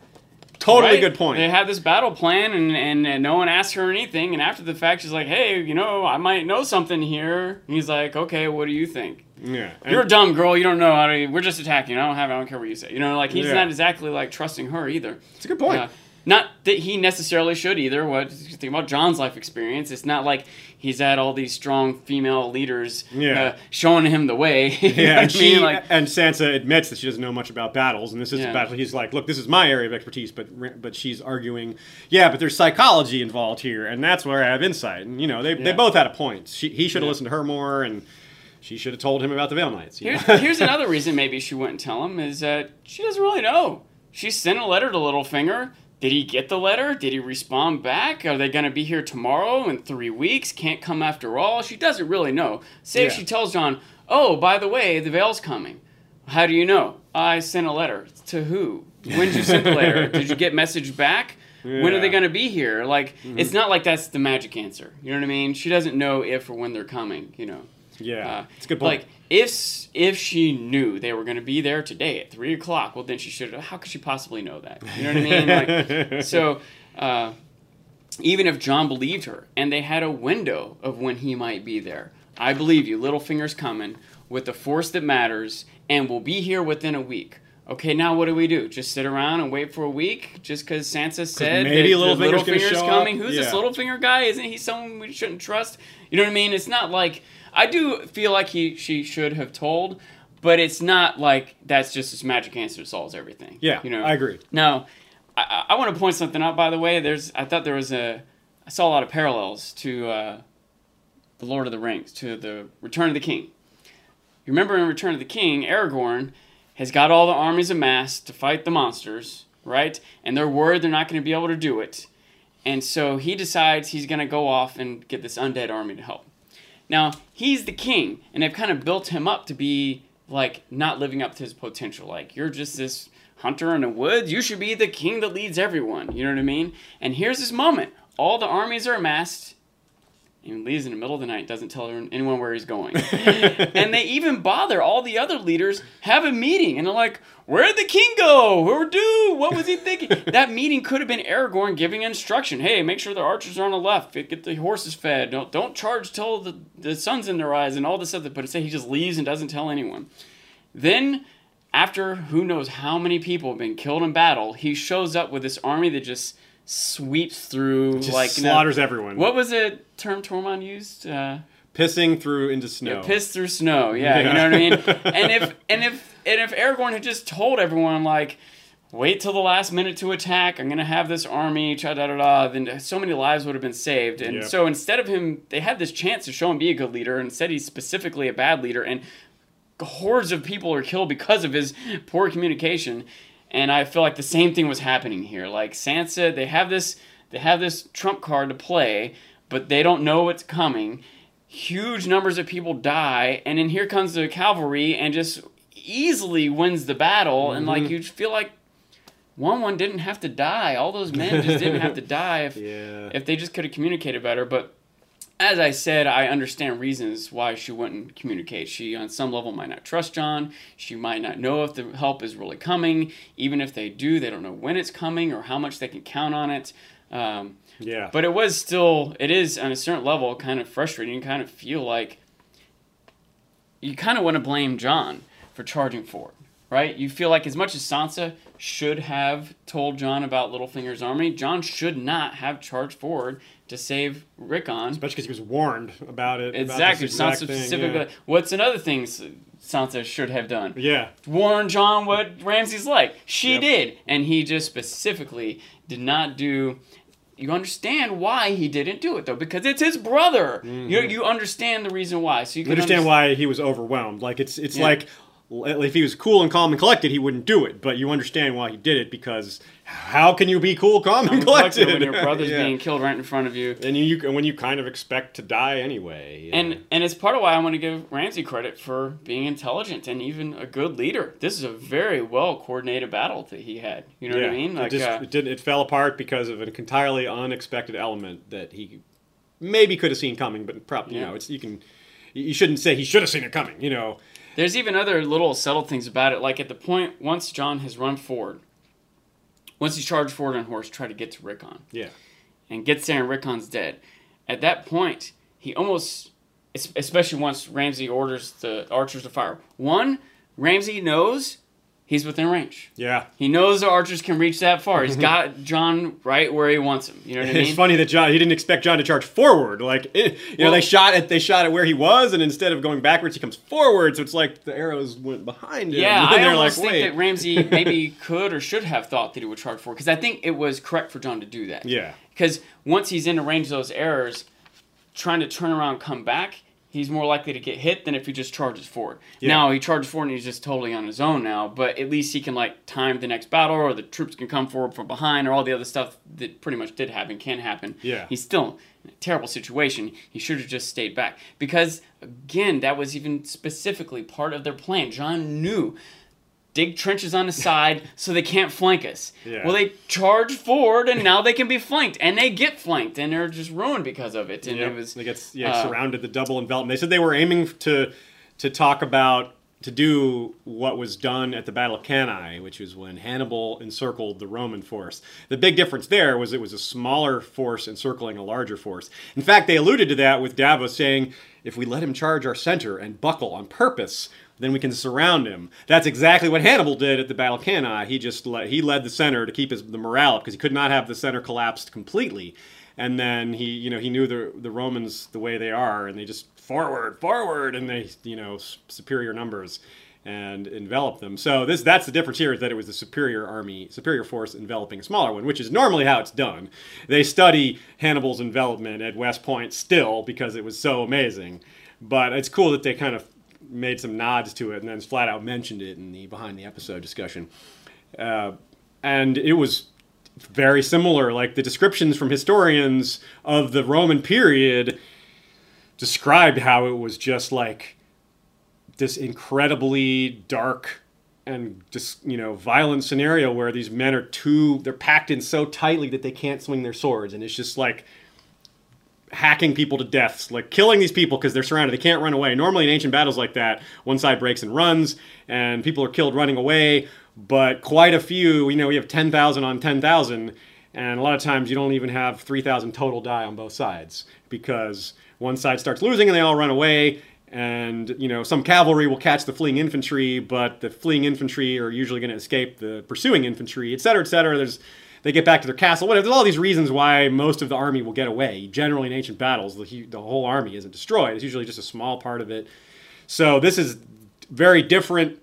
Totally right? good point. They had this battle plan, and, and, and no one asked her anything. And after the fact, she's like, "Hey, you know, I might know something here." And he's like, "Okay, what do you think?" yeah, You're a dumb girl. You don't know how to. We're just attacking. I don't have. I don't care what you say. You know, like he's Yeah. not exactly like trusting her either. It's a good point. Uh, not that he necessarily should either. What you think about Jon's life experience? It's not like he's had all these strong female leaders Yeah. uh, showing him the way. (laughs) Yeah, and she? Like, and Sansa admits that she doesn't know much about battles, and this is Yeah. a battle. He's like, "Look, this is my area of expertise," but but she's arguing, "Yeah, but there's psychology involved here, and that's where I have insight." And you know, they, they both had a point. She, he should have Yeah. listened to her more, and she should have told him about the Vale Knights. Here's, here's another (laughs) reason maybe she wouldn't tell him is that she doesn't really know. She sent a letter to Littlefinger. Did he get the letter? Did he respond back? Are they going to be here tomorrow in three weeks? Can't come after all? She doesn't really know. Say if Yeah. she tells Jon, oh, by the way, the Vale's coming. How do you know? I sent a letter. To who? (laughs) When did you send the letter? Did you get message back? When are Mm-hmm. they going to be here? Like, it's not like that's the magic answer. You know what I mean? She doesn't know if or when they're coming, you know. Yeah, Uh, it's a good point. Like if if she knew they were going to be there today at three o'clock, well then she should. How could she possibly know that? You know what I mean? Like, (laughs) so uh, even if Jon believed her and they had a window of when he might be there, I believe you. Littlefinger's coming with the force that matters and will be here within a week. Okay, now what do we do? Just sit around and wait for a week just because Sansa said maybe Littlefinger's Littlefinger's show up? coming? Who's this Yeah. Littlefinger guy? Isn't he someone we shouldn't trust? You know what I mean? It's not like I do feel like he she should have told, but it's not like that's just this magic answer that solves everything. yeah, you know. I agree. Now, I, I, I want to point something out. By the way, there's I thought there was a I saw a lot of parallels to uh, the Lord of the Rings, to the Return of the King. You remember in Return of the King, Aragorn has got all the armies amassed to fight the monsters, right? And they're worried they're not going to be able to do it. And so he decides he's going to go off and get this undead army to help. Now, he's the king, and they've kind of built him up to be like not living up to his potential. Like, you're just this hunter in the woods. You should be the king that leads everyone. You know what I mean? And here's this moment all the armies are amassed. And he leaves in the middle of the night, doesn't tell anyone where he's going. (laughs) and they even bother all the other leaders, have a meeting, and they're like, Where'd the king go? Where do? What was he thinking? (laughs) that meeting could have been Aragorn giving instruction. Hey, make sure the archers are on the left. Get the horses fed. Don't don't charge till the, the sun's in their eyes and all this other. But instead, he just leaves and doesn't tell anyone. Then, after who knows how many people have been killed in battle, he shows up with this army that just sweeps through Just like you know- slaughters everyone. what was the term Tormund used? Uh, Pissing through into snow. yeah, piss through snow. Yeah, you know what I mean. (laughs) and if and if and if Aragorn had just told everyone like, wait till the last minute to attack. I'm gonna have this army. Cha da da da. Then so many lives would have been saved. And Yep. so instead of him, they had this chance to show him be a good leader. and Instead, he's specifically a bad leader, and hordes of people are killed because of his poor communication. And I feel like the same thing was happening here. Like Sansa, they have this they have this trump card to play, but they don't know what's coming. Huge numbers of people die, and then here comes the cavalry and just easily wins the battle. And like mm-hmm. you feel like Wun Wun didn't have to die. All those men just didn't have to (laughs) die if Yeah. if they just could have communicated better. But as I said, I understand reasons why she wouldn't communicate. She, on some level, might not trust Jon. She might not know if the help is really coming. Even if they do, they don't know when it's coming or how much they can count on it. Um, yeah. but it was still, it is on a certain level kind of frustrating. You kind of feel like you kind of want to blame Jon for charging forward, right? You feel like as much as Sansa should have told Jon about Littlefinger's army, Jon should not have charged forward to save Rickon. Especially because he was warned about it. about Exactly. exact Sansa specifically. What's another thing Sansa should have done? Yeah. yeah. Warn Jon what Ramsay's like. She Yep. did, and he just specifically did not do. You understand why he didn't do it though, because it's his brother. You mm-hmm. you understand the reason why, so you You understand underst- why he was overwhelmed. Like it's it's Yeah. like if he was cool and calm and collected, he wouldn't do it. But you understand why he did it because how can you be cool, calm, and collected when your brother's (laughs) Yeah. being killed right in front of you. and you when you kind of expect to die anyway. And and it's part of why I want to give Ramsay credit for being intelligent and even a good leader. This is a very well coordinated battle that he had. You know what I mean? it, just, uh, it, did, it fell apart because of an entirely unexpected element that he maybe could have seen coming, but probably you know it's you can you shouldn't say he should have seen it coming. You know, There's even other little subtle things about it. Like at the point once Jon has run forward, once he charged forward on horse, try to get to Rickon, yeah, and gets there and Rickon's dead. At that point, he almost, especially once Ramsay orders the archers to fire. One, Ramsay knows he's within range. yeah. He knows the archers can reach that far. He's (laughs) got Jon right where he wants him. You know what I mean? It's funny that Jon he didn't expect Jon to charge forward. Like eh, you know, Well- they shot at they shot at where he was, and instead of going backwards, he comes forward. So it's like the arrows went behind him. Yeah, (laughs) I almost like, think that Ramsay (laughs) maybe could or should have thought that he would charge forward because I think it was correct for Jon to do that. yeah, Because once he's in the range of those arrows, trying to turn around, and come back, he's more likely to get hit than if he just charges forward. Yeah. Now he charges forward and he's just totally on his own now, but at least he can like time the next battle, or the troops can come forward from behind, or all the other stuff that pretty much did happen can happen. Yeah. he's still in a terrible situation. He should have just stayed back because again, that was even specifically part of their plan. Jon knew. Dig trenches on the (laughs) side so they can't flank us. Yeah. Well, they charge forward and now they can be flanked, and they get flanked, and they're just ruined because of it. And Yep. it was they get yeah uh, surrounded the double envelopment. They said they were aiming to to talk about to do what was done at the Battle of Cannae, which was when Hannibal encircled the Roman force. The big difference there was it was a smaller force encircling a larger force. In fact, they alluded to that with Davos saying, "If we let him charge our center and buckle on purpose." Then we can surround him. That's exactly what Hannibal did at the Battle of Cannae. He just le- he led the center to keep his the morale up because he could not have the center collapsed completely and then he you know he knew the the Romans the way they are and they just forward forward and they you know superior numbers and envelop them so this that's the difference here is that it was the superior army superior force enveloping a smaller one which is normally how it's done they study Hannibal's envelopment at West Point still because it was so amazing but it's cool that they kind of made some nods to it and then flat out mentioned it in the behind the episode discussion uh, and it was very similar. Like the descriptions from historians of the Roman period described how it was just like this incredibly dark and just you know violent scenario where these men are too they're packed in so tightly that they can't swing their swords and it's just like hacking people to deaths, like killing these people because they're surrounded. They can't run away. Normally, in ancient battles like that, one side breaks and runs, and people are killed running away. But quite a few, you know, we have 10,000 on 10,000, and a lot of times you don't even have 3,000 total die on both sides because one side starts losing and they all run away. And, you know, some cavalry will catch the fleeing infantry, but the fleeing infantry are usually going to escape the pursuing infantry, et cetera, et cetera. There's they get back to their castle. Whatever. There's all these reasons why most of the army will get away. Generally, in ancient battles, the, the whole army isn't destroyed. It's usually just a small part of it. So this is very different,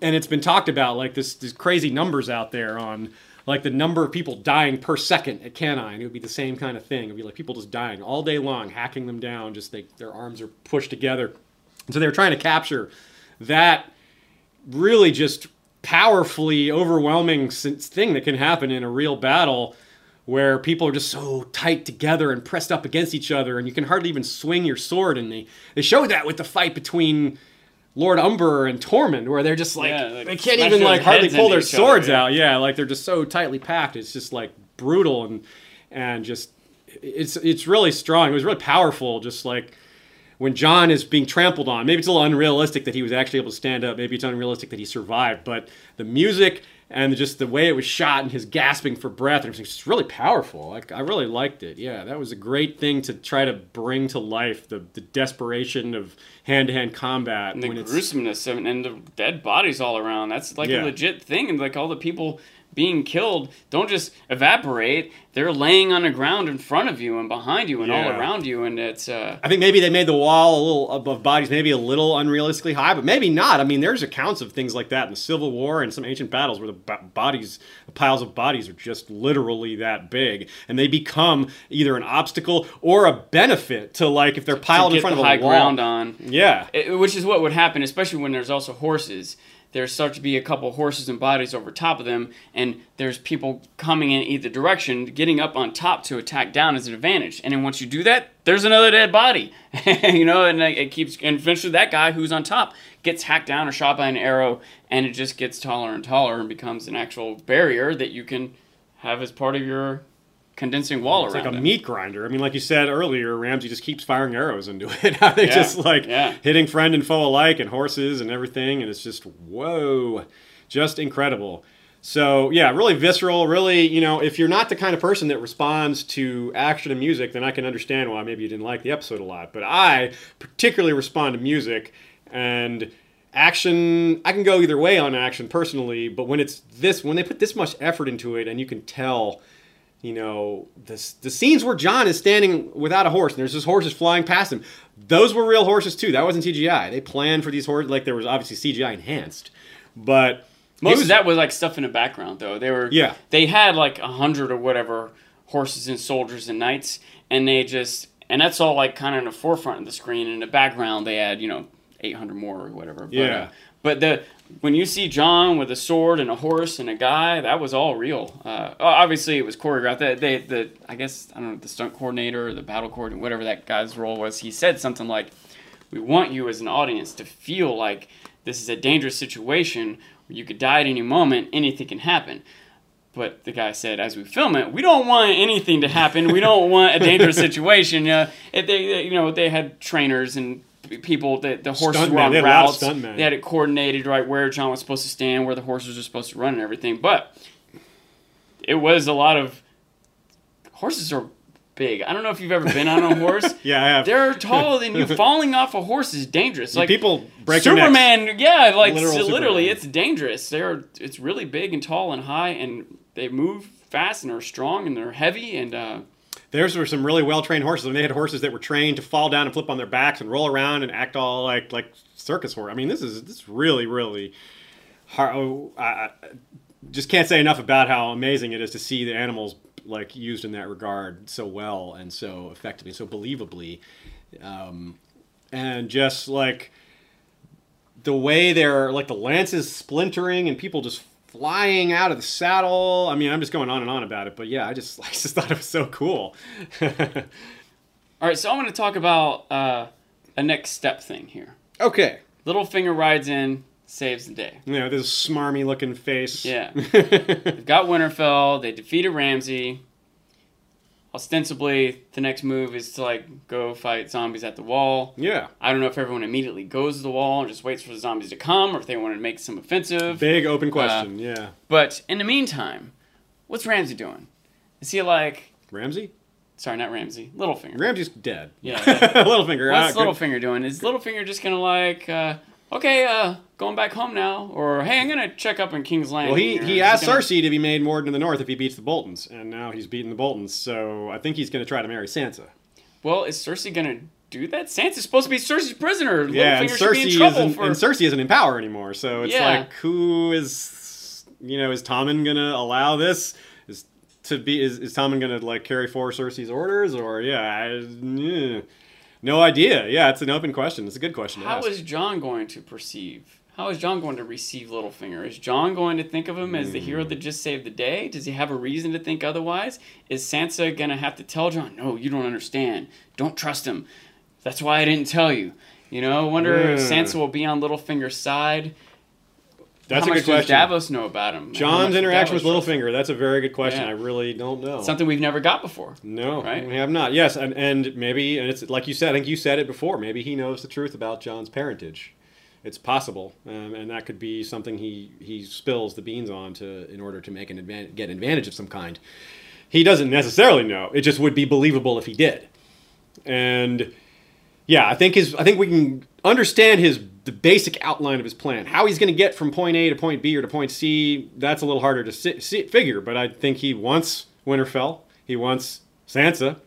and it's been talked about like this. These crazy numbers out there on like the number of people dying per second at Cannae. It would be the same kind of thing. It would be like people just dying all day long, hacking them down. Just they, their arms are pushed together. And so they were trying to capture that really just powerfully overwhelming thing that can happen in a real battle where people are just so tight together and pressed up against each other and you can hardly even swing your sword and they, they showed that with the fight between Lord Umber and Tormund where they're just like, Yeah, like, they can't even like hardly pull their each other, swords yeah. out. Yeah like they're just so tightly packed. It's just like brutal and and just it's it's really strong. It was really powerful just like when Jon is being trampled on. Maybe it's a little unrealistic that he was actually able to stand up. Maybe it's unrealistic that he survived. But the music and just the way it was shot and his gasping for breath and everything, it's just really powerful. Like I really liked it. Yeah, that was a great thing to try to bring to life the, the desperation of hand to hand combat and the gruesomeness of and the dead bodies all around. That's like Yeah. a legit thing, and like all the people being killed don't just evaporate. They're laying on the ground in front of you and behind you and all around you, and it's uh, I think maybe they made the wall a little above bodies, maybe a little unrealistically high, but maybe not. I mean, there's accounts of things like that in the Civil War and some ancient battles where the bodies, the piles of bodies, are just literally that big, and they become either an obstacle or a benefit to like if they're piled in front the of a high wall. ground on. Yeah, It- which is what would happen, especially when there's also horses. There start to be a couple horses and bodies over top of them, and there's people coming in either direction. Getting up on top to attack down is an advantage. And then once you do that, there's another dead body, (laughs) you know, and it keeps. And eventually, that guy who's on top gets hacked down or shot by an arrow, and it just gets taller and taller and becomes an actual barrier that you can have as part of your condensing wall it's around It's like a it. meat grinder. I mean, like you said earlier, Ramsay just keeps firing arrows into (laughs) it. How they Yeah, just like yeah. hitting friend and foe alike, and horses and everything, and it's just whoa, just incredible. So yeah, really visceral. Really, you know, if you're not the kind of person that responds to action and music, then I can understand why maybe you didn't like the episode a lot. But I particularly respond to music and action. I can go either way on action personally, but when it's this, when they put this much effort into it, and you can tell you know, the, the scenes where Jon is standing without a horse and there's just horses flying past him, those were real horses too. That wasn't CGI. They planned for these horses, like there was obviously CGI enhanced, but Most of that was like stuff in the background, though. They were Yeah. They had like a hundred or whatever horses and soldiers and knights, and they just and that's all like kind of in the forefront of the screen. In the background, they had you know eight hundred more or whatever. But, Yeah. uh, but the when you see Jon with a sword and a horse and a guy, that was all real. Uh, obviously, it was choreographed. They, they, the I guess I don't know the stunt coordinator or the battle coordinator, whatever that guy's role was. He said something like, "We want you as an audience to feel like this is a dangerous situation where you could die at any moment. Anything can happen." But the guy said, as we film it, we don't want anything to happen. We don't want a dangerous (laughs) situation. Uh, if they, they- you know, they had trainers and people that the horses Stuntmen. were on They had a lot of routes. They had it coordinated right where Jon was supposed to stand, where the horses were supposed to run, and everything. But it was a lot of horses are big. I don't know if you've ever been on a horse. (laughs) yeah, I have. They're taller than you. (laughs) Falling off a horse is dangerous. Like people break. Superman, yeah, like Literal literally, Superman. it's dangerous. They're it's really big and tall and high, and they move fast and they're strong and they're heavy and uh, Theirs were some really well trained horses, and they had horses that were trained to fall down and flip on their backs and roll around and act all like like circus horse. I mean, this is this is really really hard. Oh, I, I just can't say enough about how amazing it is to see the animals like used in that regard so well and so effectively, so believably, um, and just like the way they're like the lances splintering and people just flying out of the saddle. I mean, I'm just going on and on about it, but yeah, I just (laughs) I just thought it was so cool. (laughs) all right. So I'm going to talk about uh, a next step thing here. okay. Littlefinger rides in, saves the day. You know, this smarmy looking face. Yeah. (laughs) They've got Winterfell. They defeated Ramsay. Ostensibly, the next move is to like go fight zombies at the wall. yeah. I don't know if everyone immediately goes to the wall and just waits for the zombies to come, or if they want to make some offensive. Big open question. yeah. But in the meantime, what's Ramsay doing? Is he like, Ramsay? sorry, not Ramsay, Littlefinger? Ramsay's dead. Yeah. (laughs) Littlefinger. What's ah. Littlefinger doing? Is Littlefinger just gonna like, uh, okay, uh, going back home now, or hey, I'm gonna check up in King's Landing? Well, he, he asked gonna- Cersei to be made Warden of the North if he beats the Boltons, and now he's beaten the Boltons, so I think he's to try to marry Sansa. Well, is Cersei gonna do that? Sansa's supposed to be Cersei's prisoner. Yeah, and Littlefinger be in Cersei, isn't, for. and Cersei isn't in power anymore, so it's Yeah. like, who is, you know, is Tommen to allow this? Is to be is, is Tommen to like carry forward Cersei's orders, or yeah, I, no idea. Yeah, it's an open question. It's a good question How is Jon going to perceive? How is Jon going to receive Littlefinger? Is Jon going to think of him as the hero that just saved the day? Does he have a reason to think otherwise? Is Sansa going to have to tell Jon, no, you don't understand. Don't trust him. That's why I didn't tell you. You know, I wonder if Yeah. Sansa will be on Littlefinger's side. That's How a good does question. Davos know about him? Jon's interaction with? Littlefinger. That's a very good question. Yeah. I really don't know. Something we've never got before. No, Right? we have not. Yes, and, and maybe, and it's like you said. I think you said it before. Maybe he knows the truth about John's parentage. It's possible, um, and that could be something he he spills the beans on to in order to make an advan- get an advantage of some kind. He doesn't necessarily know. It just would be believable if he did. And yeah, I think his I think we can understand his the basic outline of his plan. How he's going to get from point A to point B or to point C, that's a little harder to figure. But I think he wants Winterfell. He wants Sansa.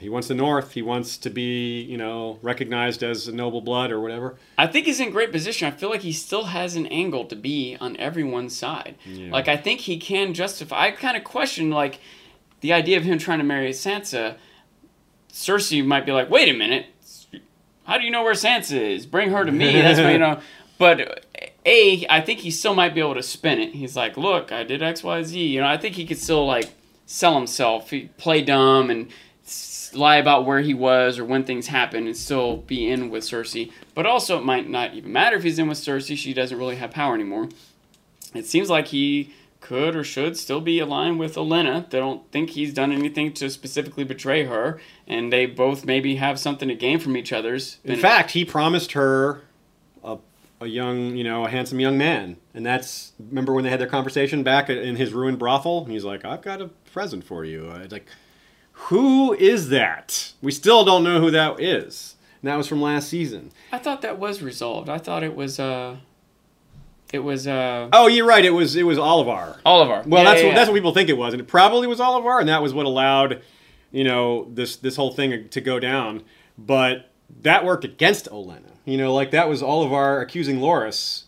He wants the North. He wants to be, you know, recognized as a noble blood or whatever. I think he's in great position. I feel like he still has an angle to be on everyone's side. Yeah. Like I think he can justify. I kind of question like the idea of him trying to marry Sansa. Cersei might be like, "Wait a minute, how do you know where Sansa is? Bring her to me." (laughs) That's what you know. But a, I think he still might be able to spin it. He's like, "Look, I did X, Y, Z." You know, I think he could still like sell himself, he, play dumb, and lie about where he was or when things happen, and still be in with Cersei. But also, it might not even matter if he's in with Cersei. She doesn't really have power anymore. It seems like he could or should still be aligned with Olenna. They don't think he's done anything to specifically betray her, and they both maybe have something to gain from each other's. In And- fact, he promised her a, a young, you know, a handsome young man. And that's, remember when they had their conversation back in his ruined brothel? He's like, I've got a present for you. I was like, who is that? We still don't know who that is. And that was from last season. I thought that was resolved. I thought it was uh, it was uh, Oh, you're right. It was it was Olyvar. Olyvar. Well, Yeah, that's yeah, what yeah. that's what people think it was, and it probably was Olyvar, and that was what allowed, you know, this this whole thing to go down. But that worked against Olenna. You know, like that was Olyvar accusing Loras.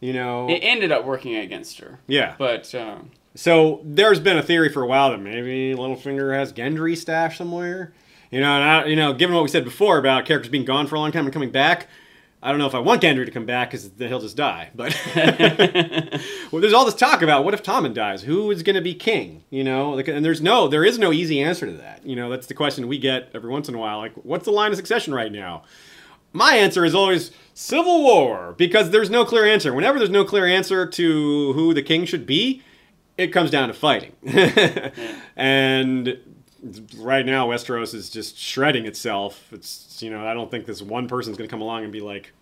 You know, It ended up working against her. yeah. But um, So there's been a theory for a while that maybe Littlefinger has Gendry stashed somewhere. You know, and I, you know, given what we said before about characters being gone for a long time and coming back, I don't know if I want Gendry to come back because then he'll just die. But (laughs) well, there's all this talk about what if Tommen dies? Who is going to be king? You know, like, and there's no, there is no easy answer to that. You know, that's the question we get every once in a while. Like, what's the line of succession right now? My answer is always civil war because there's no clear answer. Whenever there's no clear answer to who the king should be, it comes down to fighting. (laughs) and right now, Westeros is just shredding itself. It's you know I don't think this one person's going to come along and be like,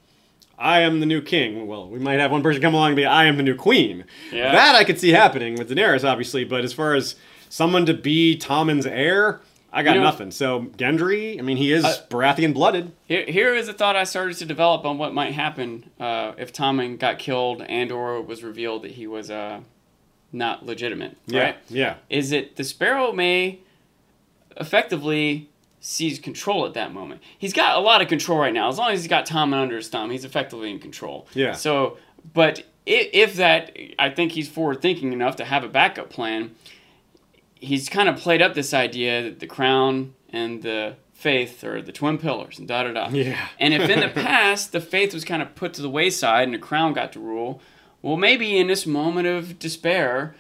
"I am the new king." Well, we might have one person come along and be, "I am the new queen." Yeah. That I could see happening with Daenerys, obviously. But as far as someone to be Tommen's heir, I got You know- nothing. So Gendry, I mean, he is Uh, Baratheon blooded. here, here is a thought I started to develop on what might happen uh, if Tommen got killed and or it was revealed that he was uh, not legitimate. Right? Yeah. Is it the Sparrow may effectively seize control at that moment? He's got a lot of control right now. As long as he's got Tommen under his thumb, he's effectively in control. Yeah. So, but if, if that, I think he's forward thinking enough to have a backup plan. He's kind of played up this idea that the crown and the faith are the twin pillars and da da da. Yeah. And if in the (laughs) past the faith was kind of put to the wayside and the crown got to rule, well, maybe in this moment of despair,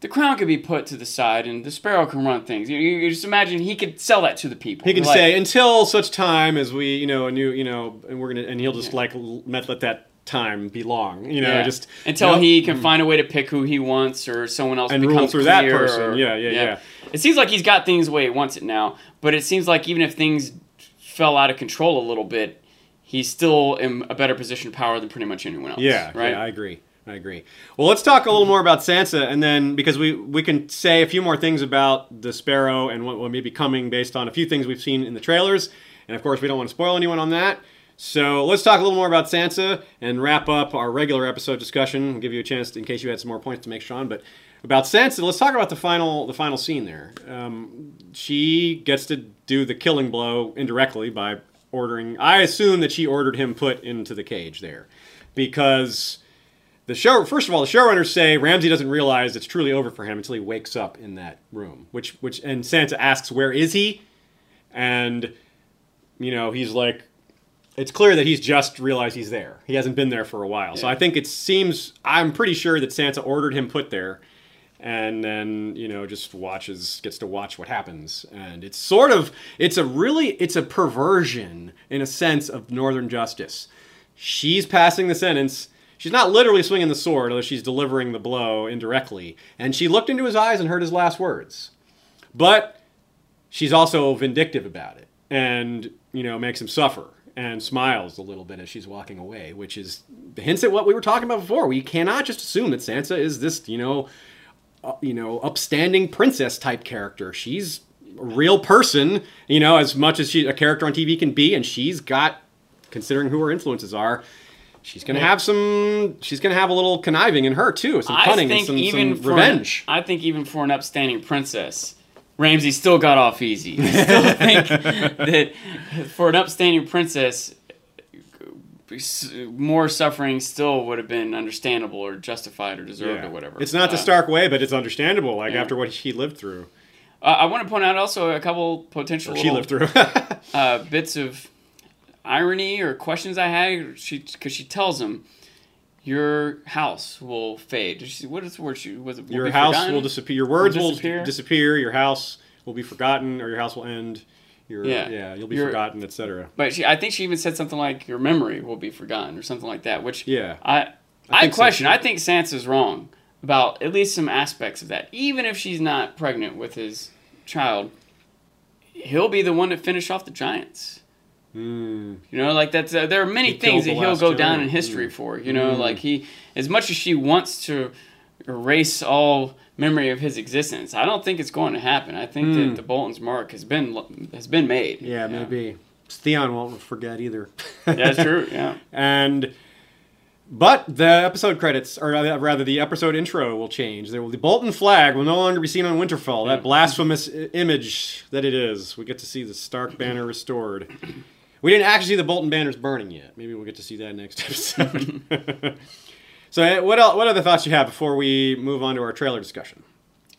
the crown could be put to the side and the sparrow can run things. You, you just imagine he could sell that to the people. He can Like, say until such time as we, you know, a new, you know, and we're gonna, and he'll just like let that time be long, you know, yeah. just until he can mm-hmm. find a way to pick who he wants or someone else And rule becomes through that person. or- Yeah, yeah, yeah. It seems like he's got things the way he wants it now, but it seems like even if things fell out of control a little bit, he's still in a better position of power than pretty much anyone else. Yeah, right. yeah, I agree. I agree. Well, let's talk a little more about Sansa, and then because we we can say a few more things about the Sparrow and what, may be coming based on a few things we've seen in the trailers, and of course we don't want to spoil anyone on that. So let's talk a little more about Sansa and wrap up our regular episode discussion. We'll give you a chance, to, in case you had some more points to make, Sean. But about Sansa, let's talk about the final the final scene there. Um, she gets to do the killing blow indirectly by ordering. I assume that she ordered him put into the cage there, because the show first of all the showrunners say Ramsay doesn't realize it's truly over for him until he wakes up in that room which which and Sansa asks where is he? And you know he's like it's clear that he's just realized he's there. He hasn't been there for a while. So i think it seems i'm pretty sure that Sansa ordered him put there and then you know just watches gets to watch what happens. And it's sort of it's a really it's a perversion in a sense of northern justice. She's passing the sentence she's not literally swinging the sword although she's delivering the blow indirectly. And she looked into his eyes and heard his last words. But she's also vindictive about it and you know makes him suffer and smiles a little bit as she's walking away which is hints at what we were talking about before. We cannot just assume that sansa is this you know uh, you know, upstanding princess type character. She's a real person, you know, as much as she a character on TV can be, and she's got, considering who her influences are, she's gonna have some. She's gonna have a little conniving in her too, some cunning and some, even some revenge. An, I think even for an upstanding princess, Ramsay still got off easy. I still (laughs) think that for an upstanding princess, more suffering still would have been understandable or justified or deserved or whatever. It's not the Uh, Stark way, but it's understandable. Like yeah. after what he lived through, Uh, I want to point out also a couple potential she little, lived through. (laughs) uh, bits of irony or questions I had. She because she tells him. Your house will fade. She, what is the word? She was it? your house forgotten? will disappear. Your words will disappear? disappear. Your house will be forgotten, or your house will end. Your, yeah, Yeah. you'll be Your- forgotten, etc. But she, I think she even said something like "your memory will be forgotten" or something like that. Which Yeah. I, I, so, question. too. I think Sansa's wrong about at least some aspects of that. Even if she's not pregnant with his child, he'll be the one to finish off the giants. Mm. You know, like that's uh, there are many He things that he'll go down in history Mm. for. You know, Mm. like he, as much as she wants to erase all memory of his existence, I don't think it's going to happen. I think Mm. that the Bolton's mark has been has been made. Yeah, maybe Theon won't forget either. That's true. (laughs) Yeah. and but the episode credits, or rather the episode intro, will change. There will, the Bolton flag will no longer be seen on Winterfell. That blasphemous image that it is. We get to see the Stark banner restored. We didn't actually see the Bolton banners burning yet. Maybe we'll get to see that next (laughs) episode. (laughs) so, uh, what else, what other thoughts you have before we move on to our trailer discussion?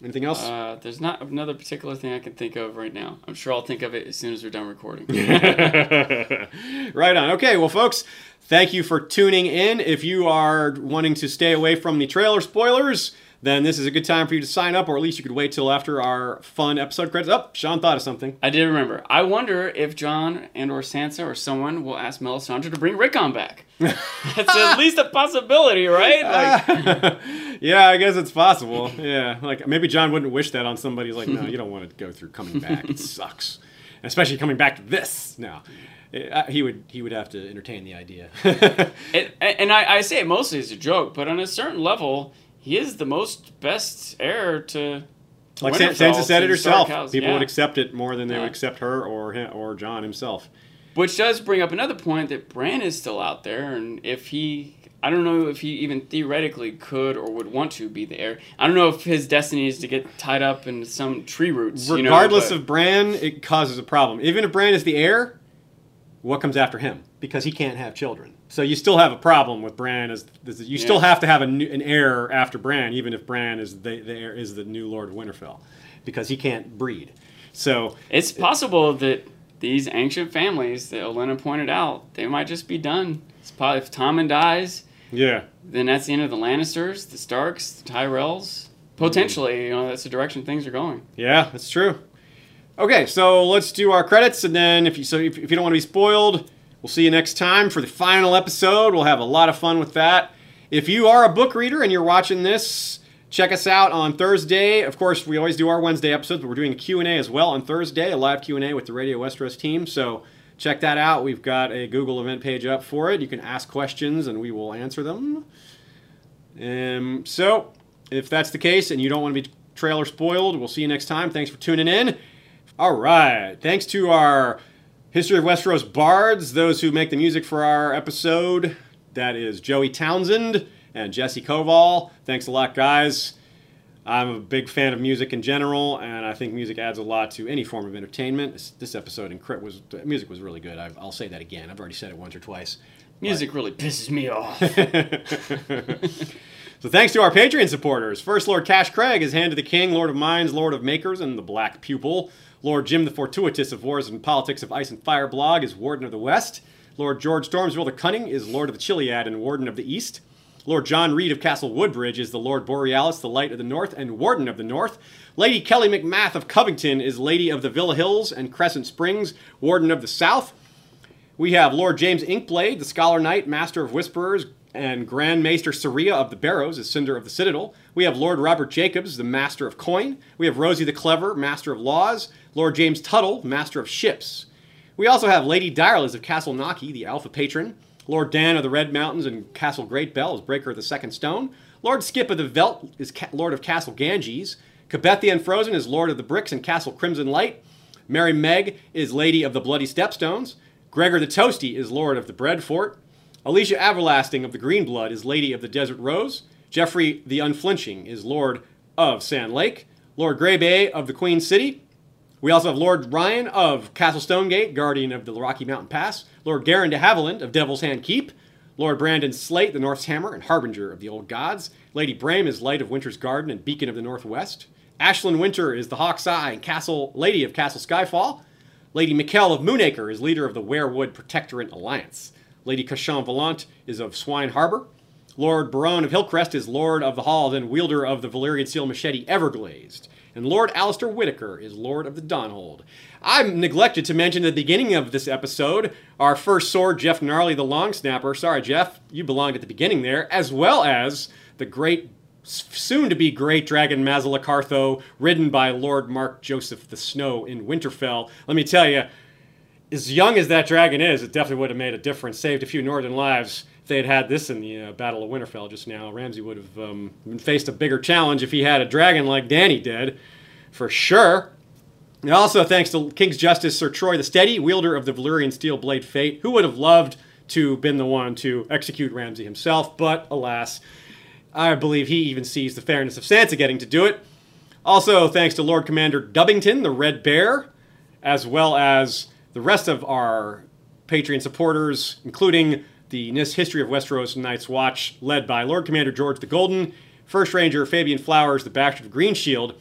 Anything else? Uh, there's not another particular thing I can think of right now. I'm sure I'll think of it as soon as we're done recording. (laughs) right on. Okay, well, folks, thank you for tuning in. If you are wanting to stay away from the trailer spoilers, then this is a good time for you to sign up, or at least you could wait till after our fun episode credits. Up, oh, Sean thought of something. I did remember. I wonder if Jon and or Sansa or someone will ask Melisandre to bring Rickon back. (laughs) That's at least a possibility, right? Like, (laughs) yeah, I guess it's possible. Yeah, like maybe Jon wouldn't wish that on somebody. He's like, no, you don't want to go through coming back. It (laughs) sucks, especially coming back to this. No, Uh, he would he would have to entertain the idea. it, and I, I say it mostly as a joke, but on a certain level, he is the most best heir to. like Winterfell, Sansa said it herself, people Yeah. would accept it more than they Yeah. would accept her or him, or Jon himself. Which does bring up another point that Bran is still out there, and if he, I don't know if he even theoretically could or would want to be the heir. I don't know if his destiny is to get tied up in some tree roots. you know, regardless of Bran, it causes a problem. Even if Bran is the heir, what comes after him? Because he can't have children. So you still have a problem with Bran. As, as you still have to have a new, an heir after Bran, even if Bran is the, the heir, is the new Lord of Winterfell, because he can't breed. So it's possible that these ancient families that Olenna pointed out, they might just be done. It's probably if Tommen dies, yeah, then that's the end of the Lannisters, the Starks, the Tyrells. Potentially, you know, that's the direction things are going. yeah, that's true. Okay, so let's do our credits, and then if you so if, if you don't want to be spoiled, we'll see you next time for the final episode. We'll have a lot of fun with that. If you are a book reader and you're watching this, check us out on Thursday. Of course, we always do our Wednesday episodes, but we're doing a Q&A as well on Thursday, a live Q&A with the Radio Westeros team. So check that out. We've got a Google event page up for it. You can ask questions and we will answer them. Um, so if that's the case and you don't want to be trailer spoiled, we'll see you next time. Thanks for tuning in. All right. Thanks to our History of Westeros bards, those who make the music for our episode. That is Joey Townsend and Jesse Koval. Thanks a lot, guys. I'm a big fan of music in general, and I think music adds a lot to any form of entertainment. This, this episode in Crit was music was really good. I, I'll say that again. I've already said it once or twice. Music really pisses me off. (laughs) So thanks to our Patreon supporters. First Lord Cash Craig is Hand of the King, Lord of Mines, Lord of Makers, and the Black Pupil. Lord Jim the Fortuitous of Wars and Politics of Ice and Fire blog is Warden of the West. Lord George Stormsville the Cunning is Lord of the Chiliad and Warden of the East. Lord John Reed of Castle Woodbridge is the Lord Borealis, the Light of the North, and Warden of the North. Lady Kelly McMath of Covington is Lady of the Villa Hills and Crescent Springs, Warden of the South. We have Lord James Inkblade, the Scholar Knight, Master of Whisperers, and Grand Maester Saria of the Barrows as Cinder of the Citadel. We have Lord Robert Jacobs, the Master of Coin. We have Rosie the Clever, Master of Laws. Lord James Tuttle, Master of Ships. We also have Lady Direliz of Castle Naki, the Alpha Patron. Lord Dan of the Red Mountains and Castle Great Bell is Breaker of the Second Stone. Lord Skip of the Velt is Ca- Lord of Castle Ganges. Cabethia Unfrozen is Lord of the Bricks and Castle Crimson Light. Mary Meg is Lady of the Bloody Stepstones. Gregor the Toasty is Lord of the Bread Fort. Alicia Everlasting of the Green Blood is Lady of the Desert Rose. Jeffrey the Unflinching is Lord of Sand Lake. Lord Greybay of the Queen City. We also have Lord Ryan of Castle Stonegate, Guardian of the Rocky Mountain Pass. Lord Garen de Haviland of Devil's Hand Keep. Lord Brandon Slate, the North's Hammer and Harbinger of the Old Gods. Lady Brame is Light of Winter's Garden and Beacon of the Northwest. Ashlyn Winter is the Hawk's Eye and Castle Lady of Castle Skyfall. Lady Mikkel of Moonacre is leader of the Werewood Protectorate Alliance. Lady Cachan Volant is of Swine Harbor. Lord Barone of Hillcrest is Lord of the Halls and wielder of the Valyrian steel machete Everglazed. And Lord Alistair Whitaker is Lord of the Donhold. I neglected to mention at the beginning of this episode our first sword, Jeff Gnarly the Long Snapper. Sorry, Jeff, you belonged at the beginning there, as well as the great, soon to be great dragon Mazalacartho, ridden by Lord Mark Joseph the Snow in Winterfell. Let me tell you, as young as that dragon is, it definitely would have made a difference, saved a few northern lives. If they had this in the uh, Battle of Winterfell just now, Ramsay would have um, faced a bigger challenge if he had a dragon like Dany did, for sure. And also, thanks to King's Justice Sir Troy the Steady, wielder of the Valyrian steel blade Fate, who would have loved to been the one to execute Ramsay himself, but alas, I believe he even sees the fairness of Sansa getting to do it. Also, thanks to Lord Commander Dubbington, the Red Bear, as well as the rest of our Patreon supporters, including the NIST History of Westeros and Night's Watch, led by Lord Commander George the Golden, First Ranger Fabian Flowers, the Bastard of Green Shield,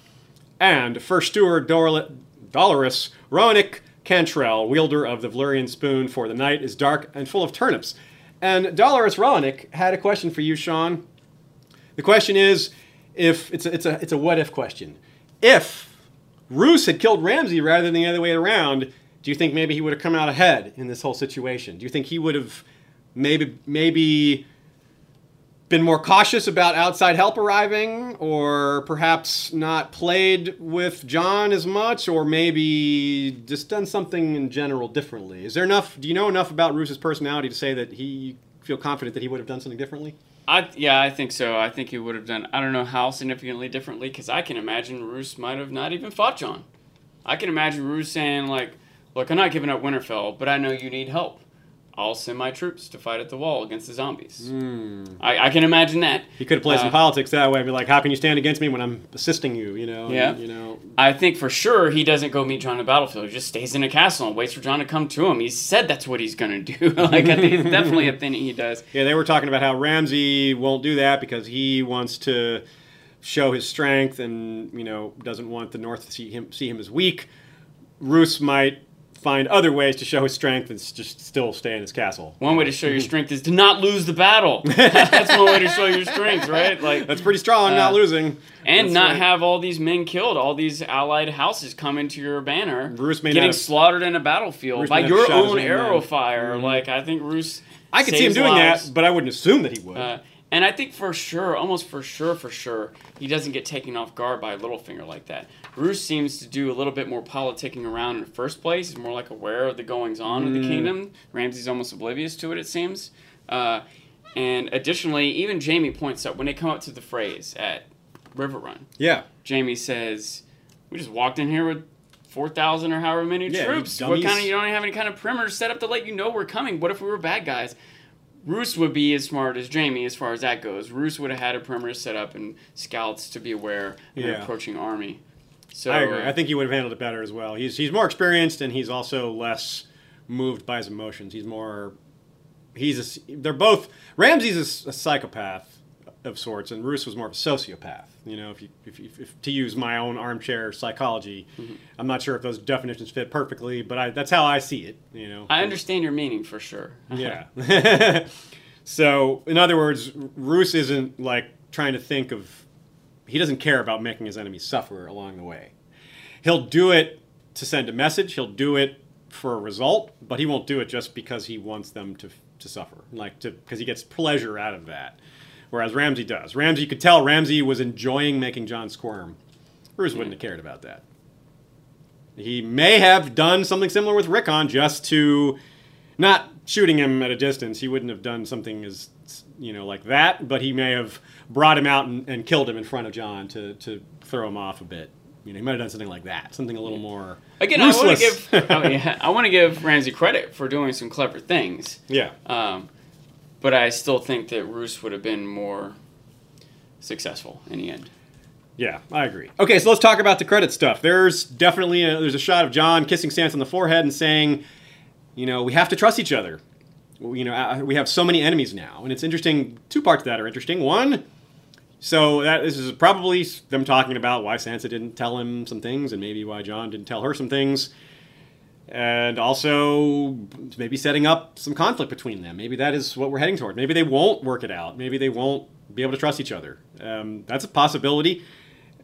and First Steward Dor- Dolorous Roanoke Cantrell, wielder of the Valyrian Spoon for the night is dark and full of turnips. And Dolorous Roanoke had a question for you, Sean. The question is, if it's a, it's a it's a what if question. If Roose had killed Ramsay rather than the other way around, do you think maybe he would have come out ahead in this whole situation? Do you think he would have maybe maybe been more cautious about outside help arriving, or perhaps not played with Jon as much, or maybe just done something in general differently? Is there enough? Do you know enough about Roose's personality to say that he feel confident that he would have done something differently? I yeah, I think so. I think he would have done. I don't know how significantly differently, because I can imagine Roose might have not even fought Jon. I can imagine Roose saying like, "Look, I'm not giving up Winterfell, but I know you need help. I'll send my troops to fight at the wall against the zombies." I, I can imagine that. He could have played some Uh, politics that way, and be like, "How can you stand against me when I'm assisting you?" You know, Yeah. and, you know, I think for sure he doesn't go meet Jon on the battlefield. He just stays in a castle and waits for Jon to come to him. He said that's what he's gonna do. (laughs) like I think it's (laughs) definitely a thing he does. Yeah, they were talking about how Ramsay won't do that because he wants to show his strength and you know doesn't want the North to see him see him as weak. Roose might find other ways to show his strength and just still stay in his castle. One way to show your strength is to not lose the battle. (laughs) that's one way to show your strength, right? Like That's pretty strong, not Uh, losing, and That's not right. have all these men killed, all these allied houses come into your banner, Roose may getting have- slaughtered in a battlefield by not your own arrow men. fire. Mhm. Like I think Roose. I could see him doing lives. that, but I wouldn't assume that he would. Uh, and I think for sure, almost for sure, for sure, he doesn't get taken off guard by Littlefinger like that. Roose seems to do a little bit more politicking around in the first place. He's more like aware of the goings on of the Mm. kingdom. Ramsay's almost oblivious to it, it seems. Uh, and additionally, even Jaime points out when they come up to the phrase at Riverrun, yeah, Jaime says, "We just walked in here with." Four thousand or however many Yeah, troops. What kind of you don't have any kind of perimeter set up to let you know we're coming? What if we were bad guys? Roose would be as smart as Jaime as far as that goes. Roose would have had a perimeter set up and scouts to be aware of an Yeah. approaching army. So I agree. uh, I think he would have handled it better as well. He's he's more experienced and he's also less moved by his emotions. He's more he's a, they're both Ramsay's a psychopath of sorts and Roose was more of a sociopath. You know, if you if, if, if to use my own armchair psychology, Mm-hmm. I'm not sure if those definitions fit perfectly, but I, that's how I see it. You know, I understand your meaning for sure. (laughs) yeah. (laughs) so, in other words, Roose isn't like trying to think of. He doesn't care about making his enemies suffer along the way. He'll do it to send a message. He'll do it for a result, but he won't do it just because he wants them to to suffer, like to because he gets pleasure out of that. Whereas Ramsay does. Ramsay, you could tell Ramsay was enjoying making Jon squirm. Roose wouldn't have cared about that. He may have done something similar with Rickon just to not shooting him at a distance. He wouldn't have done something as you know like that, but he may have brought him out and, and killed him in front of Jon to, to throw him off a bit. You know, he might have done something like that, something a little more Again, I want to give oh, yeah, (laughs) I want to give Ramsay credit for doing some clever things. yeah, Um, but I still think that Roose would have been more successful in the end. Yeah, I agree. Okay, so let's talk about the credit stuff. There's definitely a, there's a shot of Jon kissing Sansa on the forehead and saying, you know, we have to trust each other. You know, uh, we have so many enemies now, and it's interesting. Two parts of that are interesting. One, so that this is probably them talking about why Sansa didn't tell him some things, and maybe why Jon didn't tell her some things, and also maybe setting up some conflict between them. Maybe that is what we're heading toward. Maybe they won't work it out. Maybe they won't be able to trust each other. Um, that's a possibility.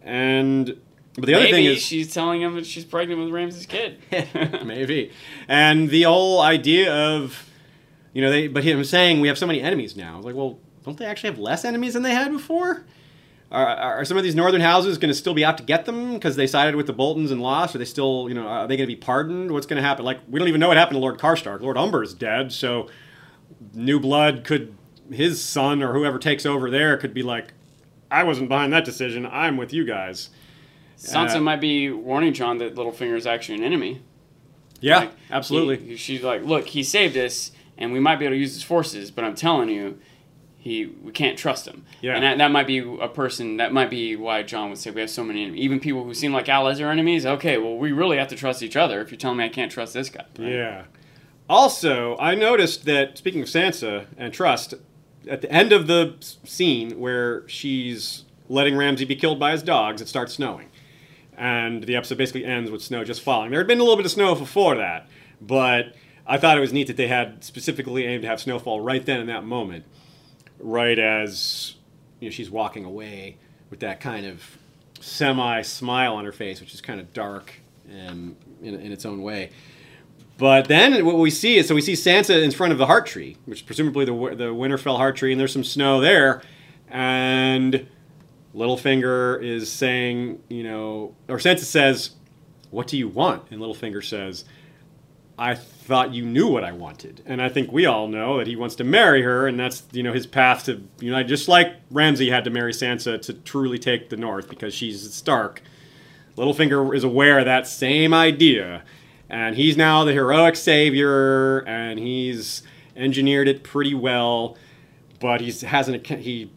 And but the other thing is she's telling him that she's pregnant with Ramsay's kid. (laughs) maybe, and the whole idea of you know they but him saying we have so many enemies now. I was like, well, don't they actually have less enemies than they had before? Are, are some of these northern houses going to still be out to get them because they sided with the Boltons and lost? Are they still, you know, are they going to be pardoned? What's going to happen? Like, we don't even know what happened to Lord Karstark. Lord Umber is dead, so new blood could, his son or whoever takes over there could be like, I wasn't behind that decision. I'm with you guys. Sansa Uh, might be warning Jon that Littlefinger is actually an enemy. Yeah, Like, absolutely. he- she's like, look, he saved us, and we might be able to use his forces, but I'm telling you, he we can't trust him. Yeah. And that, that might be a person. That might be why Jon would say we have so many enemies. Even people who seem like allies are enemies. Okay, well, we really have to trust each other. If you're telling me I can't trust this guy. right? Yeah. Also, I noticed that speaking of Sansa and trust, at the end of the scene where she's letting Ramsay be killed by his dogs, it starts snowing, and the episode basically ends with snow just falling. There had been a little bit of snow before that, but I thought it was neat that they had specifically aimed to have snowfall right then in that moment, right as you know she's walking away with that kind of semi smile on her face, which is kind of dark and in, in its own way. But then what we see is so we see Sansa in front of the heart tree, which is presumably the the Winterfell heart tree, and there's some snow there, and Littlefinger is saying, you know, or Sansa says, "What do you want?" And Littlefinger says, "I thought you knew what I wanted." And I think we all know that he wants to marry her, and that's you know his path to you know just like Ramsay had to marry Sansa to truly take the North because she's Stark. Littlefinger is aware of that same idea, and he's now the heroic savior, and he's engineered it pretty well, but he's hasn't he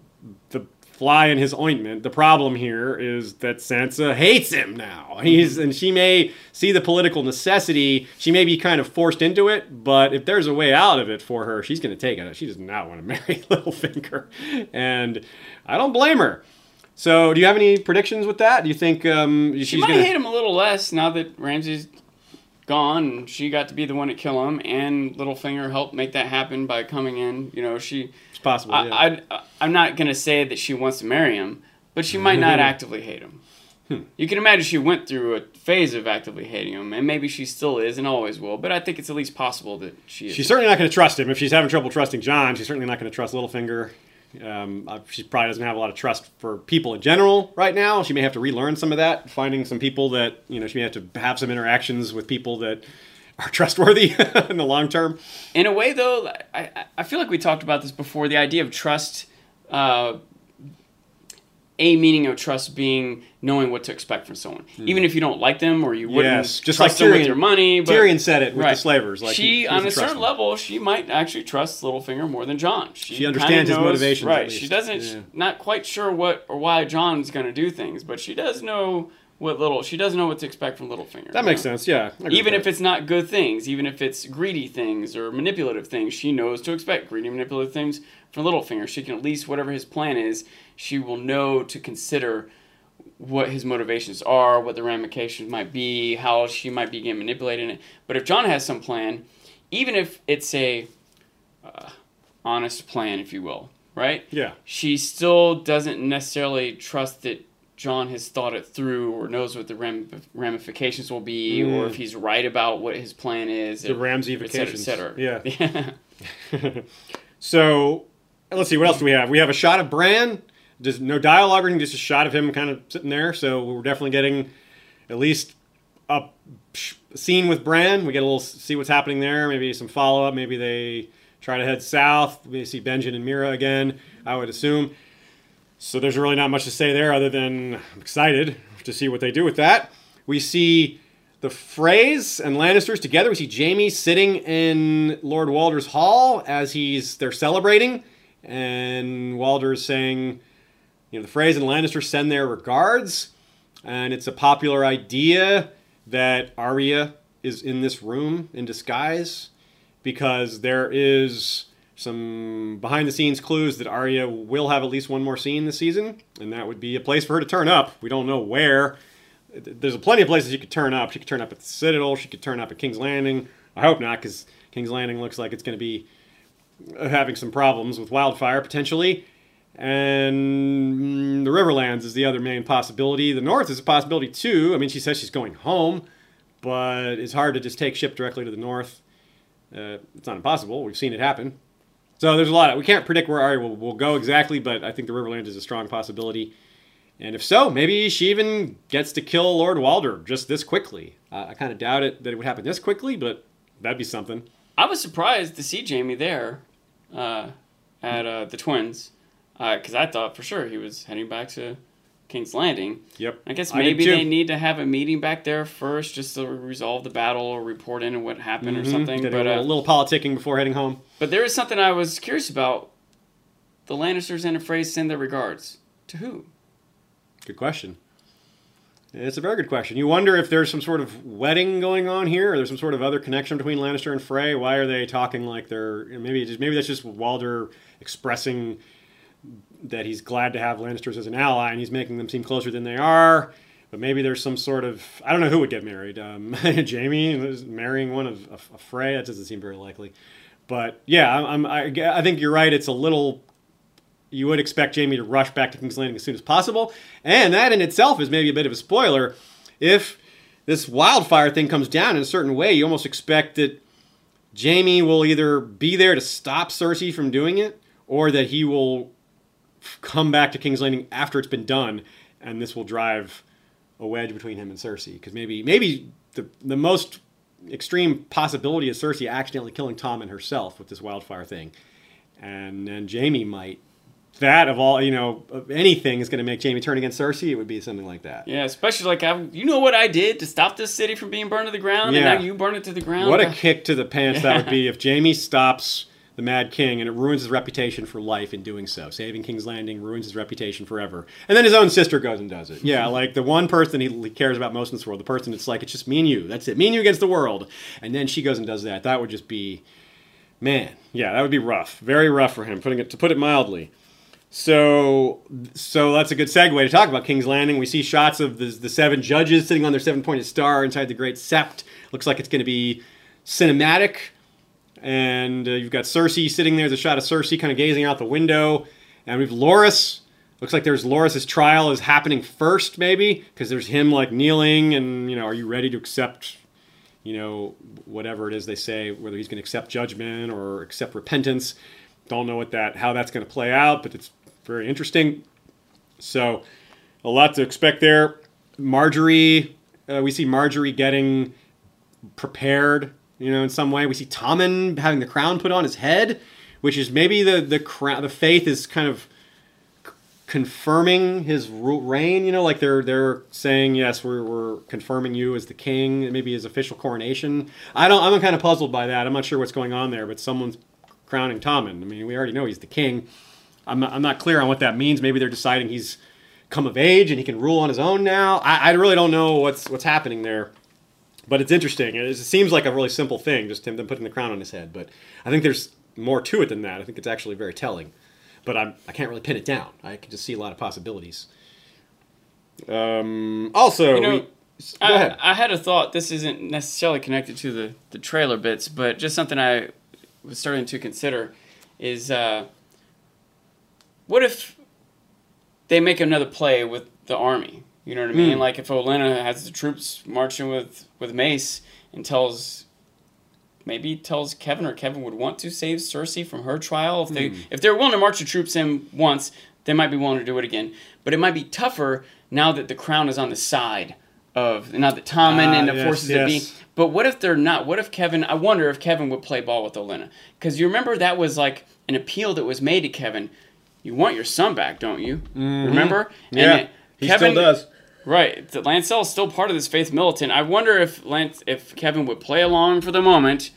fly in his ointment. The problem here is that Sansa hates him now. He's and she may see the political necessity. She may be kind of forced into it, but if there's a way out of it for her, she's going to take it. She does not want to (laughs) marry Littlefinger, and I don't blame her. So, do you have any predictions with that? Do you think um, She might going hate him a little less now that Ramsay's gone and she got to be the one to kill him, and Littlefinger helped make that happen by coming in. You know, she. It's possible. yeah. I, I, I'm not gonna say that she wants to marry him, but she might not (laughs) actively hate him. Hmm. You can imagine she went through a phase of actively hating him, and maybe she still is and always will. But I think it's at least possible that she is. She's certainly not going to trust him. If she's having trouble trusting Jon, she's certainly not going to trust Littlefinger. Um, she probably doesn't have a lot of trust for people in general right now. She may have to relearn some of that, finding some people that you know she may have to have some interactions with people that are (laughs) trustworthy (laughs) in the long term. In a way, though, I- I feel like we talked about this before. The idea of trust, uh, a meaning of trust being knowing what to expect from someone, hmm. even if you don't like them or you wouldn't. Yes, just trust like them with Tyrion- your money. But, Tyrion said it with Right. the slavers. Like she, he- on a certain them. level, she might actually trust Littlefinger more than Jon. She kinda understands his knows- motivations, at Right. She doesn't. Yeah. Not quite sure what or why Jon's going to do things, but she does know what little. She doesn't know what to expect from Littlefinger. That you makes know? sense. Yeah, Even if it's not good things, even if it's greedy things or manipulative things, she knows to expect greedy, manipulative things from Littlefinger. She can at least, whatever his plan is, she will know to consider what his motivations are, what the ramifications might be, how she might be getting manipulated it. But if Jon has some plan, even if it's a uh, honest plan, if you will, right? yeah, she still doesn't necessarily trust that Jon has thought it through or knows what the ram- ramifications will be or Mm. if he's right about what his plan is. the Ramsay et cetera, et vacations. cetera. Yeah. (laughs) So let's see what else do we have. We have a shot of Bran. Just no dialogue or anything, just a shot of him kind of sitting there. So we're definitely getting at least a scene with Bran. We get a little see what's happening there. Maybe some follow up. Maybe they try to head south. We see Benjen and Meera again. I would assume. So there's really not much to say there other than I'm excited to see what they do with that. We see the Freys and Lannisters together. We see Jaime sitting in Lord Walder's hall as he's they're celebrating, and Walder is saying, you know, the Freys and Lannisters send their regards, and it's a popular idea that Arya is in this room in disguise because there is some behind the scenes clues that Arya will have at least one more scene this season, and that would be a place for her to turn up. We don't know where. There's plenty of places she could turn up. She could turn up at the Citadel. She could turn up at King's Landing. I hope not, because King's Landing looks like it's going to be having some problems with wildfire potentially. And the Riverlands is the other main possibility. The North is a possibility too. I mean, she says she's going home, but it's hard to just take ship directly to the North. Uh, it's not impossible. We've seen it happen. So there's a lot. Of, we can't predict where Arya will, will go exactly, but I think the Riverlands is a strong possibility. And if so, maybe she even gets to kill Lord Walder just this quickly. Uh, I kind of doubt it that it would happen this quickly, but that'd be something. I was surprised to see Jaime there uh, at uh, the Twins because I thought for sure he was heading back to King's Landing. Yep. I guess maybe too. they need to have a meeting back there first just to resolve the battle or report in on what happened or something. Did But a uh, little politicking before heading home. but there is something I was curious about. The Lannisters and the Freys send their regards to who? Good question. It's a very good question. You wonder if there's some sort of wedding going on here, or there's some sort of other connection between Lannister and Frey. Why are they talking like they're maybe just maybe that's just Walder expressing that he's glad to have Lannisters as an ally, and he's making them seem closer than they are. But maybe there's some sort of I don't know who would get married. Um, (laughs) Jaime is marrying one of, a, Frey. That doesn't seem very likely. But yeah, I'm, I'm, I, I think you're right. It's a little you would expect Jaime to rush back to King's Landing as soon as possible. And that in itself is maybe a bit of a spoiler. If this wildfire thing comes down in a certain way, you almost expect that Jaime will either be there to stop Cersei from doing it, or that he will come back to King's Landing after it's been done, and this will drive a wedge between him and Cersei. Because maybe, maybe the the most extreme possibility is Cersei accidentally killing Tom and herself with this wildfire thing, and then Jaime might that of all you know of anything is going to make Jaime turn against Cersei, it would be something like that. Yeah, especially like I, you know what I did to stop this city from being burned to the ground, Yeah. and now you burn it to the ground. What a Uh, kick to the pants that would (laughs) be if Jaime stops the Mad King and it ruins his reputation for life in doing so. Saving King's Landing ruins his reputation forever. And then his own sister goes and does it. Yeah, (laughs) like the one person he he cares about most in this world, the person that's like, it's just me and you. That's it. Me and you against the world. And then she goes and does that. That would just be, man, yeah, that would be rough. Very rough for him, putting it to put it mildly. So, so that's a good segue to talk about King's Landing. We see shots of the, the seven judges sitting on their seven-pointed star inside the Great Sept. Looks like it's going to be cinematic. And uh, you've got Cersei sitting there. There's a shot of Cersei kind of gazing out the window. And we've Loras. Looks like there's Loras's trial is happening first, maybe, because there's him like kneeling and, you know, are you ready to accept, you know, whatever it is they say, whether he's going to accept judgment or accept repentance. Don't know what that, how that's going to play out, but it's very interesting. So, a lot to expect there. Margaery, uh, we see Margaery getting prepared, you know, in some way. We see Tommen having the crown put on his head, which is maybe the the crown. The faith is kind of confirming his reign. You know, like they're they're saying yes, we're we're confirming you as the king. Maybe his official coronation. I don't. I'm kind of puzzled by that. I'm not sure what's going on there, but someone's crowning Tommen. I mean, we already know he's the king. I'm not, I'm not clear on what that means. Maybe they're deciding he's come of age and he can rule on his own now. I, I really don't know what's what's happening there. But it's interesting. It, it seems like a really simple thing, just him putting the crown on his head. But I think there's more to it than that. I think it's actually very telling. But I'm, I can't really pin it down. I can just see a lot of possibilities. Um, also, You know, we, go I, ahead. I had a thought. This isn't necessarily connected to the, the trailer bits, but just something I was starting to consider is uh, what if they make another play with the army? You know what I mean? Hmm. Like if Olenna has the troops marching with, with Mace and tells maybe tells Kevan or Kevan would want to save Cersei from her trial if they if they're willing to march the troops in once, they might be willing to do it again. But it might be tougher now that the crown is on the side of now that Tommen Ah, and the yes, forces that be. yes. But what if they're not? What if Kevan? I wonder if Kevan would play ball with Olenna because you remember that was like an appeal that was made to Kevan. You want your son back, don't you? Remember? Mm-hmm. Yeah, it- he still does. Right. Lancel is still part of this faith militant. I wonder if Lance, if Kevan would play along for the moment,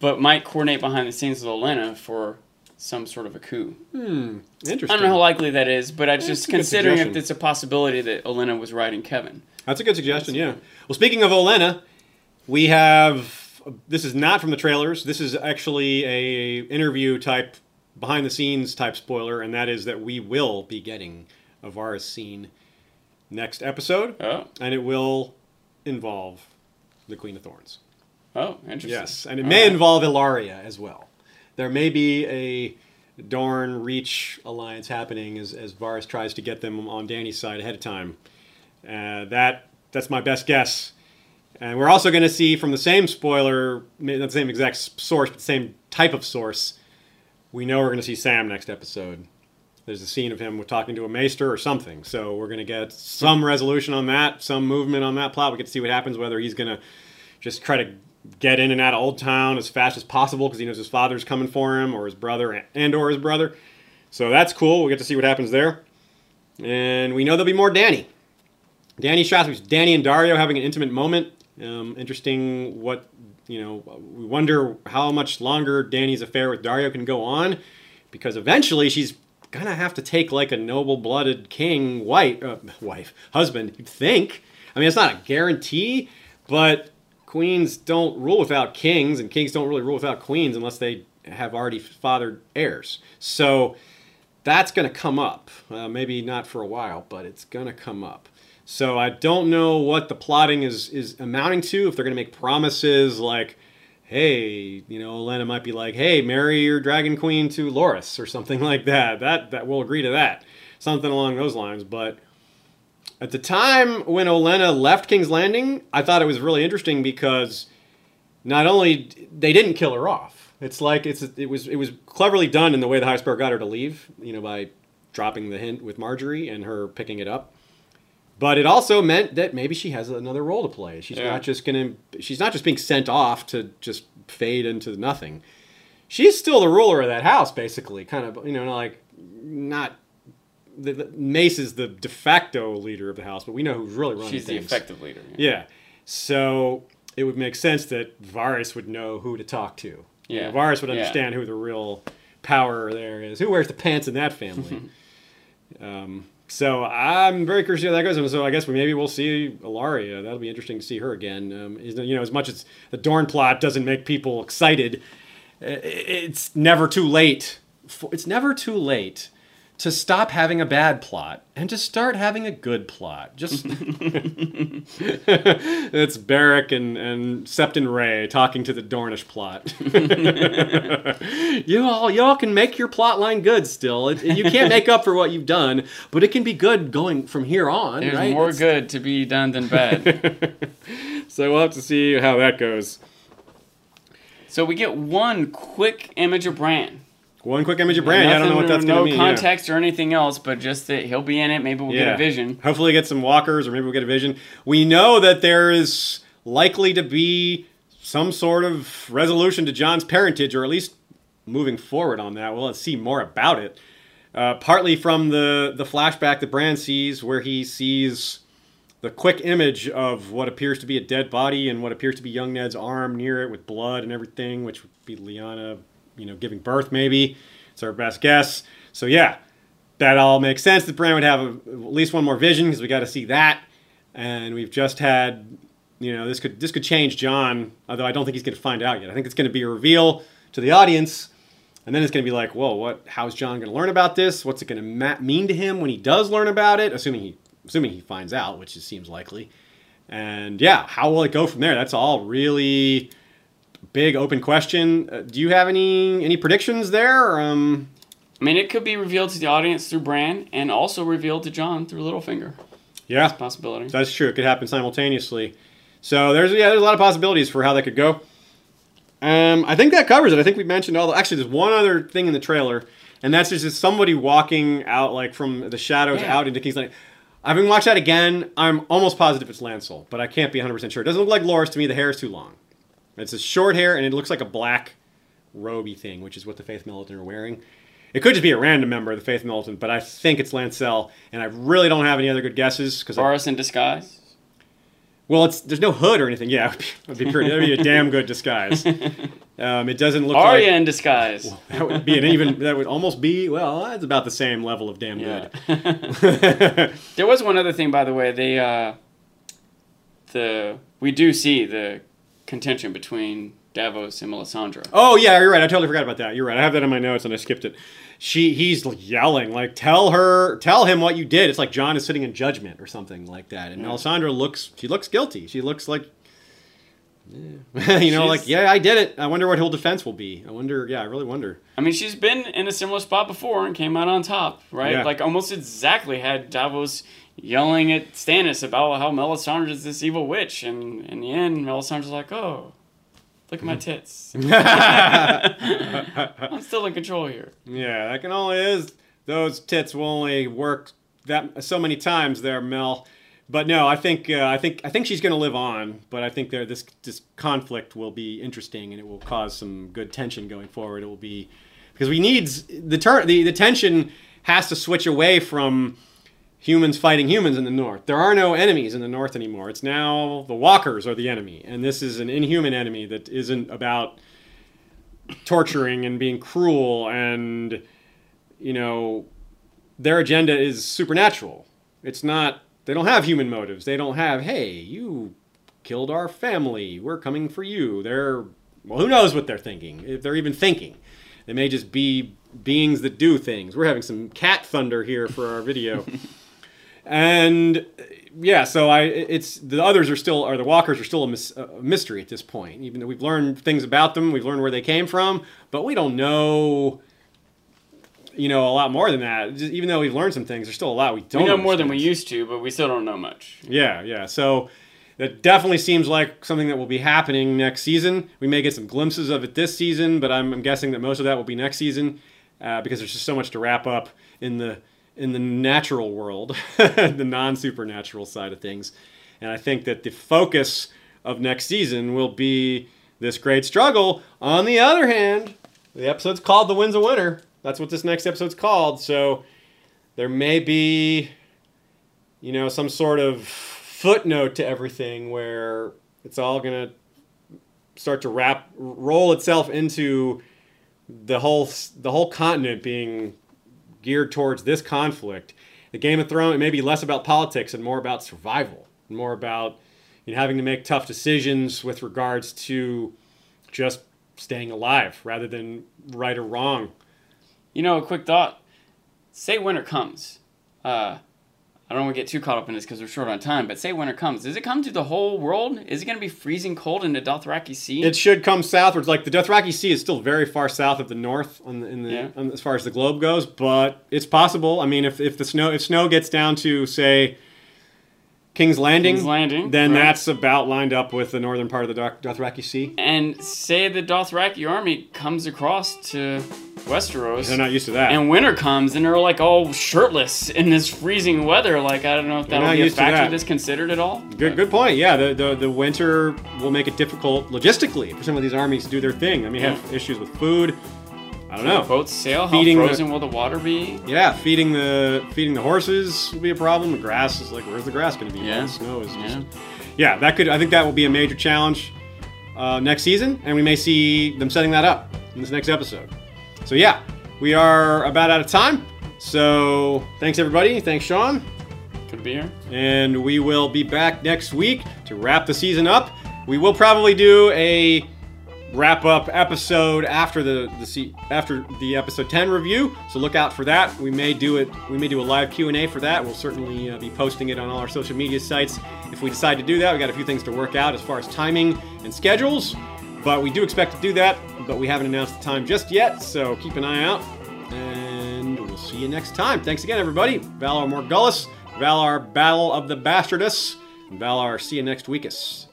but might coordinate behind the scenes with Olenna for some sort of a coup. Hmm. Interesting. I don't know how likely that is, but I just That's considering if it's a possibility that Olenna was riding Kevan. That's a good suggestion, yeah. Well, speaking of Olenna, we have this is not from the trailers. This is actually a interview type, behind the scenes type spoiler, and that is that we will be getting a Varys scene next episode, Oh, and it will involve the Queen of Thorns. oh, interesting. Yes, and it All may right. involve Ellaria as well. There may be a Dorn Reach alliance happening as, as Varys tries to get them on Dany's side ahead of time. Uh, that that's my best guess. And we're also going to see from the same spoiler, not the same exact source, but the same type of source. We know we're going to see Sam next episode. There's a scene of him talking to a maester or something. So we're going to get some resolution on that, some movement on that plot. We get to see what happens, whether he's going to just try to get in and out of Oldtown as fast as possible because he knows his father's coming for him, or his brother, and or his brother. So that's cool. We get to see what happens there, and we know there'll be more Dany. Dany shots. Dany and Daario having an intimate moment. Um, interesting. What you know, we wonder how much longer Dany's affair with Daario can go on, because eventually she's gonna have to take like a noble-blooded king wife, uh, wife, husband. You'd think. I mean, it's not a guarantee, but queens don't rule without kings, and kings don't really rule without queens unless they have already fathered heirs. So that's going to come up. Uh, maybe not for a while, but it's going to come up. So I don't know what the plotting is is amounting to. If they're going to make promises like, "Hey, you know, Elena might be like, "Hey, marry your dragon queen to Loras" or something (laughs) like that. That that we'll agree to that. Something along those lines. But at the time when Olenna left King's Landing, I thought it was really interesting because not only they didn't kill her off. It's like it's it was it was cleverly done in the way the High Sparrow got her to leave. You know, by dropping the hint with Margaery and her picking it up. But it also meant that maybe she has another role to play. She's Yeah. not just gonna. She's not just being sent off to just fade into nothing. She's still the ruler of that house, basically. Kind of, you know, like not. The, the, Mace is the de facto leader of the house, but we know who's really running She's the effective leader. Yeah. So it would make sense that Varys would know who to talk to. You Yeah. know, Varys would Yeah. understand who the real power there is. Who wears the pants in that family? (laughs) um, so I'm very curious how that goes. And so I guess we, maybe we'll see Ellaria. That'll be interesting to see her again. Um, you know, as much as the Dorn plot doesn't make people excited, it's never too late. For, it's never too late to stop having a bad plot and to start having a good plot. Just (laughs) it's Barrack and, and Septon Ray talking to the Dornish plot. (laughs) you all y'all can make your plot line good still. It, you can't make up for what you've done, but it can be good going from here on, There's right? more It's- good to be done than bad. (laughs) So we'll have to see how that goes. so we get one quick image of Bran. One quick image of Bran. I don't know what that's no going to mean. yeah. context or anything else, but just that he'll be in it. Maybe we'll get a vision. Hopefully, get some walkers, or maybe we'll get a vision. We know that there is likely to be some sort of resolution to Jon's parentage, or at least moving forward on that. We'll see more about it. Uh, partly from the the flashback that Bran sees, where he sees the quick image of what appears to be a dead body and what appears to be young Ned's arm near it with blood and everything, which would be Lyanna, you know, giving birth. Maybe it's our best guess. So yeah, that all makes sense. That Bran would have a, at least one more vision because we got to see that, and we've just had, you know, this could this could change Jon. Although I don't think he's going to find out yet. I think it's going to be a reveal to the audience, and then it's going to be like, whoa, what? How's Jon going to learn about this? What's it going to ma- mean to him when he does learn about it? Assuming he assuming he finds out, which seems likely. And yeah, how will it go from there? That's all really big open question. Uh, do you have any any predictions there? Um, I mean, it could be revealed to the audience through Bran, and also revealed to Jon through Littlefinger. yeah, Possibility. That's true. It could happen simultaneously. So there's yeah, there's a lot of possibilities for how that could go. Um, I think that covers it. I think we mentioned all. The, actually, there's one other thing in the trailer, and that's just somebody walking out like from the shadows Yeah. out into King's Landing. Having watched that again, I'm almost positive it's Lancel, but I can't be 100 percent sure. It doesn't look like Loras to me. The hair is too long. It's a short hair, and it looks like a black roby thing, which is what the Faith Militant are wearing. It could just be a random member of the Faith Militant, but I think it's Lancel, and I really don't have any other good guesses because Varys in disguise. well, it's there's no hood or anything. Yeah, (laughs) it would be pretty. That'd be a damn good disguise. (laughs) Um, it doesn't look Arya like in disguise. that would be an even. That would almost be well. That's about the same level of damn Yeah. good. (laughs) there was one other thing, by the way. They uh, the we do see the contention between Davos and Melisandre. Oh yeah, you're right. I totally forgot about that. You're right. I have that in my notes and I skipped it. She he's yelling like tell her tell him what you did. It's like Jon is sitting in judgment or something like that. And Melisandre looks she looks guilty. She looks like yeah. (laughs) you know She's- like yeah, I did it. I wonder what he'll defense will be. I wonder yeah, I really wonder. I mean, she's been in a similar spot before and came out on top, right? Yeah. Like almost exactly had Davos yelling at Stannis about how Melisandre is this evil witch, and in the end, Melisandre's like, "Oh, look at my (laughs) tits. (laughs) I'm still in control here." Yeah, that can only is those tits will only work that so many times there, Mel. But no, I think uh, I think I think she's going to live on. But I think there this this conflict will be interesting and it will cause some good tension going forward. It will be because we need the turn the, the tension has to switch away from humans fighting humans in the north. There are no enemies in the north anymore. It's now the walkers are the enemy, and this is an inhuman enemy that isn't about torturing and being cruel and you know their agenda is supernatural. It's not they don't have human motives. They don't have, "Hey, you killed our family. We're coming for you." They're well, who knows what they're thinking? If they're even thinking. They may just be beings that do things. We're having some cat thunder here for our video. (laughs) and yeah, so I it's the others are still are the walkers are still a, mys- a mystery at this point. Even though we've learned things about them, we've learned where they came from, but we don't know you know a lot more than that. Just, even though we've learned some things, there's still a lot we don't We know more than we used to, but we still don't know much. Yeah, yeah. So that definitely seems like something that will be happening next season. We may get some glimpses of it this season, but I'm, I'm guessing that most of that will be next season uh, because there's just so much to wrap up in the in the natural world, (laughs) the non supernatural side of things. And I think that the focus of next season will be this great struggle. On the other hand, the episode's called "The Winds of Winter." That's what this next episode's called. So there may be you know, some sort of footnote to everything where it's all going to start to wrap roll itself into the whole the whole continent being geared towards this conflict. The Game of Thrones it may be less about politics and more about survival, more about you know, having to make tough decisions with regards to just staying alive rather than right or wrong. You know, a quick thought. Say winter comes. Uh, I don't want to get too caught up in this because we're short on time, but say winter comes. Does it come to the whole world? Is it going to be freezing cold in the Dothraki Sea? It should come southwards. Like the Dothraki Sea is still very far south of the north, on the, in the Yeah. on, as far as the globe goes. But it's possible. I mean, if, if the snow if snow gets down to say King's Landing, King's Landing, then right. that's about lined up with the northern part of the Dothraki Sea. and say the Dothraki army comes across to Westeros. They're not used to that. and winter comes and they're like all shirtless in this freezing weather. Like I don't know if that'll be a factor that. that's considered at all. Good, good point. Yeah, the, the the winter will make it difficult logistically for some of these armies to do their thing. I mean, have issues with food. I don't know. Boats sail. How Feeding the- frozen will the water be? Yeah, feeding the feeding the horses will be a problem. The grass is like, where's the grass going to be? Yeah. The snow is just Yeah. yeah, that could. I think that will be a major challenge uh, next season, and we may see them setting that up in this next episode. So yeah, we are about out of time. So thanks everybody. Thanks Sean, Could be here. and we will be back next week to wrap the season up. We will probably do a wrap up episode after the the after the episode 10 review. So look out for that. We may do it we may do a live q&a for that. We'll certainly uh, be posting it on all our social media sites. If we decide to do that we got a few things to work out as far as timing and schedules but we do expect to do that but we haven't announced the time just yet. So keep an eye out and we'll see you next time. Thanks again everybody. Valar morghulis valar battle of the bastardus and valar see you next weekus